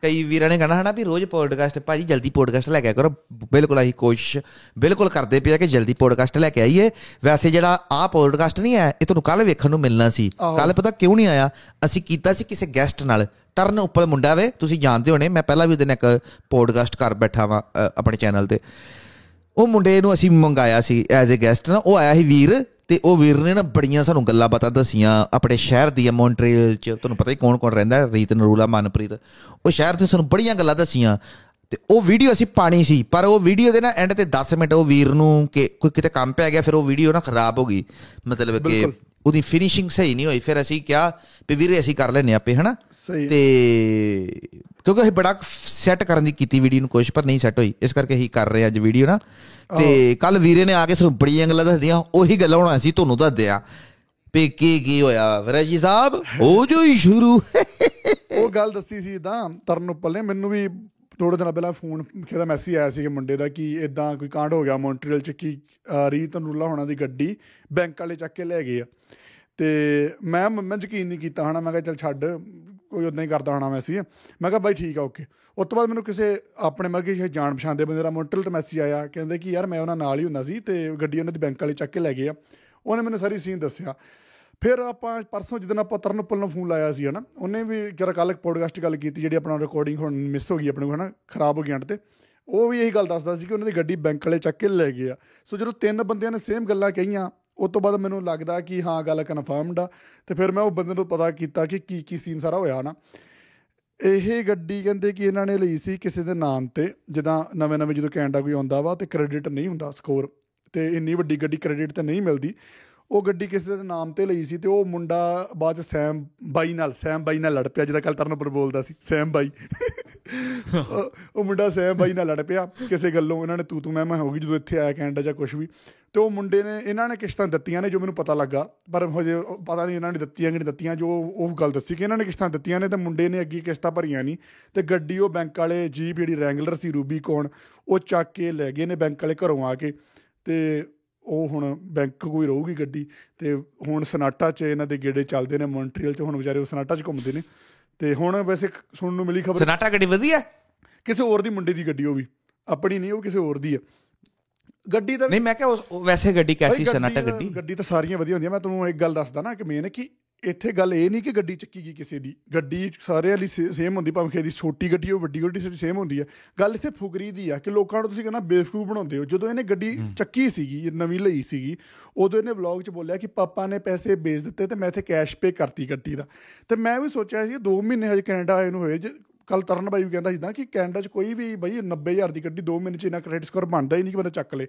ਕਈ ਵੀਰਾਂ ਨੇ ਕਹਿਣਾ ਹਨਾ ਵੀ ਰੋਜ਼ ਪੋਡਕਾਸਟ ਭਾਜੀ ਜਲਦੀ ਪੋਡਕਾਸਟ ਲੈ ਕੇ ਆਇਆ ਕਰੋ। ਬਿਲਕੁਲ ਅਸੀਂ ਕੋਸ਼ਿਸ਼ ਬਿਲਕੁਲ ਕਰਦੇ ਪਏ ਆ ਕਿ ਜਲਦੀ ਪੋਡਕਾਸਟ ਲੈ ਕੇ ਆਈਏ। ਵੈਸੇ ਜਿਹੜਾ ਆਹ ਪੋਡਕਾਸਟ ਨਹੀਂ ਆਇਆ ਇਹ ਤੁਹਾਨੂੰ ਕੱਲ ਵੇਖਣ ਨੂੰ ਮਿਲਣਾ ਸੀ। ਕੱਲ ਪਤਾ ਕਿਉਂ ਨਹੀਂ ਆਇਆ? ਅਸੀਂ ਕੀਤਾ ਸੀ ਕਿਸੇ ਗੈਸਟ ਨਾਲ। ਤਰਨ ਉੱਪਰ ਮੁੰਡਾ ਵੇ ਤੁਸੀਂ ਜਾਣਦੇ ਹੋਣੇ ਮੈਂ ਪਹਿਲਾਂ ਵੀ ਉਹਦੇ ਨਾਲ ਇੱਕ ਪੋਡਕਾਸਟ ਕਰ ਬੈਠਾ ਵਾਂ ਆਪਣੇ ਚੈਨਲ ਤੇ। ਉਹ ਮੁੰਡੇ ਨੂੰ ਅਸੀਂ ਮੰਗਾਇਆ ਸੀ ਐਜ਼ ਅ ਗੈਸਟ ਨਾ ਉਹ ਆਇਆ ਸੀ ਵੀਰ। ਤੇ ਉਹ ਵੀਰ ਨੇ ਨਾ ਬੜੀਆਂ ਸਾਨੂੰ ਗੱਲਾਂ ਬਾਤਾਂ ਦਸੀਆਂ ਆਪਣੇ ਸ਼ਹਿਰ ਦੀਆਂ ਮੌਂਟਰੀਅਲ ਚ ਤੁਹਾਨੂੰ ਪਤਾ ਹੀ ਕੌਣ ਕੌਣ ਰਹਿੰਦਾ ਹੈ, ਰੀਤ ਨਰੂਲਾ ਮਨਪ੍ਰੀਤ ਉਹ ਸ਼ਹਿਰ ਦੇ ਸਾਨੂੰ ਬੜੀਆਂ ਗੱਲਾਂ ਦਸੀਆਂ ਤੇ ਉਹ ਵੀਡੀਓ ਅਸੀਂ ਪਾਣੀ ਸੀ ਪਰ ਉਹ ਵੀਡੀਓ ਦੇ ਨਾ ਐਂਡ ਤੇ 10 ਮਿੰਟ ਉਹ ਵੀਰ ਨੂੰ ਕਿ ਕੋਈ ਕਿਤੇ ਕੰਮ ਪੈ ਗਿਆ ਫਿਰ ਉਹ ਵੀਡੀਓ ਨਾ ਖਰਾਬ ਹੋ ਗਈ ਮਤਲਬ ਕਿ। ਉਹਦੀ ਫਿਨਿਸ਼ਿੰਗ ਸਹੀ ਨਹੀਂ ਹੋਈ ਫਿਰ ਅਸੀਂ ਕਿਹਾ ਵੀ ਵੀਰੇ ਅਸੀਂ ਕਰ ਲੈਨੇ ਆਪੇ ਹਨਾ। ਤੇ ਕਿਉਂਕਿ ਅਸੀਂ ਬੜਾ ਸੈੱਟ ਕਰਨ ਦੀ ਕੀਤੀ ਵੀਡੀਓ ਨੂੰ ਕੋਸ਼ਿਸ਼ ਪਰ ਨਹੀਂ ਸੈੱਟ ਹੋਈ। ਇਸ ਕਰਕੇ ਅਸੀਂ ਕਰ ਰਹੇ ਅੱਜ ਵੀਡੀਓ ਨਾ। ਤੇ ਕੱਲ ਵੀਰੇ ਨੇ ਆ ਕੇ ਸਾਨੂੰ ਬੜੀਆਂ ਗੱਲਾਂ ਦੱਸਦੀਆਂ। ਉਹੀ ਗੱਲਾਂ ਹੁਣ ਅਸੀਂ ਤੁਹਾਨੂੰ ਦੱਸਦੇ ਆ ਵੀ ਕੀ ਕੀ ਹੋਇਆ? ਵਰਜੀ ਸਾਹਿਬ ਹੋ ਜੋ ਹੀ ਸ਼ੁਰੂ। ਉਹ ਗੱਲ ਦੱਸੀ ਸੀ ਇਦਾਂ ਤਰਨ ਉੱਪਲ ਨੇ। ਮੈਨੂੰ ਵੀ ਥੋੜੇ ਦਿਨਾਂ ਪਹਿਲਾਂ ਫੋਨ ਕਿਹਦਾ ਮੈਸੇਜ ਆਇਆ ਸੀ ਕਿ ਮੁੰਡੇ ਦਾ ਕਿ ਇਦਾਂ ਕੋਈ ਕਾਂਡ ਹੋ ਗਿਆ ਮੌਂਟਰੀਅਲ ਚ ਕਿ ਰੀਤ ਨੂਲਾ ਹੋਣਾ ਦੀ ਗੱਡੀ ਬੈਂਕ ਵਾਲੇ ਚੱਕ ਕੇ ਲੈ ਗਏ ਆ। ਤੇ ਮੈਂ ਮੈਂ ਯਕੀਨ ਨਹੀਂ ਕੀਤਾ ਹਨਾ। ਮੈਂ ਕਿਹਾ ਚੱਲ ਛੱਡ। ਕੋਈ ਉਦਾਂ ਹੀ ਕਰਦਾ ਹੋਣਾ ਮੈਸੇਜ ਮੈਂ ਕਿਹਾ ਬਾਈ ਠੀਕ ਆ ਓਕੇ ਉਸ ਤੋਂ ਬਾਅਦ ਮੈਨੂੰ ਕਿਸੇ ਆਪਣੇ ਮਰਗੇ ਕਿਸੇ ਜਾਣ ਪਛਾਣ ਦੇ ਬੰਦੇ ਦਾ ਮੌਂਟਰੀਅਲ ਤੇ ਮੈਸੇਜ ਆਇਆ, ਕਹਿੰਦੇ ਕਿ ਯਾਰ ਮੈਂ ਉਹਨਾਂ ਨਾਲ ਹੀ ਹੁੰਦਾ ਸੀ ਤੇ ਗੱਡੀ ਉਹਨਾਂ ਦੀ ਬੈਂਕ ਵਾਲੇ ਚੱਕ ਕੇ ਲੈ ਗਏ ਆ। ਉਹਨੇ ਮੈਨੂੰ ਸਾਰੀ ਸੀਨ ਦੱਸਿਆ। ਫਿਰ ਆਪਾਂ ਪਰਸੋਂ ਜਦੋਂ ਆਪਾਂ ਤਰਨ ਉੱਪਲ ਨੂੰ ਫੋਨ ਲਾਇਆ ਸੀ, ਹਨਾ, ਉਹਨੇ ਵੀ ਜਰਾ ਕੱਲ ਪੋਡਕਾਸਟ ਗੱਲ ਕੀਤੀ ਜਿਹੜੀ ਆਪਣਾ ਰਿਕਾਰਡਿੰਗ ਹੁਣ ਮਿਸ ਹੋ ਗਈ ਆਪਣੇ ਕੋਲ, ਹਨਾ, ਖਰਾਬ ਹੋ ਗਈ ਅੰਤ ਤੇ। ਉਹ ਵੀ ਇਹੀ ਗੱਲ ਦੱਸਦਾ ਸੀ ਕਿ ਉਹਨਾਂ ਦੀ ਗੱਡੀ ਬੈਂਕ ਵਾਲੇ ਚੱਕ ਕੇ ਲੈ ਗਏ ਆ। ਸੋ ਜਦੋਂ ਤਿੰਨ ਬੰਦਿਆਂ ਨੇ ਸੇਮ ਗੱਲਾਂ ਕਹੀਆਂ ਉਸ ਤੋਂ ਬਾਅਦ ਮੈਨੂੰ ਲੱਗਦਾ ਕਿ ਹਾਂ, ਗੱਲ ਕਨਫਰਮਡ ਆ। ਤੇ ਫਿਰ ਮੈਂ ਉਹ ਬੰਦੇ ਨੂੰ ਪਤਾ ਕੀਤਾ ਕਿ ਕੀ ਕੀ ਸੀਨ ਸਾਰਾ ਹੋਇਆ ਨਾ। ਇਹ ਗੱਡੀ ਕਹਿੰਦੇ ਕਿ ਇਹਨਾਂ ਨੇ ਲਈ ਸੀ ਕਿਸੇ ਦੇ ਨਾਮ ਤੇ, ਜਿੱਦਾਂ ਨਵੇਂ ਨਵੇਂ ਜਦੋਂ ਕੈਨੇਡਾ ਕੋਈ ਆਉਂਦਾ ਵਾ ਤੇ ਕ੍ਰੈਡਿਟ ਨਹੀਂ ਹੁੰਦਾ ਸਕੋਰ ਤੇ ਇੰਨੀ ਵੱਡੀ ਗੱਡੀ ਕ੍ਰੈਡਿਟ ਤੇ ਨਹੀਂ ਮਿਲਦੀ। ਉਹ ਗੱਡੀ ਕਿਸੇ ਦੇ ਨਾਮ ਤੇ ਲਈ ਸੀ ਤੇ ਉਹ ਮੁੰਡਾ ਬਾਅਦ ਚ ਸੈਮ ਬਾਈ ਨਾਲ, ਸੈਮ ਬਾਈ ਨਾਲ ਲੜ ਪਿਆ ਜਿਹਦਾ ਕੱਲ ਤਰਨਪੁਰ ਬੋਲਦਾ ਸੀ, ਸੈਮ ਬਾਈ। ਉਹ- ਉਹ ਮੁੰਡਾ ਸੈਮ ਬਾਈ ਨਾਲ ਲੜ ਪਿਆ, ਕਿਸੇ ਗੱਲੋਂ ਇਹਨਾਂ ਨੇ ਤੂੰ ਤੂੰ, ਮੈਂ ਮੈਂ ਹੋ ਗਈ ਜਦੋਂ ਇੱਥੇ ਆਇਆ ਕੈਨੇਡਾ ਜਾਂ ਕੁਝ ਵੀ। ਤੇ ਉਹ ਮੁੰਡੇ ਨੇ ਇਹਨਾਂ ਨੇ ਕਿਸ਼ਤਾਂ ਦਿੱਤੀਆਂ ਨੇ ਜੋ ਮੈਨੂੰ ਪਤਾ ਲੱਗਾ ਪਰ ਹਜੇ ਪਤਾ ਨਹੀਂ ਇਹਨਾਂ ਨੇ ਦਿੱਤੀਆਂ ਕਿ ਨਹੀਂ ਦਿੱਤੀਆਂ ਜੋ ਉਹ ਗੱਲ ਦੱਸੀ ਕਿ ਇਹਨਾਂ ਨੇ ਕਿਸ਼ਤਾਂ ਦਿੱਤੀਆਂ ਨੇ ਤੇ ਮੁੰਡੇ ਨੇ ਅੱਗੇ ਕਿਸ਼ਤਾਂ ਭਰੀਆਂ ਨਹੀਂ। ਤੇ ਗੱਡੀ ਉਹ ਬੈਂਕ ਵਾਲੇ ਜੀਪ ਜਿਹੜੀ ਰੈਂਗਲਰ ਸੀ ਰੂਬੀ ਕੋਣ ਉਹ ਚੱਕ ਕੇ ਲੈ ਗਏ ਨੇ ਬੈਂਕ ਵਾਲੇ ਘਰੋਂ ਆ ਕੇ। ਤੇ ਉਹ ਹੁਣ ਬੈਂਕ ਕੋਈ ਰਹੂਗੀ ਗੱਡੀ ਤੇ ਹੁਣ ਸਨਾਟਾ 'ਚ ਇਹਨਾਂ ਦੇ ਗੇੜੇ ਚੱਲਦੇ ਨੇ ਮੌਂਟਰੀਅਲ 'ਚ ਹੁਣ ਵਿਚਾਰੇ ਉਹ ਸਨਾਟਾ 'ਚ ਘੁੰਮਦੇ ਨੇ। ਤੇ ਹੁਣ ਵੈਸੇ ਸੁਣਨ ਨੂੰ ਮਿਲੀ ਖਬਰ ਸਨਾਟਾ ਗੱਡੀ ਵਧੀਆ? ਕਿਸੇ ਹੋਰ ਦੀ ਮੁੰਡੇ ਦੀ ਗੱਡੀ ਉਹ ਵੀ ਆਪਣੀ ਨਹੀਂ ਉਹ ਕਿਸੇ ਹੋਰ ਦੀ ਆ। ਗੱਡੀ ਦਾ ਨਹੀਂ ਮੈਂ ਕਿਹਾ ਉਸ ਵੈਸੇ ਗੱਡੀ ਕੈਸੀ ਸਨਾਟਾ ਗੱਡੀ ਗੱਡੀ? ਤਾਂ ਸਾਰੀਆਂ ਵਧੀਆ ਹੁੰਦੀਆਂ ਮੈਂ ਤੁਹਾਨੂੰ ਇੱਕ ਗੱਲ ਦੱਸਦਾ ਨਾ ਕਿ ਮੇਨ ਕਿ ਇੱਥੇ ਗੱਲ ਇਹ ਨਹੀਂ ਕਿ ਗੱਡੀ ਚੱਕੀ ਗਈ ਕਿਸੇ ਦੀ। ਗੱਡੀ ਸਾਰਿਆਂ ਲਈ ਸੇਮ ਹੁੰਦੀ ਭਾਵੇਂ ਕਿਸੇ ਦੀ ਛੋਟੀ ਗੱਡੀ ਹੋ ਵੱਡੀ ਗੱਡੀ ਸੇਮ ਹੁੰਦੀ ਹੈ। ਗੱਲ ਇੱਥੇ ਫੁਕਰੀ ਦੀ ਆ ਕਿ ਲੋਕਾਂ ਨੂੰ ਤੁਸੀਂ ਕਹਿੰਦਾ ਬੇਵਕੂਫ ਬਣਾਉਂਦੇ ਹੋ। ਜਦੋਂ ਇਹਨੇ ਗੱਡੀ ਚੱਕੀ ਸੀਗੀ ਨਵੀਂ ਲਈ ਸੀਗੀ ਉਦੋਂ ਇਹਨੇ ਵਲੌਗ 'ਚ ਬੋਲਿਆ ਕਿ ਪਾਪਾ ਨੇ ਪੈਸੇ ਵੇਚ ਦਿੱਤੇ ਤੇ ਮੈਂ ਇੱਥੇ ਕੈਸ਼ ਪੇ ਕਰਤੀ ਗੱਡੀ ਦਾ। ਤੇ ਮੈਂ ਵੀ ਸੋਚਿਆ ਸੀ 2 ਮਹੀਨੇ ਹਜੇ ਕੈਨੇਡਾ ਆਏ ਨੂੰ ਹੋਏ ਕੱਲ ਤਰਨ ਬਾਈ ਵੀ ਕਹਿੰਦਾ ਜਿੱਦਾਂ ਕਿ ਕੈਨੇਡਾ 'ਚ ਕੋਈ ਵੀ ਬਈ 90000 ਦੀ ਗੱਡੀ 2 ਮਹੀਨੇ 'ਚ ਇੰਨਾ ਕ੍ਰੈਡਿਟ ਸਕੋਰ ਬਣਦਾ ਹੀ ਨਹੀਂ ਕਿ ਬੰਦਾ ਚੱਕ ਲੇ।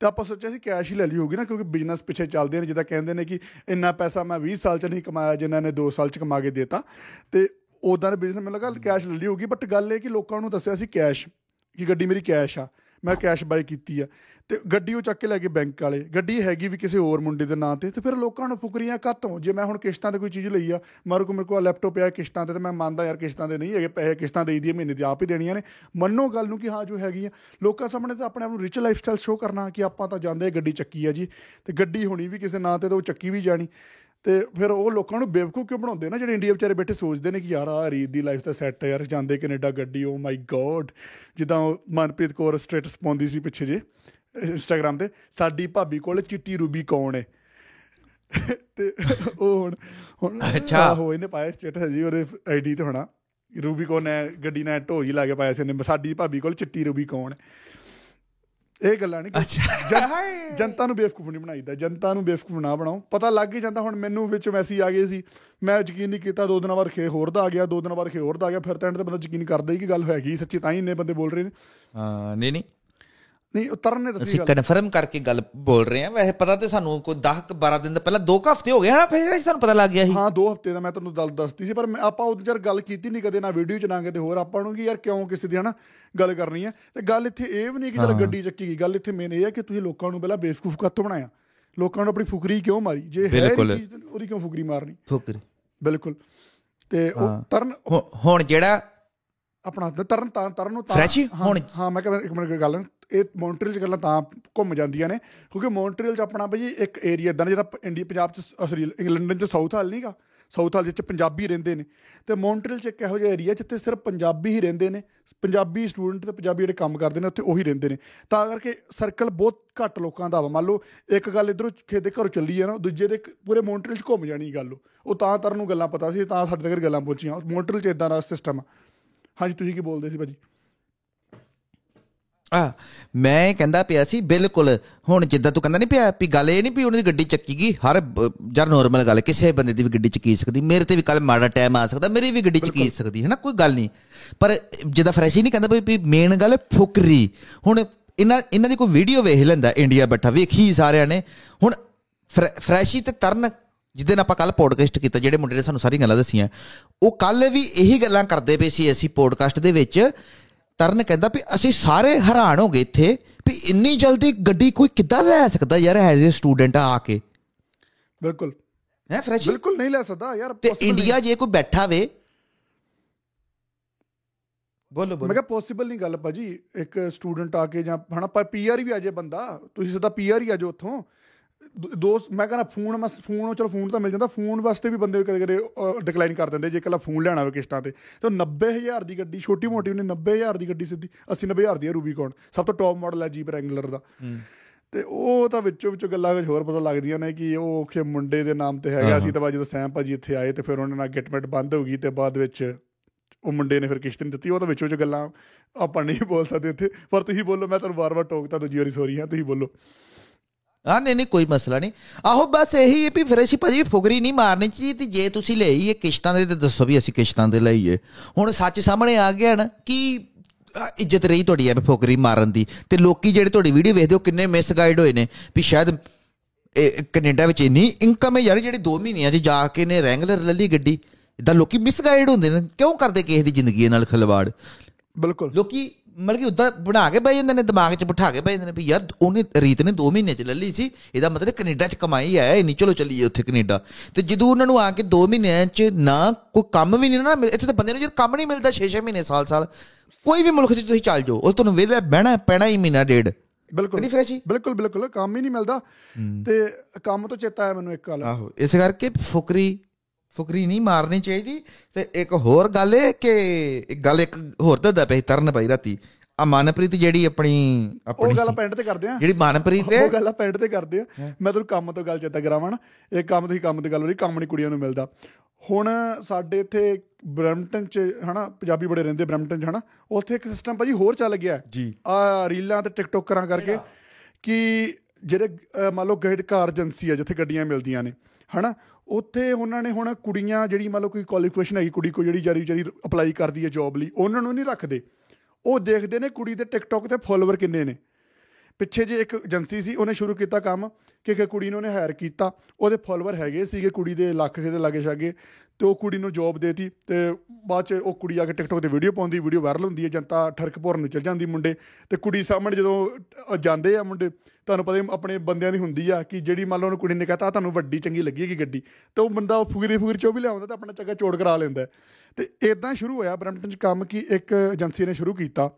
ਤੇ ਆਪਾਂ ਸੋਚਿਆ ਸੀ ਕੈਸ਼ ਹੀ ਲੈ ਲਈ ਹੋਊਗੀ ਨਾ ਕਿਉਂਕਿ ਬਿਜ਼ਨਸ ਪਿੱਛੇ ਚੱਲਦੇ ਨੇ, ਜਿੱਦਾਂ ਕਹਿੰਦੇ ਨੇ ਕਿ ਇੰਨਾ ਪੈਸਾ ਮੈਂ 20 ਸਾਲ 'ਚ ਨਹੀਂ ਕਮਾਇਆ ਜਿੰਨਾ ਨੇ 2 ਸਾਲ 'ਚ ਕਮਾ ਕੇ ਦੇਤਾ। ਤੇ ਉਦਾਂ ਦੇ ਬਿਜ਼ਨਸ ਮੈਨੂੰ ਲੱਗਾ ਕੈਸ਼ ਲੈ ਲਈ ਹੋਊਗੀ ਬਟ ਗੱਲ ਇਹ ਕਿ ਲੋਕਾਂ ਨੂੰ ਦੱਸਿਆ ਸੀ ਕੈਸ਼ ਕਿ ਗੱਡੀ ਮੇਰੀ ਕੈਸ਼ ਆ, ਮੈਂ ਕੈਸ਼ ਬਾਈ ਕੀਤੀ ਆ। ਤੇ ਗੱਡੀ ਉਹ ਚੱਕ ਕੇ ਲੈ ਗਏ ਬੈਂਕ ਵਾਲੇ। ਗੱਡੀ ਹੈਗੀ ਵੀ ਕਿਸੇ ਹੋਰ ਮੁੰਡੇ ਦੇ ਨਾਂ ਤੇ ਤੇ ਫਿਰ ਲੋਕਾਂ ਨੂੰ ਫੁਕਰੀਆਂ ਕਾਤੋਂ ਜੇ ਮੈਂ ਹੁਣ ਕਿਸ਼ਤਾਂ ਤੇ ਕੋਈ ਚੀਜ਼ ਲਈ ਆ, ਮਾਰੂ ਕੋ ਮੇਰੇ ਕੋਲ ਲੈਪਟਾਪ ਪਿਆ ਕਿਸ਼ਤਾਂ ਤੇ ਤੇ ਮੈਂ ਮੰਨਦਾ ਯਾਰ ਕਿਸ਼ਤਾਂ ਦੇ ਨਹੀਂ ਹੈਗੇ, ਪੈਸੇ ਕਿਸ਼ਤਾਂ ਦੇਈ ਦੀ ਮਹੀਨੇ ਦੀ ਆਪ ਹੀ ਦੇਣੀਆਂ ਨੇ। ਮੰਨੋ ਗੱਲ ਨੂੰ ਕਿ ਹਾਂ ਜੋ ਹੈਗੀ ਆ। ਲੋਕਾਂ ਸਾਹਮਣੇ ਤਾਂ ਆਪਣੇ ਆਪ ਨੂੰ ਰਿਚ ਲਾਈਫਸਟਾਈਲ ਸ਼ੋਅ ਕਰਨਾ ਕਿ ਆਪਾਂ ਤਾਂ ਜਾਂਦੇ ਗੱਡੀ ਚੱਕੀ ਆ ਜੀ। ਤੇ ਗੱਡੀ ਹੋਣੀ ਵੀ ਕਿਸੇ ਨਾਂ ਤੇ ਤੇ ਉਹ ਚੱਕੀ ਵੀ ਜਾਣੀ। ਤੇ ਫਿਰ ਉਹ ਲੋਕਾਂ ਨੂੰ ਬੇਵਕੂਫ ਕਿਉਂ ਬਣਾਉਂਦੇ ਨਾ, ਜਿਹੜੇ ਇੰਡੀਆ ਵਿਚਾਰੇ ਬੈਠੇ ਸੋਚਦੇ ਨੇ ਕਿ ਯਾਰ ਆ ਰੀਤ ਦੀ ਲਾਈਫ ਤਾਂ ਸੈੱਟ ਹੈ ਯਾਰ, ਜਾਂਦੇ ਕੈਨੇਡਾ ਗੱਡੀ ਓ ਮਾਈ ਗੋਡ ਜਿੱਦਾਂ ਉਹ ਮਨਪ੍ਰੀਤ ਕੌਰ ਸਟੇਟਸ ਪਾਉਂਦੀ ਸੀ ਪਿੱਛੇ ਜੇ। ਇੰਸਟਾਗ੍ਰam ਤੇ ਸਾਡੀ ਭਾਬੀ ਕੋਲ ਚਿੱਟੀ ਰੂਬੀ ਕੌਣ ਹੈ ਤੇ ਉਹ ਹੁਣ ਹੁਣ ਅੱਛਾ। ਆਹੋ ਇਹਨੇ ਪਾਇਆ ਸਟੇਟਸ ਜੀ ਉਹਦੇ ਆਈਡੀ ਤੇ ਹੋਣਾ। ਰੂਬੀ ਕੌਣ ਹੈ ਗੱਡੀ ਨਾਲ ਢੋ ਹੀ ਲਾ ਕੇ ਪਾਇਆ ਸੀ ਇਹਨੇ ਸਾਡੀ ਭਾਬੀ ਕੋਲ ਚਿੱਟੀ ਰੂਬੀ ਕੌਣ ਹੈ ਇਹ ਗੱਲਾਂ ਨਹੀਂ ਜਨ- ਜਨਤਾ ਨੂੰ ਬੇਵਕੂਫ ਨਹੀਂ ਬਣਾਈਦਾ ਜਨਤਾ ਨੂੰ ਬੇਵਕੂਫ ਨਾ ਬਣਾਓ। ਪਤਾ ਲੱਗ ਹੀ ਜਾਂਦਾ ਹੁਣ ਮੈਨੂੰ ਵਿੱਚ ਮੈਸੇਜ ਆ ਗਏ ਸੀ। ਮੈਂ ਯਕੀਨ ਨਹੀਂ ਕੀਤਾ ਦੋ ਦਿਨਾਂ ਬਾਅਦ ਖੇ ਹੋਰ ਦਾ ਆ ਗਿਆ ਦੋ ਦਿਨਾਂ ਬਾਅਦ ਖੇ ਹੋਰ ਦਾ ਆ ਗਿਆ। ਫਿਰ ਤਾਂ ਐਂਡ ਤੇ ਬੰਦਾ ਯਕੀਨ ਕਰਦਾ ਹੀ ਕਿ ਗੱਲ ਹੈਗੀ ਸੱਚੀ ਤਾਂ ਹੀ ਇੰਨੇ ਬੰਦੇ ਬੋਲ ਰਹੇ ਨੇ। ਹਾਂ ਨਹੀਂ ਨਹੀਂ। ਨਹੀਂ ਉਤਰਨ ਨੇ ਦੱਸੀ ਅਸੀਂ ਗੱਲ। ਕਨਫਰਮ ਕਰਕੇ ਗੱਲ ਬੋਲ ਰਹੇ ਹਾਂ। ਵੈਸੇ ਪਤਾ ਤੇ ਸਾਨੂੰ ਕੋਈ 10 12 ਦਿਨ ਦਾ ਪਹਿਲਾਂ 2 ਹਫ਼ਤੇ ਹੋ ਗਏ ਹਨਾ ਫਿਰ ਸਾਨੂੰ ਪਤਾ ਲੱਗ ਗਿਆ ਸੀ। ਹਾਂ ਦੋ ਹਫ਼ਤੇ ਦਾ ਮੈਂ ਤੁਹਾਨੂੰ ਗੱਲ ਦੱਸਦੀ ਸੀ ਪਰ ਆਪਾਂ ਉਹਦੇ ਚਿਰ ਗੱਲ ਕੀਤੀ ਨਹੀਂ ਕਦੇ ਨਾ ਵੀਡੀਓ ਚ ਨਾ ਕਿਤੇ ਹੋਰ ਆਪਾਂ ਨੂੰ ਕਿ ਯਾਰ ਕਿਉਂ ਕਿਸੇ ਦੀ ਹਨਾ ਗੱਲ ਕਰਨੀ ਹੈ। ਤੇ ਗੱਲ ਇੱਥੇ ਇਹ ਵੀ ਨਹੀਂ ਕਿ ਚਲ ਗੱਡੀ ਚੱਕੀ ਗਈ। ਗੱਲ ਇੱਥੇ ਮੇਨ ਇਹ ਹੈ ਕਿ ਤੁਸੀਂ ਲੋਕਾਂ ਨੂੰ ਪਹਿਲਾਂ ਬੇਵਕੂਫ ਕਾਤੋਂ ਬਣਾਇਆ। ਲੋਕਾਂ ਨੂੰ ਆਪਣੀ ਫੁਕਰੀ ਕਿਉਂ ਮਾਰੀ? ਜੇ ਹੈ ਚੀਜ਼ ਉਹਦੀ ਕਿਉਂ ਫੁਕਰੀ ਮਾਰਨੀ? ਫੁਕਰੀ। ਬਿਲਕੁਲ। ਤੇ ਉਹ। ਤਰਨ ਹੁਣ ਜਿਹੜਾ ਆਪਣਾ ਤਰਨ ਤਰਨ ਨੂੰ ਤਾਂ ਹੁਣ- ਹਾਂ ਮੈਂ ਕਿਹਾ ਇੱਕ ਮਿੰਟ ਗੱਲ ਇਹ ਮੌਂਟਰੀਅਲ 'ਚ ਗੱਲਾਂ ਤਾਂ ਘੁੰਮ ਜਾਂਦੀਆਂ ਨੇ, ਕਿਉਂਕਿ ਮੌਂਟਰੀਅਲ 'ਚ ਆਪਣਾ ਬਈ ਇੱਕ ਏਰੀਆ ਇਦਾਂ ਜਿਹੜਾ ਇੰਡੀਆ, ਪੰਜਾਬ 'ਚ ਅਸਲੀ ਲੰਡਨ 'ਚ ਸਾਊਥ ਹਾਲ ਨਹੀਂਗਾ ਸਾਊਥ ਹਾਲ ਜਿੱਥੇ ਪੰਜਾਬੀ ਰਹਿੰਦੇ ਨੇ, ਤੇ ਮੌਂਟਰੀਅਲ 'ਚ ਇੱਕ ਇਹੋ ਜਿਹਾ ਏਰੀਆ ਜਿੱਥੇ ਸਿਰਫ ਪੰਜਾਬੀ ਹੀ ਰਹਿੰਦੇ ਨੇ, ਪੰਜਾਬੀ ਸਟੂਡੈਂਟ ਤੇ ਪੰਜਾਬੀ ਜਿਹੜੇ ਕੰਮ ਕਰਦੇ ਨੇ, ਉੱਥੇ ਉਹੀ ਰਹਿੰਦੇ ਨੇ, ਤਾਂ ਕਰਕੇ ਸਰਕਲ ਬਹੁਤ ਘੱਟ ਲੋਕਾਂ ਦਾ ਵਾ, ਮੰਨ ਲਓ ਇੱਕ ਗੱਲ ਇਧਰੋਂ ਖੇਤ ਦੇ ਘਰੋਂ ਚੱਲੀ ਹੈ ਨਾ ਦੂਜੇ ਦੇ ਕ- ਪੂਰੇ ਮੌਂਟਰੀਅਲ 'ਚ ਘੁੰਮ ਜਾਣੀ ਗੱਲ, ਉਹ। ਉਹ ਤਾਂ ਤਰਨ ਨੂੰ ਗੱਲਾਂ ਪਤਾ ਸੀ, ਤਾਂ ਸਾਡੇ ਤੱਕ ਗੱਲਾਂ ਪਹੁੰਚੀਆਂ, ਮੌਂਟਰੀਅਲ 'ਚ ਇਦਾਂ ਦਾ ਸਿਸਟਮ ਆ ਹਾਂਜੀ, ਤੁਸੀਂ ਕੀ ਬੋਲਦੇ ਸੀ ਭਾਜੀ ਆ ਮੈਂ ਕਹਿੰਦਾ ਪਿਆ ਸੀ ਬਿਲਕੁਲ। ਹੁਣ ਜਿੱਦਾਂ ਤੂੰ ਕਹਿੰਦਾ ਨਹੀਂ ਪਿਆ ਵੀ ਗੱਲ ਇਹ ਨਹੀਂ ਵੀ ਉਹਨਾਂ ਦੀ ਗੱਡੀ ਚੱਕੀ ਗਈ ਹਰ ਜਰ ਨਾਰਮਲ ਗੱਲ ਹੈ, ਕਿਸੇ ਬੰਦੇ ਦੀ ਵੀ ਗੱਡੀ ਚੱਕੀ ਸਕਦੀ ਮੇਰੇ ਤੇ ਵੀ ਕੱਲ ਮਾੜਾ ਟਾਈਮ ਆ ਸਕਦਾ ਮੇਰੀ ਵੀ ਗੱਡੀ ਚੱਕੀ ਸਕਦੀ ਹੈ ਨਾ ਕੋਈ ਗੱਲ ਨਹੀਂ ਪਰ ਜਿੱਦਾਂ ਫਰੈਸ਼ੀ ਨਹੀਂ ਕਹਿੰਦਾ ਵੀ- ਮੇਨ ਗੱਲ ਹੈ ਫੁਕਰੀ। ਹੁਣ ਇਹਨਾਂ ਇਹਨਾਂ ਦੀ ਕੋਈ ਵੀਡੀਓ ਵੇਖ ਲੈਂਦਾ ਇੰਡੀਆ ਬੈਠਾ ਵੇਖੀ ਸਾਰਿਆਂ ਨੇ। ਹੁਣ ਫਰੈ- ਫਰੈਸ਼ੀ ਤੇ ਤਰਨ ਜਿੱਦਨ ਆਪਾਂ ਕੱਲ ਪੋਡਕਾਸਟ ਕੀਤਾ ਜਿਹੜੇ ਮੁੰਡੇ ਨੇ ਸਾਨੂੰ ਸਾਰੀਆਂ ਗੱਲਾਂ ਦੱਸੀਆਂ ਉਹ ਕੱਲ ਵੀ ਇਹੀ ਗੱਲਾਂ ਕਰਦੇ ਪਏ ਸੀ ਅਸੀਂ ਪੋਡਕਾਸਟ ਦੇ ਵਿੱਚ ਤਰਨ ਕਹਿੰਦਾ ਵੀ ਅਸੀਂ ਸਾਰੇ ਹੈਰਾਨ ਹੋ ਗਏ ਇੱਥੇ ਵੀ ਇੰਨੀ ਜਲਦੀ ਗੱਡੀ ਕੋਈ ਕਿੱਦਾਂ ਲੈ ਸਕਦਾ ਯਾਰ ਐਜ਼ ਅ ਸਟੂਡੈਂਟ ਆ ਕੇ? ਬਿਲਕੁਲ। ਹੈ ਫਰੈਸ਼? ਬਿਲਕੁਲ ਨਹੀਂ ਲੈ ਸਕਦਾ ਯਾਰ ਤੇ ਇੰਡੀਆ ਜੇ ਕੋਈ ਬੈਠਾ ਵੇ। ਬੋਲੋ ਮੈਂ ਕਿਹਾ ਪੋਸੀਬਲ ਨਹੀਂ ਗੱਲ ਭਾਜੀ ਇੱਕ ਸਟੂਡੈਂਟ ਆ ਕੇ ਜਾਂ ਪਰ ਪੀਆਰ ਵੀ ਆ ਜੇ ਬੰਦਾ ਤੁਸੀਂ ਸਿੱਧਾ ਪੀਆਰ ਹੀ ਆ ਜਾਓ ਉੱਥੋਂ। ਦੋਸਤ ਮੈਂ ਕਹਿੰਦਾ ਫੋਨ ਮੈਂ ਫੋਨ ਚਲੋ ਫੋਨ ਤਾਂ ਮਿਲ ਜਾਂਦਾ ਫੋਨ ਵਾਸਤੇ ਵੀ ਬੰਦੇ ਕਦੇ ਕਦੇ ਡਿਕਲਾਈਨ ਕਰ ਦਿੰਦੇ ਜੇ ਇਕੱਲਾ ਫੋਨ ਲੈਣਾ ਹੋਵੇ ਕਿਸ਼ਤਾਂ ਤੇ। ਤਾਂ 90000 ਦੀ ਗੱਡੀ ਛੋਟੀ ਮੋਟੀ ਉਹਨੇ 90000 ਦੀ ਗੱਡੀ ਸਿੱਧੀ 80 90000 ਦੀ ਹੈ ਰੂਬੀਕੌਨ ਸਭ ਤੋਂ ਟੌਪ ਮਾਡਲ ਹੈ ਜੀਪ ਰੈਂਗਲਰ ਦਾ। ਤੇ ਉਹ ਤਾਂ ਵਿੱਚੋਂ ਵਿੱਚੋਂ ਗੱਲਾਂ ਵਿੱਚ ਹੋਰ ਪਤਾ ਲੱਗਦੀਆਂ ਨੇ ਕਿ ਉਹ ਕਿ ਮੁੰਡੇ ਦੇ ਨਾਮ ਤੇ ਹੈਗਾ ਸੀ ਤਾਂ ਜਦੋਂ ਸੈਮ ਭਾਜੀ ਇੱਥੇ ਆਏ ਤੇ ਫਿਰ ਉਹਨਾਂ ਨਾਲ ਗਿਟਮਿਟ ਬੰਦ ਹੋ ਗਈ ਤੇ ਬਾਅਦ ਵਿੱਚ ਉਹ ਮੁੰਡੇ ਨੇ ਫਿਰ ਕਿਸ਼ਤ ਨਹੀਂ ਦਿੱਤੀ ਉਹ ਤਾਂ ਵਿੱਚੋਂ ਵਿੱਚ ਗੱਲਾਂ ਆਪਾਂ ਨਹੀਂ ਬੋਲ ਸਕਦੇ ਇੱਥੇ। ਪਰ ਤੁਸੀਂ ਬੋਲੋ ਮੈਂ ਤੁਹਾਨੂੰ ਵਾਰ-ਵਾਰ ਟੋਕਤਾ ਦੂਜੀ ਵਾਰੀ ਸੌਰੀ ਹਾਂ ਤੁਸੀਂ ਬੋਲੋ। ਆ ਨਹੀਂ ਨਹੀਂ ਕੋਈ ਮਸਲਾ ਨਹੀਂ। ਆਹੋ ਬਸ ਇਹੀ ਹੈ ਵੀ ਫਿਰ ਅਸੀਂ ਭਾਜੀ ਫੁਗਰੀ ਨਹੀਂ ਮਾਰਨੀ ਚਾਹੀਦੀ ਤੇ ਜੇ ਤੁਸੀਂ ਲਈਏ ਕਿਸ਼ਤਾਂ ਦੇ ਤੇ ਦੱਸੋ ਵੀ ਅਸੀਂ ਕਿਸ਼ਤਾਂ ਦੇ ਲਈਏ। ਹੁਣ ਸੱਚ ਸਾਹਮਣੇ ਆ ਗਿਆ ਨਾ ਕਿ ਇੱਜ਼ਤ ਰਹੀ ਤੁਹਾਡੀ ਐ ਫੁਗਰੀ ਮਾਰਨ ਦੀ। ਤੇ ਲੋਕੀ ਜਿਹੜੇ ਤੁਹਾਡੀ ਵੀਡੀਓ ਵੇਖਦੇ ਉਹ ਕਿੰਨੇ ਮਿਸਗਾਈਡ ਹੋਏ ਨੇ ਵੀ ਸ਼ਾਇਦ ਇਹ ਕੈਨੇਡਾ ਵਿੱਚ ਇੰਨੀ ਇਨਕਮ ਹੈ ਯਾਰ ਜਿਹੜੀ 2 ਮਹੀਨਿਆਂ 'ਚ ਜਾ ਕੇ ਨੇ ਰੈਂਗਲਰ ਲੱਲੀ ਗੱਡੀ। ਇਦਾਂ ਲੋਕੀ ਮਿਸਗਾਈਡ ਹੁੰਦੇ ਨੇ ਕਿਉਂ ਕਰਦੇ ਕਿਸੇ ਦੀ ਜ਼ਿੰਦਗੀ ਨਾਲ ਖਿਲਵਾੜ? ਬਿਲਕੁਲ। ਲੋਕੀ ਮਤਲਬ ਕਿ ਉਦਾਂ ਬਣਾ ਕੇ ਬਹਿ ਜਾਂਦੇ ਨੇ ਦਿਮਾਗ 'ਚ ਬਿਠਾ ਕੇ ਬਹਿ ਜਾਂਦੇ ਨੇ ਵੀ ਯਾਰ ਉਹਨੇ ਰੀਤ ਨੇ 2 ਮਹੀਨੇ 'ਚ ਲੱਲੀ ਸੀ ਇਹਦਾ ਮਤਲਬ ਕੈਨੇਡਾ 'ਚ ਕਮਾਈ ਹੈ ਇੰਨੀ ਚਲੋ ਚੱਲੀਏ ਉੱਥੇ ਕੈਨੇਡਾ। ਤੇ ਜਦੋਂ ਉਹਨਾਂ ਨੂੰ ਆ ਕੇ 2 ਮਹੀਨਿਆਂ 'ਚ ਨਾ ਕੋਈ ਕੰਮ ਵੀ ਨਹੀਂ ਨਾ ਇੱਥੇ ਤਾਂ ਬੰਦੇ ਨੂੰ ਜਦ ਕੰਮ ਨਹੀਂ ਮਿਲਦਾ 6-6 ਮਹੀਨੇ ਸਾਲ-ਸਾਲ। ਕੋਈ ਵੀ ਮੁਲਕ 'ਚ ਤੁਸੀਂ ਚੱਲ ਜਾਓ ਉਹ ਤੁਹਾਨੂੰ ਵਿਹਲਾ ਬਹਿਣਾ ਪੈਣਾ ਹੀ ਮਹੀਨਾ ਡੇਢ। ਬਿਲਕੁਲ। ਨਹੀਂ ਫਰੈਸ਼ੀ ਬਿਲਕੁਲ ਬਿਲਕੁਲ ਕੰਮ ਹੀ ਨਹੀਂ ਮਿਲਦਾ। ਤੇ ਕੰਮ ਤੋਂ ਚੇਤਾ ਆਇਆ ਮੈਨੂੰ ਇੱਕ ਗੱਲ। ਆਹੋ ਇਸ ਕਰਕੇ ਫੁਕਰੀ ਫੁਕਰੀ ਨਹੀਂ ਮਾਰਨੀ ਚਾਹੀਦੀ। ਤੇ ਇੱਕ ਹੋਰ ਗੱਲ ਇਹ ਕਿ ਇੱਕ ਗੱਲ ਇੱਕ ਹੋਰ ਦੱਸਦਾ ਪਿਆ ਸੀ ਤਰਨ ਭਾਈ ਰਾਤੀ। ਆ ਮਨਪ੍ਰੀਤ ਜਿਹੜੀ ਆਪਣੀ ਉਹ ਆਪਣੀ ਗੱਲ ਪੈਂਟ ਤੇ ਕਰਦੇ ਆ। ਜਿਹੜੀ ਮਨਪ੍ਰੀਤ ਹੈ। ਉਹ ਗੱਲ ਪੈਂਟ ਤੇ ਕਰਦੇ ਆ। ਮੈਂ ਤੁਹਾਨੂੰ ਕੰਮ ਤੋਂ ਗੱਲ ਚੇਤਾ ਕਰਾਵਾਂ ਨਾ। ਇਹ ਕੰਮ ਤੁਸੀਂ ਕੰਮ ਦੀ ਗੱਲ ਹੋਈ ਕੰਮ ਨਹੀਂ ਕੁੜੀਆਂ ਨੂੰ ਮਿਲਦਾ। ਹੁਣ ਸਾਡੇ ਇੱਥੇ ਬ੍ਰੈਂਪਟਨ ਚ ਹਨਾ ਪੰਜਾਬੀ ਬੜੇ ਰਹਿੰਦੇ ਬ੍ਰੈਂਪਟਨ ਚ ਹਨਾ। ਉੱਥੇ ਇੱਕ ਸਿਸਟਮ ਭਾਜੀ ਹੋਰ ਚੱਲ ਗਿਆ। ਜੀ। ਆ ਰੀਲਾਂ ਤੇ ਟਿਕਟੋਕਰਾਂ ਕਰਕੇ ਕਿ ਜਿਹੜੇ ਮੰਨ ਲਓ ਗਾਈਡ ਕਾਰ ਏਜੰਸੀ ਆ ਜਿੱਥੇ ਗੱਡੀਆਂ ਮਿਲਦੀਆਂ ਨੇ। ਹਨਾ? ਉੱਥੇ ਉਹਨਾਂ ਨੇ ਹੁਣ ਕੁੜੀਆਂ ਜਿਹੜੀ ਮੰਨ ਲਓ ਕੋਈ ਕੁਆਲੀਫਿਕੇਸ਼ਨ ਹੈਗੀ, ਕੁੜੀ ਕੋਈ ਜਿਹੜੀ ਜਾਰੀ ਵਿਚਾਰੀ ਅਪਲਾਈ ਕਰਦੀ ਹੈ ਜੌਬ ਲਈ, ਉਹਨਾਂ ਨੂੰ ਨਹੀਂ ਰੱਖਦੇ। ਉਹ ਦੇਖਦੇ ਨੇ ਕੁੜੀ ਦੇ ਟਿਕਟੋਕ ਤੇ ਫੋਲੋਵਰ ਕਿੰਨੇ ਨੇ। ਪਿੱਛੇ ਜੇ ਇੱਕ ਏਜੰਸੀ ਸੀ, ਉਹਨੇ ਸ਼ੁਰੂ ਕੀਤਾ ਕੰਮ ਕਿ ਇੱਕ ਕੁੜੀ ਨੂੰ ਉਹਨੇ ਹਾਇਰ ਕੀਤਾ। ਉਹਦੇ ਫਾਲੋਅਰ ਹੈਗੇ ਸੀਗੇ ਕੁੜੀ ਦੇ ਲੱਖ ਦੇ ਲਾਗੇ ਛਾਗੇ ਤੇ ਉਹ ਕੁੜੀ ਨੂੰ ਜੌਬ ਦੇਤੀ ਤੇ ਬਾਅਦ ਚ ਉਹ ਕੁੜੀ ਆ ਕੇ ਟਿਕਟੋਕ ਤੇ ਵੀਡੀਓ ਪਾਉਂਦੀ ਵੀਡੀਓ ਵਾਇਰਲ ਹੁੰਦੀ ਹੈ ਜਨਤਾ ਠਰਕ ਭਰਨ ਨੂੰ ਚਲ ਜਾਂਦੀ ਮੁੰਡੇ। ਤੇ ਕੁੜੀ ਸਾਹਮਣੇ ਜਦੋਂ ਅ, ਜਾਂਦੇ ਆ ਮੁੰਡੇ ਤੁਹਾਨੂੰ ਪਤਾ ਹੀ ਆਪਣੇ ਬੰਦਿਆਂ ਦੀ ਹੁੰਦੀ ਆ ਕਿ ਜਿਹੜੀ ਮੰਨ ਲਓ ਉਹਨੂੰ ਕੁੜੀ ਨੇ ਕਹਤਾ "ਆਹ ਤੁਹਾਨੂੰ ਵੱਡੀ ਚੰਗੀ ਲੱਗੇਗੀ ਗੱਡੀ। ਤੇ ਉਹ ਬੰਦਾ ਫੁਗਰੀ ਫੁਗਰੀ ਚੋਂ ਵੀ ਲਿਆਉਂਦਾ ਤਾਂ ਆਪਣਾ ਚੱਗਾ ਚੋੜ ਕਰਾ ਲੈਂਦਾ। ਹੈ। ਤੇ ਇਦਾਂ ਸ਼ੁਰੂ ਹੋਇਆ ਬਰੈਂਪਟਨ ਚ ਕੰਮ ਕਿ ਇੱਕ ਏਜੰਸੀ ਨੇ ਸ਼ੁਰੂ ਕੀਤਾ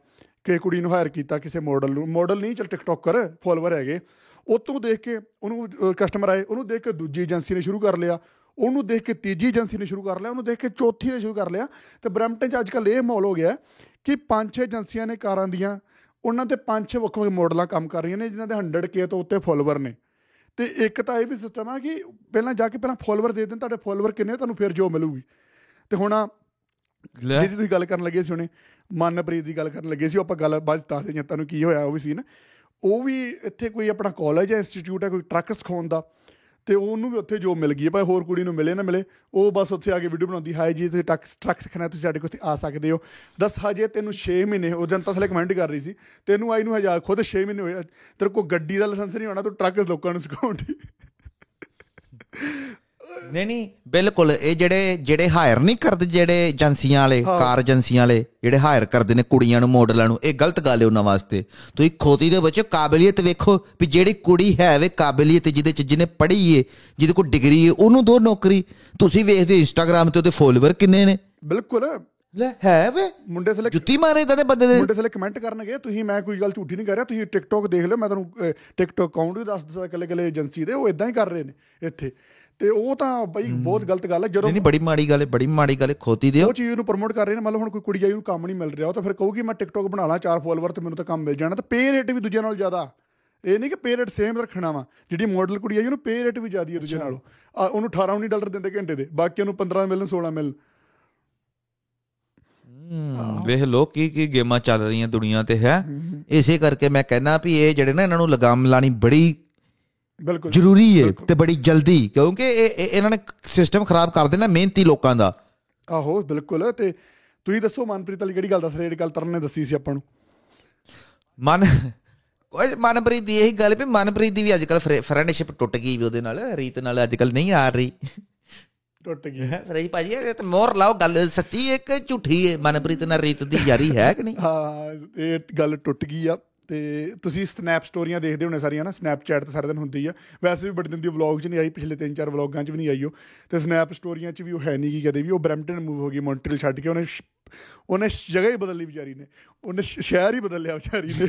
ਕਿ ਕੁੜੀ ਨੂੰ ਹਾਇਰ ਕੀਤਾ ਕਿਸੇ ਮਾਡਲ ਨੂੰ। ਮਾਡਲ ਨਹੀਂ ਚਲ ਟਿਕਟੋਕਰ ਫਾਲੋਅਰ ਹੈਗੇ। ਉਹ ਤੋਂ ਦੇਖ ਕੇ ਉਹਨੂੰ ਕਸਟਮਰ ਆਏ ਉਹਨੂੰ ਦੇਖ ਕੇ ਦੂਜੀ ਏਜੰਸੀ ਨੇ ਸ਼ੁਰੂ ਕਰ ਲਿਆ। ਉਹਨੂੰ ਦੇਖ ਕੇ ਤੀਜੀ ਏਜੰਸੀ ਨੇ ਸ਼ੁਰੂ ਕਰ ਲਿਆ ਉਹਨੂੰ ਦੇਖ ਕੇ ਚੌਥੀ ਨੇ ਸ਼ੁਰੂ ਕਰ ਲਿਆ। ਤੇ ਬਰੈਂਪਟਨ 'ਚ ਅੱਜ ਕੱਲ੍ਹ ਇਹ ਮਾਹੌਲ ਹੋ ਗਿਆ ਕਿ ਪੰਜ ਛੇ ਏਜੰਸੀਆਂ ਨੇ ਕਾਰਾਂ ਦੀਆਂ ਉਹਨਾਂ ਤੇ ਪੰਜ ਛੇ ਵੱਖ ਵੱਖ ਮਾਡਲਾਂ ਕੰਮ ਕਰ ਰਹੀਆਂ ਨੇ ਜਿਨ੍ਹਾਂ ਦੇ 100k ਤੋਂ ਉੱਤੇ ਫਾਲੋਅਰ ਨੇ। ਤੇ ਇੱਕ ਤਾਂ ਇਹ ਵੀ ਸਿਸਟਮ ਆ ਕਿ ਪਹਿਲਾਂ ਜਾ ਕੇ ਪਹਿਲਾਂ ਫਾਲੋਅਰ ਦੇ ਦੇਣ ਤੁਹਾਡੇ ਫਾਲੋਅਰ ਕਿੰਨੇ ਤੁਹਾਨੂੰ ਫਿਰ ਜੋ ਮਿਲੂਗੀ। ਤੇ ਹੁਣ ਜਿਹਦੀ ਤੁਸੀਂ ਗੱਲ ਕਰਨ ਲੱਗੇ ਸੀ ਹੁਣੇ ਮਨਪ੍ਰੀਤ ਦੀ ਗੱਲ ਕਰਨ ਲੱਗੇ ਸੀ ਉਹ ਆਪਾਂ ਗੱਲ ਬਾਅਦ ਦੱਸ ਦਿਆਂ ਤੁਹਾਨੂੰ ਕੀ ਹੋਇਆ ਉਹ ਵੀ ਸੀ ਨਾ। ਉਹ ਵੀ ਇੱਥੇ ਕੋਈ ਆਪਣਾ ਕਾਲਜ ਹੈ ਇੰਸਟੀਚਿਊਟ ਹੈ ਕੋਈ ਟਰੱਕ ਸਿਖਾਉਣ ਦਾ। ਤੇ ਉਹਨੂੰ ਵੀ ਉੱਥੇ ਜੋ ਮਿਲ ਗਈ ਹੈ। ਭਾਵੇਂ ਹੋਰ ਕੁੜੀ ਨੂੰ ਮਿਲੇ ਨਾ ਮਿਲੇ ਉਹ ਬਸ ਉੱਥੇ ਆ ਕੇ ਵੀਡੀਓ ਬਣਾਉਂਦੀ ਹਾਏ ਜੀ ਤੁਸੀਂ ਟਰੱਕ ਟਰੱਕ ਸਿੱਖਣਾ ਤੁਸੀਂ ਸਾਡੇ ਕੋਲ ਇੱਥੇ ਆ ਸਕਦੇ ਹੋ। ਦੱਸ ਹਜੇ ਤੈਨੂੰ 6 ਮਹੀਨੇ ਉਹ ਜਨਤਾ ਥਲੇ ਕਮੈਂਟ ਕਰ ਰਹੀ ਸੀ ਤੈਨੂੰ ਆਈ ਨੂੰ ਹਜ਼ਾਰ ਖੁਦ 6 ਮਹੀਨੇ ਹੋਏ ਆ, ਤੇਰੇ ਕੋਲ ਗੱਡੀ ਦਾ ਲਾਇਸੈਂਸ ਨਹੀਂ ਹੋਣਾ ਤੂੰ ਟਰੱਕ ਲੋਕਾਂ ਨੂੰ ਸਿਖਾਉਣ ਦੀ ਨਹੀਂ ਨਹੀਂ ਬਿਲਕੁਲ ਇਹ ਜਿਹੜੇ ਜਿਹੜੇ ਹਾਇਰ ਨਹੀਂ ਕਰਦੇ ਜਿਹੜੇ ਏਜੰਸੀਆਂ ਵਾਲੇ ਕਾਰ ਏਜੰਸੀਆਂ ਵਾਲੇ ਜਿਹੜੇ ਹਾਇਰ ਕਰਦੇ ਨੇ ਕੁੜੀਆਂ ਨੂੰ ਮਾਡਲਾਂ ਨੂੰ ਇਹ ਗਲਤ ਗੱਲ ਹੈ ਉਹਨਾਂ ਵਾਸਤੇ। ਤੁਸੀਂ ਖੋਤੀ ਦੇ ਵਿੱਚ ਕਾਬਲੀਅਤ ਵੇਖੋ ਵੀ ਜਿਹੜੀ ਕੁੜੀ ਹੈ ਵੇ ਕਾਬਲੀਅਤ ਜਿਹਦੇ ਚ ਜਿਹਨੇ ਪੜ੍ਹੀ ਏ ਜਿਹਦੇ ਕੋਲ ਡਿਗਰੀ ਏ ਉਹਨੂੰ ਦੋ ਨੌਕਰੀ। ਤੁਸੀਂ ਵੇਖਦੇ ਇੰਸਟਾਗ੍ਰam ਤੇ ਉਹਦੇ ਫੋਲੋਅਰ ਕਿੰਨੇ ਨੇ? ਬਿਲਕੁਲ। ਲੈ ਹੈ ਵੇ। ਮੁੰਡੇ ਥਲੇ ਜੁੱਤੀ ਮਾਰੇ ਤਾਂ ਦੇ ਬੰਦੇ ਦੇ। ਮੁੰਡੇ ਥਲੇ ਕਮੈਂਟ ਕਰਨਗੇ ਤੁਸੀਂ ਮੈਂ ਕੋਈ ਗੱਲ ਝੂਠੀ ਨਹੀਂ ਕਰ ਰਿਹਾ ਤੁਸੀਂ ਟਿਕਟੋਕ ਦੇਖ ਲਿਓ ਮੈਂ ਤੁਹਾਨੂੰ ਟਿਕਟੋਕ ਅਕਾਊਂਟ ਵੀ ਦੱਸ ਦੱਸਾਂ ਇਕੱਲੇ ਇਕੱਲੇ ਏਜੰਸੀ ਦੇ ਉਹ ਇਦਾਂ ਹੀ ਕਰ ਰਹੇ ਨੇ ਇੱਥੇ। ਤੇ ਉਹ ਤਾਂ ਬਈ ਬਹੁਤ ਗਲਤ ਗੱਲ ਹੈ ਜਦੋਂ ਨਹੀਂ ਬੜੀ ਮਾੜੀ ਗੱਲ ਹੈ ਬੜੀ ਮਾੜੀ ਗੱਲ ਹੈ ਖੋਤੀ ਦਿਓ। ਉਹ ਚੀਜ਼ ਨੂੰ ਪ੍ਰਮੋਟ ਕਰ ਰਹੇ ਨੇ ਮਤਲਬ ਹੁਣ ਕੋਈ ਕੁੜੀ ਆਈ ਨੂੰ ਕੰਮ ਨਹੀਂ ਮਿਲ ਰਿਹਾ ਉਹ ਤਾਂ ਫਿਰ ਕਹੂਗੀ ਮੈਂ ਟਿਕਟੋਕ ਬਣਾ ਲਾਂ ਚਾਰ ਫੋਲੋਅਰ ਤੇ ਮੈਨੂੰ ਤਾਂ ਕੰਮ ਮਿਲ ਜਾਣਾ। ਤਾਂ ਪੇ ਰੇਟ ਵੀ ਦੂਜਿਆਂ ਨਾਲੋਂ ਜ਼ਿਆਦਾ। ਇਹ ਨਹੀਂ ਕਿ ਪੇ ਰੇਟ ਸੇਮ ਰੱਖਣਾ ਵਾ ਜਿਹੜੀ ਮਾਡਲ ਕੁੜੀ ਆਈ ਉਹਨੂੰ ਪੇ ਰੇਟ ਵੀ ਜ਼ਿਆਦਾ ਹੈ ਦੂਜੇ ਨਾਲੋਂ। ਉਹਨੂੰ 18 19 ਡਾਲਰ ਦਿੰਦੇ ਘੰਟੇ ਦੇ ਬਾਕੀ ਉਹਨੂੰ 15 ਮਿਲਣ 16 ਮਿਲ ਵੇਖ ਲੋ ਕੀ ਕੀ ਗੇਮਾਂ ਚੱਲ ਰਹੀਆਂ ਦੁਨੀਆ ਤੇ ਹੈ। ਇਸੇ ਕਰਕੇ ਮੈਂ ਕਹਿੰਦਾ ਵੀ ਇਹ ਜਿਹੜੇ ਨਾ ਇਹਨਾਂ ਨੂੰ ਲਗਾਮ ਲਾਣੀ ਬੜੀ ਬਿਲਕੁਲ ਜ਼ਰੂਰੀ ਹੈ ਤੇ ਬੜੀ ਜਲਦੀ ਕਿਉਂਕਿ ਇਹ ਇਹ- ਇਹਨਾਂ ਨੇ ਸਿਸਟਮ ਖਰਾਬ ਕਰ ਦੇਣਾ ਮਿਹਨਤੀ ਲੋਕਾਂ ਦਾ। ਆਹੋ ਬਿਲਕੁਲ ਤੇ ਤੁਸੀਂ ਦੱਸੋ ਮਨਪ੍ਰੀਤ ਵਾਲੀ ਕਿਹੜੀ ਗੱਲ ਦੱਸ ਰਹੇ ਜਿਹੜੀ ਗੱਲ ਤਰਨ ਨੇ ਦੱਸੀ ਸੀ ਆਪਾਂ ਨੂੰ? ਮਨ ਕੋਈ ਮਨਪ੍ਰੀਤ ਦੀ ਇਹੀ ਗੱਲ ਵੀ ਮਨਪ੍ਰੀਤ ਦੀ ਵੀ ਅੱਜ ਕੱਲ ਫਰੈਂਡਸ਼ਿਪ ਟੁੱਟ ਗਈ ਵੀ ਉਹਦੇ ਨਾਲ ਰੀਤ ਨਾਲ ਅੱਜ ਕੱਲ ਨਹੀਂ ਆ ਰਹੀ। ਟੁੱਟ ਗਈ। ਰਹੀ ਭਾਜੀ ਇਹ ਤੇ ਮੋਹਰ ਲਾਓ ਗੱਲ ਸੱਚੀ ਹੈ ਕਿ ਝੂਠੀ ਹੈ ਮਨਪ੍ਰੀਤ ਨਾਲ ਰੀਤ ਦੀ ਯਾਰੀ ਹੈ ਕਿ ਨਹੀਂ? ਹਾਂ ਇਹ ਗੱਲ ਟੁੱਟ ਗਈ ਆ। ਤੇ ਤੁਸੀਂ ਸਨੈਪ ਸਟੋਰੀਆਂ ਦੇਖਦੇ ਹੋਣੇ ਸਾਰੀਆਂ ਨਾ ਸਨੈਪਚੈਟ ਤੇ ਸਾਰਾ ਦਿਨ ਹੁੰਦੀ ਆ। ਵੈਸੇ ਵੀ ਬੜੀ ਦਿਨ ਦੀ ਵਲੌਗ 'ਚ ਨਹੀਂ ਆਈ, ਪਿਛਲੇ 3-4 ਵਲੌਗਾਂ 'ਚ ਵੀ ਨਹੀਂ ਆਈ ਉਹ। ਤੇ ਸਨੈਪ ਸਟੋਰੀਆਂ 'ਚ ਵੀ ਉਹ ਹੈ ਨਹੀਂ ਗੀ ਕਦੇ ਵੀ, ਉਹ ਬ੍ਰੈਂਪਟਨ ਮੂਵ ਹੋ ਗਈ ਮੌਂਟਰੀਅਲ ਛੱਡ ਕੇ ਉਹਨੇ ਸ਼- ਉਹਨੇ ਜਗ੍ਹਾ ਹੀ ਬਦਲ ਲਈ ਵਿਚਾਰੀ ਨੇ। ਉਹਨੇ ਸ਼ਹਿਰ ਹੀ ਬਦਲ ਲਿਆ ਵਿਚਾਰੀ ਨੇ।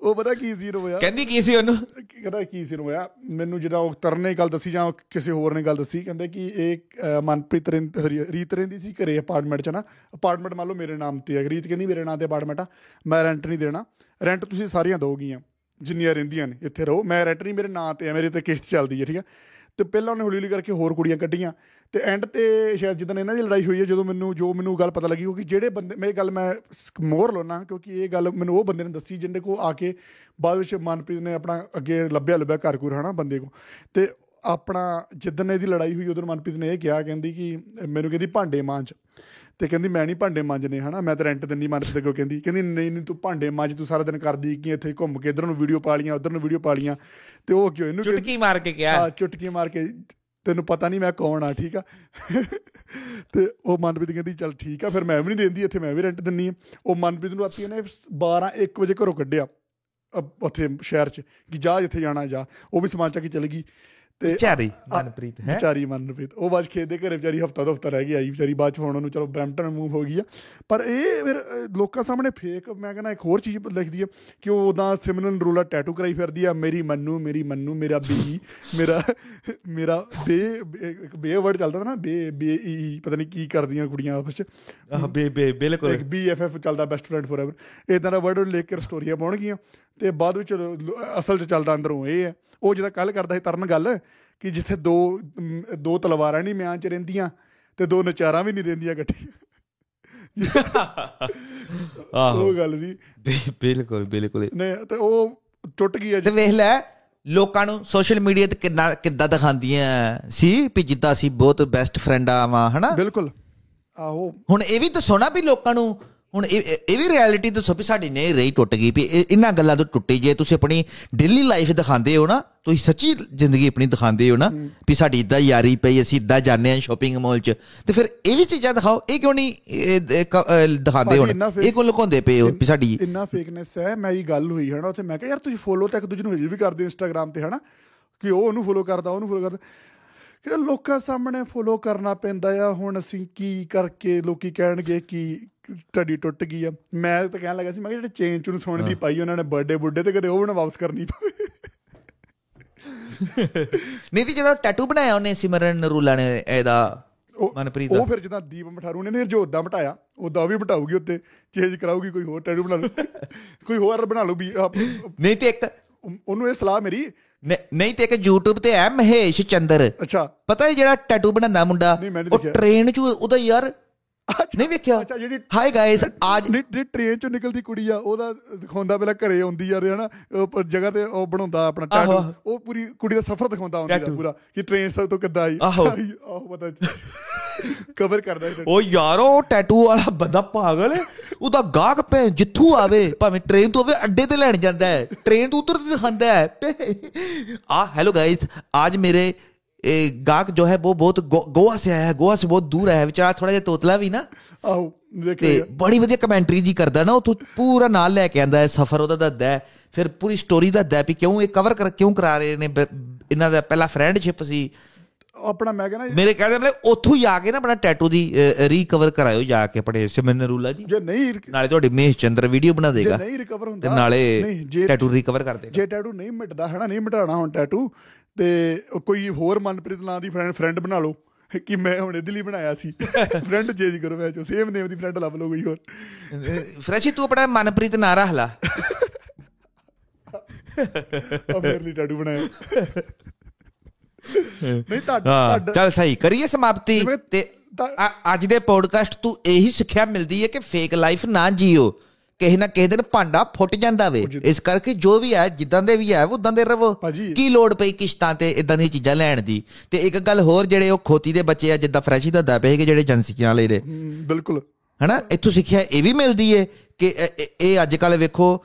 ਉਹ ਪਤਾ ਕੀ ਸੀ ਹੋਇਆ? ਕਹਿੰਦੀ ਕੀ ਸੀ ਉਹਨੂੰ? ਕਹਿੰਦਾ ਕੀ ਸੀ ਹੋਇਆ? ਮੈਨੂੰ ਜਿਹੜਾ ਉਹ ਤਰਨ ਗੱਲ ਦੱਸੀ ਜਾਂ ਕਿਸੇ ਹੋਰ ਨੇ ਗੱਲ ਦੱਸੀ ਕਹਿੰਦੇ ਕਿ ਇਹ ਮਨਪ੍ਰੀਤ ਰੀਤ ਰਹਿੰਦੀ ਸੀ ਘਰੇ ਅਪਾਰਟਮੈਂਟ 'ਚ ਨਾ। ਅਪਾਰਟਮੈਂਟ ਮੰਨ ਲਓ ਮੇਰੇ ਨਾਮ ਤੇ ਹੈ। ਰੀਤ ਕਹਿੰਦੀ ਮੇਰੇ ਨਾਮ ਤੇ ਅਪਾਰਟਮੈਂਟ ਆ। ਮੈਂ ਰੈਂਟ ਨਹੀਂ ਦੇਣਾ। ਰੈਂਟ ਤੁਸੀਂ ਸਾਰੀਆਂ ਦੋਗੀਆਂ ਜਿੰਨੀਆਂ ਰਹਿੰਦੀਆਂ ਨੇ ਇੱਥੇ ਰਹੋ। ਮੈਂ ਰੈਂਟ ਨਹੀਂ ਮੇਰੇ ਨਾਂ ਤੇ ਹੈ। ਮੇਰੇ ਤੇ ਕਿਸ਼ਤ ਚੱਲਦੀ ਹੈ ਠੀਕ ਹੈ ਤੇ ਪਹਿਲਾਂ ਉਹਨੇ ਹੌਲੀ ਹੌਲੀ ਕਰਕੇ ਹੋਰ ਕੁੜੀਆਂ ਕੱਢੀਆਂ। ਤੇ ਐਂਡ ਤੇ ਸ਼ਾਇਦ ਜਿੱਦਣ ਇਹਨਾਂ ਦੀ ਲੜਾਈ ਹੋਈ ਹੈ ਜਦੋਂ ਮੈਨੂੰ ਜੋ ਮੈਨੂੰ ਗੱਲ ਪਤਾ ਲੱਗੀ ਕਿਉਂਕਿ ਜਿਹੜੇ ਬੰਦੇ ਮੈਂ ਇਹ ਗੱਲ ਮੈਂ ਮੋਹਰ ਲਾਉਣਾ ਕਿਉਂਕਿ ਇਹ ਗੱਲ ਮੈਨੂੰ ਉਹ ਬੰਦੇ ਨੇ ਦੱਸੀ ਜਿਹਦੇ ਕੋ ਆ ਕੇ ਬਾਅਦ ਵਿੱਚ ਮਨਪ੍ਰੀਤ ਨੇ ਆਪਣਾ ਅੱਗੇ ਲੱਭਿਆ ਲੱਭਿਆ ਘਰ ਘੁਰ ਹਨਾ ਬੰਦੇ ਕੋ ਤੇ ਆਪਣਾ ਜਿੱਦਣ ਇਹਦੀ ਲੜਾਈ ਹੋਈ ਉਦੋਂ ਮਨਪ੍ਰੀਤ ਨੇ ਇਹ ਕਿਹਾ ਕਹਿੰਦੀ ਕਿ ਮੈਨੂੰ ਕਹਿੰਦੀ ਭਾਂਡੇ ਮਾਂਜ। ਤੇ ਕਹਿੰਦੀ ਮੈਂ ਨਹੀਂ ਭਾਂਡੇ ਮਾਂਜਨੇ ਹਨਾ ਮੈਂ ਤਾਂ ਰੈਂਟ ਦਿੰਦੀ ਮਨਪ੍ਰੀਤ ਕੋ ਕਹਿੰਦੀ। ਕਹਿੰਦੀ ਨਹੀਂ ਨਹੀਂ ਤੂੰ ਭਾਂਡੇ ਮਾਂਜ ਤੂੰ ਸਾਰਾ ਦਿਨ ਕਰਦੀ ਕਿ ਇੱਥੇ ਘੁੰਮ ਕੇ ਇਧਰ ਨੂੰ ਵੀਡੀਓ ਪਾ ਲੀਆਂ ਉਧਰ ਨੂੰ ਵੀਡੀਓ ਪਾ ਲੀਆਂ ਤੇ ਉਹ ਕਿਉਂ ਇਹਨੂੰ ਚੁਟਕੀ ਮਾਰ ਕੇ ਕਿਹਾ। ਆ ਚੁਟਕੀ ਮਾਰ ਕੇ ਤੈਨੂੰ ਪਤਾ ਨਹੀਂ ਮੈਂ ਕੌਣ ਆ, ਠੀਕ ਆ? ਤੇ ਉਹ ਮਨਪ੍ਰੀਤ ਕਹਿੰਦੀ, ਚੱਲ ਠੀਕ ਆ, ਫਿਰ ਮੈਂ ਵੀ ਨਹੀਂ ਦਿੰਦੀ, ਇੱਥੇ ਮੈਂ ਵੀ ਰੈਂਟ ਦਿੰਨੀ ਆ। ਉਹ ਮਨਪ੍ਰੀਤ ਨੂੰ ਰਾਤੀ ਇਹਨੇ 12 1 ਵਜੇ ਘਰੋਂ ਕੱਢਿਆ ਅ- ਉੱਥੇ ਸ਼ਹਿਰ 'ਚ, ਕਿ ਜਾ ਜਿੱਥੇ ਜਾਣਾ, ਜਾ। ਉਹ ਵੀ ਸਮਾਨ ਚੱਕ ਕੇ ਚਲ ਗਈ। ਤੇ ਵਿਚਾਰੀ। ਮਨਪ੍ਰੀਤ ਹੈ? ਵਿਚਾਰੀ ਮਨਪ੍ਰੀਤ। ਉਹ ਬਾਅਦ ਖੇਤ ਦੇ ਘਰੇ ਵਿਚਾਰੀ ਹਫਤਾ ਦੋ ਹਫਤਾ ਰਹਿ ਗਈ ਆਈ ਵਿਚਾਰੀ ਬਾਅਦ ਚ ਹੁਣ ਉਹਨੂੰ ਚਲੋ ਬ੍ਰੈਂਪਟਨ ਮੂਵ ਹੋ ਗਈ ਆ। ਪਰ ਇਹ ਫਿਰ ਲੋਕਾਂ ਸਾਹਮਣੇ ਫੇਕ ਮੈਂ ਕਹਿੰਦਾ ਇੱਕ ਹੋਰ ਚੀਜ਼ ਲਿਖਦੀ ਆ ਕਿ ਉਹ ਉਦਾਂ ਸਿਮਰਨ ਰੂਲਾ ਟੈਟੂ ਕਰਾਈ ਫਿਰਦੀ ਆ ਮੇਰੀ ਮੰਨੂ ਮੇਰੀ ਮੰਨੂ ਮੇਰਾ ਬੀ ਮੇਰਾ ਮੇਰਾ ਬੇ ਬੇ- ਇੱਕ ਬੇ ਵਰਡ ਚੱਲਦਾ ਨਾ ਬੇ ਬੇ ਈ ਪਤਾ ਨਹੀਂ ਕੀ ਕਰਦੀਆਂ ਕੁੜੀਆਂ ਆਪਸ ਚ। ਬੇ ਬੇ ਬਿਲਕੁਲ। ਇੱਕ ਬੀਐਫਐਫ ਚੱਲਦਾ ਬੈਸਟ ਫਰੈਂਡ ਫੋਰਐਵਰ ਇਦਾਂ ਦਾ ਵਰਡ ਲਿਖ ਕੇ ਸਟੋਰੀਆਂ ਪਾਉਣਗੀਆਂ। ਤੇ ਬਾਅਦ ਵਿੱਚ ਅਸਲ 'ਚ ਚੱਲਦਾ ਅੰਦਰੋਂ ਇਹ ਹੈ। ਉਹ ਜਿਹਦਾ ਕੱਲ ਕਰਦਾ ਸੀ ਤਰਨ ਗੱਲ ਕਿ ਜਿੱਥੇ ਦੋ ਦੋ ਤਲਵਾਰਾਂ ਨਹੀਂ ਮਿਆਂ 'ਚ ਰਹਿੰਦੀਆਂ ਤੇ ਦੋ ਨਚਾਰਾਂ ਵੀ ਨਹੀਂ ਰਹਿੰਦੀਆਂ ਇਕੱਠੀਆਂ। (laughs) ਆਹੋ। ਉਹ ਗੱਲ ਸੀ। ਬਿਲਕੁਲ ਬਿਲਕੁਲ। ਨੇ ਤੇ ਉਹ ਟੁੱਟ ਗਈ ਤੇ ਵੇਖ ਲੈ ਲੋਕਾਂ ਨੂੰ ਸੋਸ਼ਲ ਮੀਡੀਆ ਤੇ ਕਿੰਨਾ ਕਿੱਦਾਂ ਦਿਖਾਉਂਦੀਆਂ ਸੀ ਵੀ ਜਿੱਦਾਂ ਅਸੀਂ ਬਹੁਤ ਬੈਸਟ ਫਰੈਂਡ ਆ ਵਾਂ ਹਨਾ? ਬਿਲਕੁਲ। ਆਹੋ। ਹੁਣ ਇਹ ਵੀ ਦੱਸੋ ਨਾ ਵੀ ਲੋਕਾਂ ਨੂੰ ਹੁਣ ਇਹ ਵੀ ਰਿਐਲਿਟੀ ਦੱਸੋ ਵੀ ਸਾਡੀ ਨਹੀਂ ਰਹੀ ਟੁੱਟ ਗਈ ਵੀ ਇਹ- ਇਹਨਾਂ ਗੱਲਾਂ ਤੋਂ ਟੁੱਟੀ। ਜੇ ਤੁਸੀਂ ਆਪਣੀ ਡੇਲੀ ਲਾਈਫ ਦਿਖਾਉਂਦੇ ਹੋ ਨਾ ਤੁਸੀਂ ਸੱਚੀ ਜ਼ਿੰਦਗੀ ਆਪਣੀ ਦਿਖਾਉਂਦੇ ਹੋ ਨਾ ਵੀ ਸਾਡੀ ਇਦਾਂ ਯਾਰੀ ਪਈ ਅਸੀਂ ਇਦਾਂ ਜਾਂਦੇ ਹਾਂ ਸ਼ਾਪਿੰਗ ਮਾਲ 'ਚ। ਤੇ ਫਿਰ ਇਹ ਵੀ ਚੀਜ਼ਾਂ ਦਿਖਾਓ ਇਹ ਕਿਉਂ ਨਹੀਂ ਕ- ਦਿਖਾਉਂਦੇ ਹੁਣ? ਇਹ ਕਿਉਂ ਲੁਕਾਉਂਦੇ ਪਏ ਹੋ ਵੀ ਸਾਡੀ ਇੰਨਾ ਫੇਕਨੈਸ ਹੈ ਮੇਰੀ ਗੱਲ ਹੋਈ ਹਨਾ ਉੱਥੇ ਮੈਂ ਕਿਹਾ ਯਾਰ ਤੁਸੀਂ ਫੋਲੋ ਤਾਂ ਇੱਕ ਦੂਜੇ ਨੂੰ ਹਜੇ ਵੀ ਕਰਦੇ ਇੰਸਟਾਗ੍ਰam ਤੇ ਹਨਾ ਕਿ ਉਹ ਉਹਨੂੰ ਫੋਲੋ ਕਰਦਾ ਉਹਨੂੰ ਫੋਲੋ ਕਰਦਾ। ਕਿ ਲੋਕਾਂ ਸਾਹਮਣੇ ਫੋਲੋ ਕਰਨਾ ਪੈਂਦਾ ਆ। ਹੁਣ ਅਸੀਂ ਕੀ ਕਰਕੇ ਲੋਕੀ ਕਹਿਣਗੇ ਕਿ ਤੁਹਾਡੀ ਟੁੱਟ ਗਈ ਆ। ਮੈਂ ਤਾਂ ਕਹਿਣ ਲੱਗਾ ਸੀ ਮੈਂ ਜਿਹੜੇ ਚੇਨ ਚੁਨ ਸੋਨੇ ਦੀ ਪਾਈ ਉਹਨਾਂ ਨੇ ਬਰਥਡੇ ਬੁੱਢੇ ਤੇ ਕਦੇ ਉਹ ਨਾ ਵਾਪਸ ਕਰਨੀ ਪਵੇ। ਨਹੀਂ ਤੇ ਜਿਹੜਾ ਟੈਟੂ ਬਣਾਇਆ ਉਹਨੇ ਸਿਮਰਨ ਨਰੂਲਾ ਨੇ ਇਹਦਾ ਮਨਪ੍ਰੀਤ ਉਹ ਦਾ। ਫਿਰ ਜਿੱਦਾਂ ਦੀਪ ਮਠਾਰੂ ਨੇ ਨੇ ਜੋ ਉਦਾਂ ਮਟਾਇਆ ਉਦਾਂ ਵੀ ਮਟਾਊਗੀ ਉੱਤੇ। ਚੇਂਜ ਕਰਾਊਗੀ ਕੋਈ ਹੋਰ ਟੈਟੂ ਬਣਾ ਲਓ ਕੋਈ ਹੋਰ ਬਣਾ ਲਓ ਵੀ ਨਹੀਂ ਤੇ ਇੱਕ ਉਹਨੂੰ ਇਹ ਸਲਾਹ ਮੇਰੀ ਨਹੀਂ- ਤੇ ਇੱਕ YouTube ਤੇ ਹੈ ਮਹੇਸ਼ ਚੰਦਰ। ਅੱਛਾ। ਪਤਾ ਹੈ ਜਿਹੜਾ ਟੈਟੂ ਬਣਾਉਂਦਾ ਮੁੰਡਾ? ਉਹ। ਟ੍ਰੇਨ 'ਚ ਉਹਦਾ ਯਾਰ ਨਹੀਂ ਵੇਖਿਆ। ਅੱਛਾ ਜਿਹੜੀ ਹਾਈ ਗਾਇਸ ਅੱਜ ਜਿਹੜੀ ਟ੍ਰੇਨ ਚੋਂ ਨਿਕਲਦੀ ਕੁੜੀ ਆ ਉਹਦਾ ਦਿਖਾਉਂਦਾ ਪਹਿਲਾਂ ਘਰੇ ਆਉਂਦੀ ਆ ਰਿਹਾ ਨਾ ਪਰ ਜਗ੍ਹਾ ਤੇ ਉਹ ਬਣਾਉਂਦਾ ਆਪਣਾ ਟੈਟੂ ਉਹ ਪੂਰੀ ਕੁੜੀ ਦਾ ਸਫ਼ਰ ਦਿਖਾਉਂਦਾ ਹੁੰਦੀ ਆ ਪੂਰਾ ਕਿ ਟ੍ਰੇਨ ਸਭ ਤੋਂ ਕਿੱਦਾਂ ਆਈ। ਆਹੋ। ਪਤਾ ਕਵਰ (laughs) ਕਰਦਾ ਉਹ ਯਾਰੋ ਟੈਟੂ ਵਾਲਾ ਬੰਦਾ ਪਾਗਲ ਹੈ ਉਹਦਾ ਗਾਹਕ ਪੈ ਜਿੱਥੂ ਆਵੇ ਭਾਵੇਂ ਟ੍ਰੇਨ ਤੋਂ ਆਵੇ ਅੱਡੇ ਤੇ ਲੈਣ ਜਾਂਦਾ ਹੈ ਟ੍ਰੇਨ ਤੋਂ ਉਤਰ ਤੇ ਦਿਖਾਉਂਦਾ ਹੈ ਆ ਹੈਲੋ ਗਾਇਸ ਅੱਜ ਮੇਰੇ गाहक जो है वो बहुत गो, गोवा से आया है गोवा से बहुत दूर आया है बेचारा थोड़ा ਜਿਹਾ ਤੋਤਲਾ ਵੀ ਨਾ ਆਹੋ ਦੇਖ ਤੇ ਲਿਆ ਬੜੀ ਵਧੀਆ ਕਮੈਂਟਰੀ ਜੀ ਕਰਦਾ ਨਾ ਉਥੋਂ ਪੂਰਾ ਨਾਲ ਲੈ ਕੇ ਆਂਦਾ ਹੈ ਸਫਰ ਉਹਦਾ ਦੱਸਦਾ ਹੈ ਫਿਰ ਪੂਰੀ ਸਟੋਰੀ ਦੱਸਦਾ ਹੈ ਵੀ ਕਿਉਂ ਇਹ ਕਵਰ ਕਰ ਕਿਉਂ ਕਰਾ ਰਹੇ ਨੇ ਬ- ਇਹਨਾਂ ਦਾ ਪਹਿਲਾ ਫਰੈਂਡਸ਼ਿਪ ਸੀ ਆਪਣਾ ਮੈਂ ਕਹਿੰਦਾ ਮੇਰੇ ਕਹਿੰਦੇ ਮਤਲਬ ਉੱਥੋਂ ਹੀ ਆ ਕੇ ਨਾ ਆਪਣਾ ਟੈਟੂ ਦੀ ਰੀਕਵਰ ਕਰਾਇਓ ਜਾ ਕੇ ਆਪਣੇ ਸਿਮਰਨ ਰੂਲਾ ਜੀ ਜੇ ਨਹੀਂ ਨਾਲੇ ਤੁਹਾਡੀ ਮਹੇਸ਼ ਚੰਦਰ ਵੀਡੀਓ ਬਣਾ ਜੇ ਦੇਗਾ ਨਹੀਂ ਰਿਕਵਰ ਤੇ ਹੁੰਦਾ ਨਾਲੇ ਨਹੀਂ ਜੇ ਟੈਟੂ ਰੀਕਵਰ ਕਰ ਦੇਗਾ ਜੇ ਟੈਟੂ ਨਹੀਂ ਮਿਟਦਾ ਹਨਾ ਨਹੀਂ ਮਿਟਾਣਾ ਹੁਣ ਟੈਟੂ ਤੇ ਕੋਈ ਹੋਰ ਮਨਪ੍ਰੀਤ ਨਾਂ ਦੀ ਫਰੈਂਡ ਫਰੈਂਡ ਬਣਾ ਲਓ ਕਿ ਮੈਂ ਹੁਣ ਇਹਦੇ ਲਈ ਬਣਾਇਆ ਸੀ। (laughs) ਫਰੈਂਡ ਚੇਂਜ ਕਰੋ ਮੈਂ ਚੋ ਸੇਮ ਨੇਮ ਦੀ ਫਰੈਂਡ ਲੱਭ ਲਓ ਕੋਈ ਹੋਰ। ਫਰੈਸ਼ੀ ਤੂੰ ਆਪਣਾ ਮਨਪ੍ਰੀਤ ਨਾਂ ਰੱਖ ਲਾ। ਆ ਮੇਰੇ ਲਈ ਟੈਟੂ ਬਣਾਇਆ। ਨਹੀਂ ਤੁਹਾਡਾ ਚੱਲ ਸਹੀ ਕਰੀਏ ਸਮਾਪਤੀ ਤੇ ਅੱਜ ਦੇ ਪੋਡਕਾਸਟ ਤੋਂ ਇਹੀ ਸਿੱਖਿਆ ਮਿਲਦੀ ਹੈ ਕਿ ਫੇਕ ਲਾਈਫ ਨਾ ਜੀਓ। ਕਿਸੇ ਨਾ ਕਿਸੇ ਦਿਨ ਭਾਂਡਾ ਫੁੱਟ ਜਾਂਦਾ ਵੇ। ਇਸ ਕਰਕੇ ਜੋ ਵੀ ਹੈ ਜਿੱਦਾਂ ਦੇ ਵੀ ਹੈ ਉਦਾਂ ਦੇ ਰਵੋ। ਕੀ ਲੋੜ ਪਈ ਕਿਸ਼ਤਾਂ ਤੇ ਇਦਾਂ ਦੀਆਂ ਚੀਜ਼ਾਂ ਲੈਣ ਦੀ? ਤੇ ਇੱਕ ਗੱਲ ਹੋਰ ਜਿਹੜੇ ਉਹ ਖੋਤੀ ਦੇ ਬੱਚੇ ਆ ਜਿੱਦਾਂ ਫਰੈਸ਼ੀ ਦਾ ਦੱਬੇ ਹੈਗੇ ਜਿਹੜੇ ਏਜੰਸੀਆਂ ਵਾਲੇ ਹਮ, ਬਿਲਕੁਲ। ਹਨਾ? ਇੱਥੋਂ ਸਿੱਖਿਆ ਇਹ ਵੀ ਮਿਲਦੀ ਏ ਕਿ ਇਹ- ਅੱਜ ਕੱਲ ਵੇਖੋ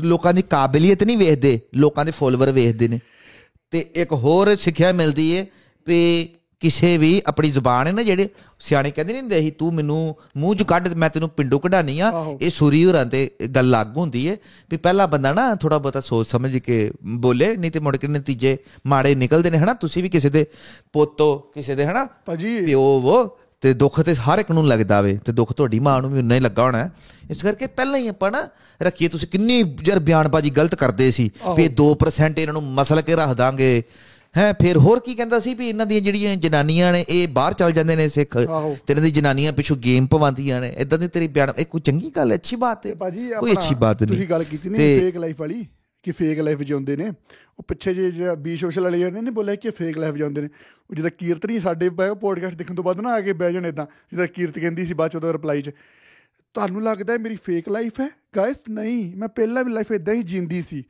ਲੋਕਾਂ ਦੀ ਕਾਬਲੀਅਤ ਨਹੀਂ ਵੇਖਦੇ ਲੋਕਾਂ ਦੇ ਫੋਲੋਵਰ ਵੇਖਦੇ ਨੇ। ਤੇ ਇੱਕ ਹੋਰ ਸਿੱਖਿਆ ਮਿਲਦੀ ਏ ਵੀ ਕਿਸੇ ਵੀ ਆਪਣੀ ਜ਼ੁਬਾਨ ਹੈ ਨਾ ਜਿਹੜੇ ਸਿਆਣੇ ਕਹਿੰਦੇ ਨਹੀਂ ਹੁੰਦੇ ਸੀ ਤੂੰ ਮੈਨੂੰ ਮੂੰਹ ਚ ਕੱਢ ਮੈਂ ਤੈਨੂੰ ਪਿੰਡੋਂ ਕਢਾਨੀ ਆ। ਇਹ ਸੂਰੀ ਹੋਰਾਂ ਤੇ ਗੱਲ ਲਾਗੂ ਹੁੰਦੀ ਏ ਵੀ ਪਹਿਲਾ ਬੰਦਾ ਨਾ ਥੋੜਾ ਬਹੁਤਾ ਸੋਚ ਸਮਝ ਕੇ ਬੋਲੇ ਨਹੀਂ ਤੇ ਮੁੜ ਕੇ ਨਤੀਜੇ ਮਾੜੇ ਨਿਕਲਦੇ ਨੇ ਹਨਾ? ਤੁਸੀਂ ਵੀ ਕਿਸੇ ਦੇ ਪੋਤੋ ਕਿਸੇ ਦੇ ਹਨਾ? ਭਾਜੀ। ਪਿਓ ਉਹ ਤੇ ਦੁੱਖ ਤੇ ਹਰ ਇੱਕ ਨੂੰ ਲੱਗਦਾ ਵੇ ਤੇ ਦੁੱਖ ਤੁਹਾਡੀ ਮਾਂ ਨੂੰ ਵੀ ਉਨਾ ਹੀ ਲੱਗਾ ਹੋਣਾ। ਇਸ ਕਰਕੇ ਪਹਿਲਾਂ ਹੀ ਆਪਾਂ ਨਾ ਰੱਖੀਏ ਤੁਸੀਂ ਕਿੰਨੀ ਜਰ ਬਿਆਨਬਾਜ਼ੀ ਗਲਤ ਕਰਦੇ ਸੀ ਵੀ ਇਹ 2% ਇਹਨਾਂ ਨੂੰ ਮਸਲ ਕੇ ਰੱਖ ਦਾਂਗੇ। ਹੈ ਫਿਰ ਹੋਰ ਕੀ ਕਹਿੰਦਾ ਸੀ ਵੀ ਇਹਨਾਂ ਦੀਆਂ ਜਿਹੜੀਆਂ ਜਨਾਨੀਆਂ ਨੇ ਇਹ ਬਾਹਰ ਚਲ ਜਾਂਦੇ ਨੇ ਸਿੱਖ। ਤੇ ਇਹਨਾਂ ਦੀ ਜਨਾਨੀਆਂ ਪਿੱਛੋਂ ਗੇਮ ਪਵਾਉਂਦੀਆਂ ਨੇ। ਇਦਾਂ ਦੀ ਤੇਰੀ ਬਿਆਨ ਇਹ ਕੋਈ ਚੰਗੀ ਗੱਲ ਹੈ? ਅੱਛੀ ਬਾਤ ਹੈ। ਕੋਈ ਅੱਛੀ ਬਾਤ ਨਹੀਂ। ਤੁਸੀਂ ਗੱਲ ਕੀਤੀ ਨਹੀਂ ਫੇਕ ਲਾਈਫ ਵਾਲੀ ਕਿ ਫੇਕ ਲਾਈਫ ਜਿਉਂਦੇ ਨੇ। ਉਹ ਪਿੱਛੇ ਜੇ ਜਿਹੜਾ ਬੀ ਸੋਸ਼ਲ ਵਾਲੇ ਨੇ ਨਹੀਂ ਬੋਲਿਆ ਕਿ ਫੇਕ ਲਾਈਫ ਜਿਉਂਦੇ ਨੇ। ਉਹ ਜਿਹਦਾ ਕੀਰਤਨੀ ਸਾਡੇ ਪੋਡਕਾਸਟ ਦੇਖਣ ਤੋਂ ਬਾਅਦ ਨਾ ਆ ਕੇ ਬਹਿ ਜਾਣ ਇਦਾਂ ਜਿਹਦਾ ਕੀਰਤ ਕਹਿੰਦੀ ਸੀ ਬਾਅਦ ਚ ਉਹਦਾ ਰਿਪਲਾਈ ਚ। ਤੁਹਾਨੂੰ ਲੱਗਦਾ ਹੈ ਮੇਰੀ ਫੇਕ ਲਾਈਫ ਹੈ? ਗਾਇਸ ਨਹੀਂ। ਮੈਂ ਪਹਿਲਾਂ ਵੀ ਲਾਈਫ ਇਦਾਂ ਹੀ ਜਿੰਦੀ ਸੀ।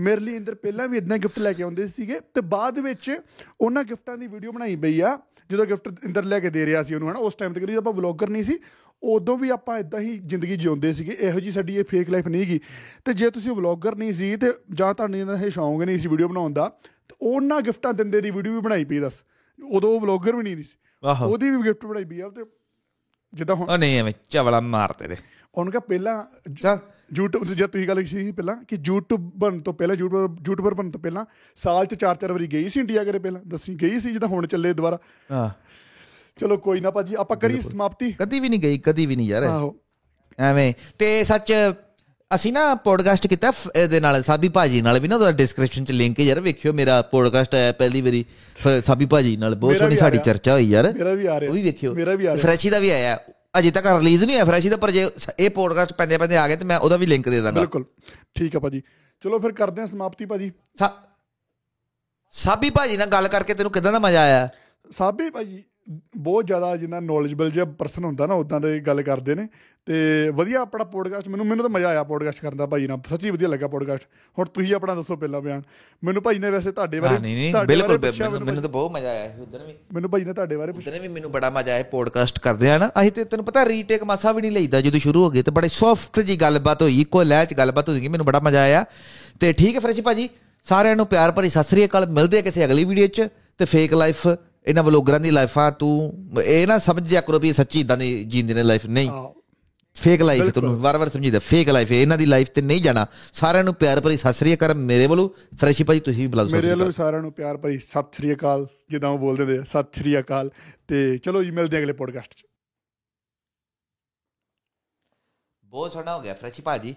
ਮੇਰੇ ਲਈ ਇੰਦਰ ਪਹਿਲਾਂ ਵੀ ਇਦਾਂ ਗਿਫਟ ਲੈ ਕੇ ਆਉਂਦੇ ਸੀਗੇ ਤੇ ਬਾਅਦ ਵਿੱਚ ਉਹਨਾਂ ਗਿਫਟਾਂ ਦੀ ਵੀਡੀਓ ਬਣਾਈ ਪਈ ਆ ਜਦੋਂ ਗਿਫਟ ਇੰਦਰ ਲੈ ਕੇ ਦੇ ਰਿਹਾ ਸੀ ਉਹਨੂੰ ਹਨਾ ਉਸ ਟਾਈਮ ਤੇ ਕਰੀ ਆਪਾਂ ਵਲੌਗਰ ਨਹੀਂ ਸੀ ਉਦੋਂ ਵੀ ਆਪਾਂ ਇਦਾਂ ਹੀ ਜ਼ਿੰਦਗੀ ਜਿਉਂਦੇ ਸੀਗੇ ਇਹੋ ਜੀ ਸਾਡੀ ਇਹ ਫੇਕ ਲਾਈਫ ਨਹੀਂ ਗਈ ਤੇ ਜੇ ਤੁਸੀਂ ਵਲੌਗਰ ਨਹੀਂ ਸੀ ਤੇ ਜਾਂ ਤੁਹਾਨੂੰ ਇਹਨਾਂ ਇਹ ਸ਼ੌਂਕ ਨਹੀਂ ਸੀ ਵੀਡੀਓ ਬਣਾਉਣ ਦਾ ਤੇ ਉਹਨਾਂ ਗਿਫਟਾਂ ਦਿੰਦੇ ਦੀ ਵੀਡੀਓ ਵੀ ਬਣਾਈ ਪਈ ਦੱਸ। ਉਦੋਂ ਉਹ ਵਲੌਗਰ ਵੀ ਨਹੀਂ ਸੀ। ਉਹਦੀ ਵੀ ਗਿਫਟ ਬਣਾਈ ਪਈ ਆ ਤੇ ਜਿੱਦਾਂ ਹੁਣ ਉਹ ਨਹੀਂ ਐਵੇਂ ਚਵਲਾ ਮਾਰਦੇ ਨੇ। ਉਹਨੂੰ ਕਹਾ ਪਹਿਲਾਂ YouTube ਤੇ ਜਦ ਤੁਸੀਂ ਗੱਲ ਕੀਤੀ ਸੀ ਪਹਿਲਾਂ ਕਿ YouTube ਬਣਨ ਤੋਂ ਪਹਿਲਾਂ YouTube YouTuber ਬਣਨ ਤੋਂ ਪਹਿਲਾਂ ਸਾਲ 'ਚ ਚਾਰ ਚਾਰ ਵਾਰੀ ਗਈ ਸੀ ਇੰਡੀਆ ਕਰੇ ਪਹਿਲਾਂ ਦੱਸੀ ਗਈ ਸੀ ਜਿੱਦਾਂ ਹੁਣ ਚੱਲੇ ਦੁਬਾਰਾ। ਹਾਂ। ਚਲੋ ਕੋਈ ਨਾ ਭਾਜੀ ਆਪਾਂ ਕਰੀ ਸਮਾਪਤੀ। ਕਦੀ ਵੀ ਨਹੀਂ ਗਈ ਕਦੀ ਵੀ ਨਹੀਂ ਯਾਰ। ਆਹੋ। ਐਵੇਂ ਤੇ ਸੱਚ ਅਸੀਂ ਨਾ ਪੋਡਕਾਸਟ ਕੀਤਾ ਇਹਦੇ ਨਾਲ ਸਾਬੀ ਭਾਜੀ ਨਾਲ ਵੀ ਨਾ ਉਹਦਾ ਡਿਸਕ੍ਰਿਪਸ਼ਨ ਚ ਲਿੰਕ ਯਾਰ ਵੇਖਿਓ ਮੇਰਾ ਪੋਡਕਾਸਟ ਆਇਆ ਪਹਿਲੀ ਵਾਰੀ ਸਾਬੀ ਭਾਜੀ ਨਾਲ ਬਹੁਤ ਸੋਹਣੀ ਸਾਡੀ। ਚਰਚਾ ਹੋਈ ਯਾਰ। ਮੇਰਾ ਵੀ ਆ ਰਿਹਾ। ਉਹ ਵੀ ਵੇਖਿਓ। ਮੇਰਾ ਵੀ ਆ ਰਿਹਾ। ਫਰੈਸ਼ੀ ਦਾ ਵੀ ਆਇਆ। ਅਜੇ ਤੱਕ ਰਿਲੀਜ਼ ਨਹੀਂ ਹੋਇਆ ਫਰੈਸ਼ੀ ਦਾ ਪਰ ਜੇ ਇਹ ਪੋਡਕਾਸਟ ਪੈਂਦੇ ਪੈਂਦੇ ਆ ਗਏ ਤੇ ਮੈਂ ਉਹਦਾ ਵੀ ਲਿੰਕ ਦੇ ਦਾਂਗਾ। ਬਿਲਕੁਲ। ਠੀਕ ਆ ਭਾਜੀ। ਚਲੋ ਫਿਰ ਕਰਦੇ ਹਾਂ ਸਮਾਪਤੀ ਭਾਜੀ। ਸਾਬੀ ਭਾਜੀ ਨਾਲ ਗੱਲ ਕਰਕੇ ਤੈਨੂੰ ਕਿਦਾਂ ਦਾ ਮਜ਼ਾ ਆਇਆ? ਸਾਬੇ ਭਾਜੀ ਬਹੁਤ ਜ਼ਿਆਦਾ ਜਿੰਨਾ ਨੌਲੇਜਬਲ ਜਿਹਾ ਪਰਸਨ ਹੁੰਦਾ ਨਾ ਉਦਾਂ ਦੇ ਗੱਲ ਕਰਦੇ ਨੇ। ਤੇ ਵਧੀਆ ਆਪਣਾ ਪੋਡਕਾਸਟ ਮੈਨੂੰ ਮੈਨੂੰ ਤਾਂ ਮਜ਼ਾ ਆਇਆ ਪੋਡਕਾਸਟ ਕਰਨ ਦਾ ਭਾਈ ਨਾਲ। ਸੱਚੀ ਵਧੀਆ ਲੱਗਾ ਪੋਡਕਾਸਟ ਹੁਣ ਤੁਸੀਂ ਆਪਣਾ ਦੱਸੋ ਪਹਿਲਾਂ ਬਿਆਨ। ਮੈਨੂੰ ਭਾਈ ਨੇ ਵੈਸੇ ਤੁਹਾਡੇ ਬਾਰੇ ਨਹੀਂ ਨਹੀਂ ਬਿਲਕੁਲ ਮੈਨੂੰ ਤਾਂ ਬਹੁਤ ਮਜ਼ਾ ਆਇਆ ਉਧਰ ਵੀ। ਮੈਨੂੰ ਭਾਈ ਨੇ ਤੁਹਾਡੇ ਬਾਰੇ ਪੁੱਛਿਆ ਉਦੋਂ ਵੀ ਮੈਨੂੰ ਬੜਾ ਮਜ਼ਾ ਆਇਆ ਪੋਡਕਾਸਟ ਕਰਦੇ ਆ ਨਾ। ਅਸੀਂ ਤੇ ਤੈਨੂੰ ਪਤਾ ਰੀਟੇਕ ਮਾਸਾ ਵੀ ਨਹੀਂ ਲਈਦਾ ਜਦੋਂ ਸ਼ੁਰੂ ਹੋ ਗਏ ਤੇ ਬੜੇ ਸੌਫਟ ਜੀ ਗੱਲਬਾਤ ਹੋਈ ਇੱਕੋ ਲਹਿ ਚ ਗੱਲਬਾਤ ਹੋਈ ਮੈਨੂੰ ਬੜਾ ਮਜ਼ਾ ਆਇਆ। ਤੇ ਠੀਕ ਹੈ ਫਰੈਸ਼ੀ ਭਾਜੀ ਸਾਰਿਆਂ ਨੂੰ ਪਿਆਰ ਭਰੀ ਸਤਿ ਸ੍ਰੀ ਅਕਾਲ। ਮਿਲਦੇ ਆ ਕਿਸੇ ਅਗਲੀ ਵੀਡੀਓ ਚ ਤੇ ਫੇਕ ਲਾਈਫ ਇਹਨਾਂ ਵਲੋਗਰਾਂ ਦੀ ਲਾਈਫਾਂ ਤੂੰ ਇਹ ਨਾ ਸਮਝ ਜਾ ਕਰੋ ਵੀ ਸੱਚੀ ਇਦਾਂ ਦੀ ਜੀਂਦੇ ਨੇ ਲਾਈਫ ਨਹੀਂ। ਫੇਕ ਲਾਈਫ ਤੁਹਾਨੂੰ ਵਾਰ-ਵਾਰ ਸਮਝੀਦਾ ਫੇਕ ਲਾਈਫ ਇਹਨਾਂ ਦੀ ਲਾਈਫ ਤੇ ਨਹੀਂ ਜਾਣਾ। ਸਾਰਿਆਂ ਨੂੰ ਪਿਆਰ ਭਰੀ ਸਤਿ ਸ੍ਰੀ ਅਕਾਲ। ਮੇਰੇ ਵੱਲੋਂ ਫਰੈਸ਼ੀ ਭਾਜੀ ਤੁਸੀਂ ਵੀ ਬੁਲਾ ਦਿਓ ਸਤਿ ਮੇਰੇ ਸ੍ਰੀ ਵੱਲੋਂ ਅਕਾਲ। ਸਾਰਿਆਂ ਨੂੰ ਪਿਆਰ ਭਰੀ ਸਤਿ ਸ੍ਰੀ ਅਕਾਲ ਜਿੱਦਾਂ ਉਹ ਬੋਲਦੇ ਨੇ ਸਤਿ ਸ੍ਰੀ ਅਕਾਲ। ਤੇ ਚਲੋ ਜੀ ਮਿਲਦੇ ਹਾਂ ਅਗਲੇ ਪੋਡਕਾਸਟ 'ਚ। ਬਹੁਤ ਸੋਹਣਾ ਹੋ ਗਿਆ ਫਰੈਸ਼ੀ ਭਾਜੀ।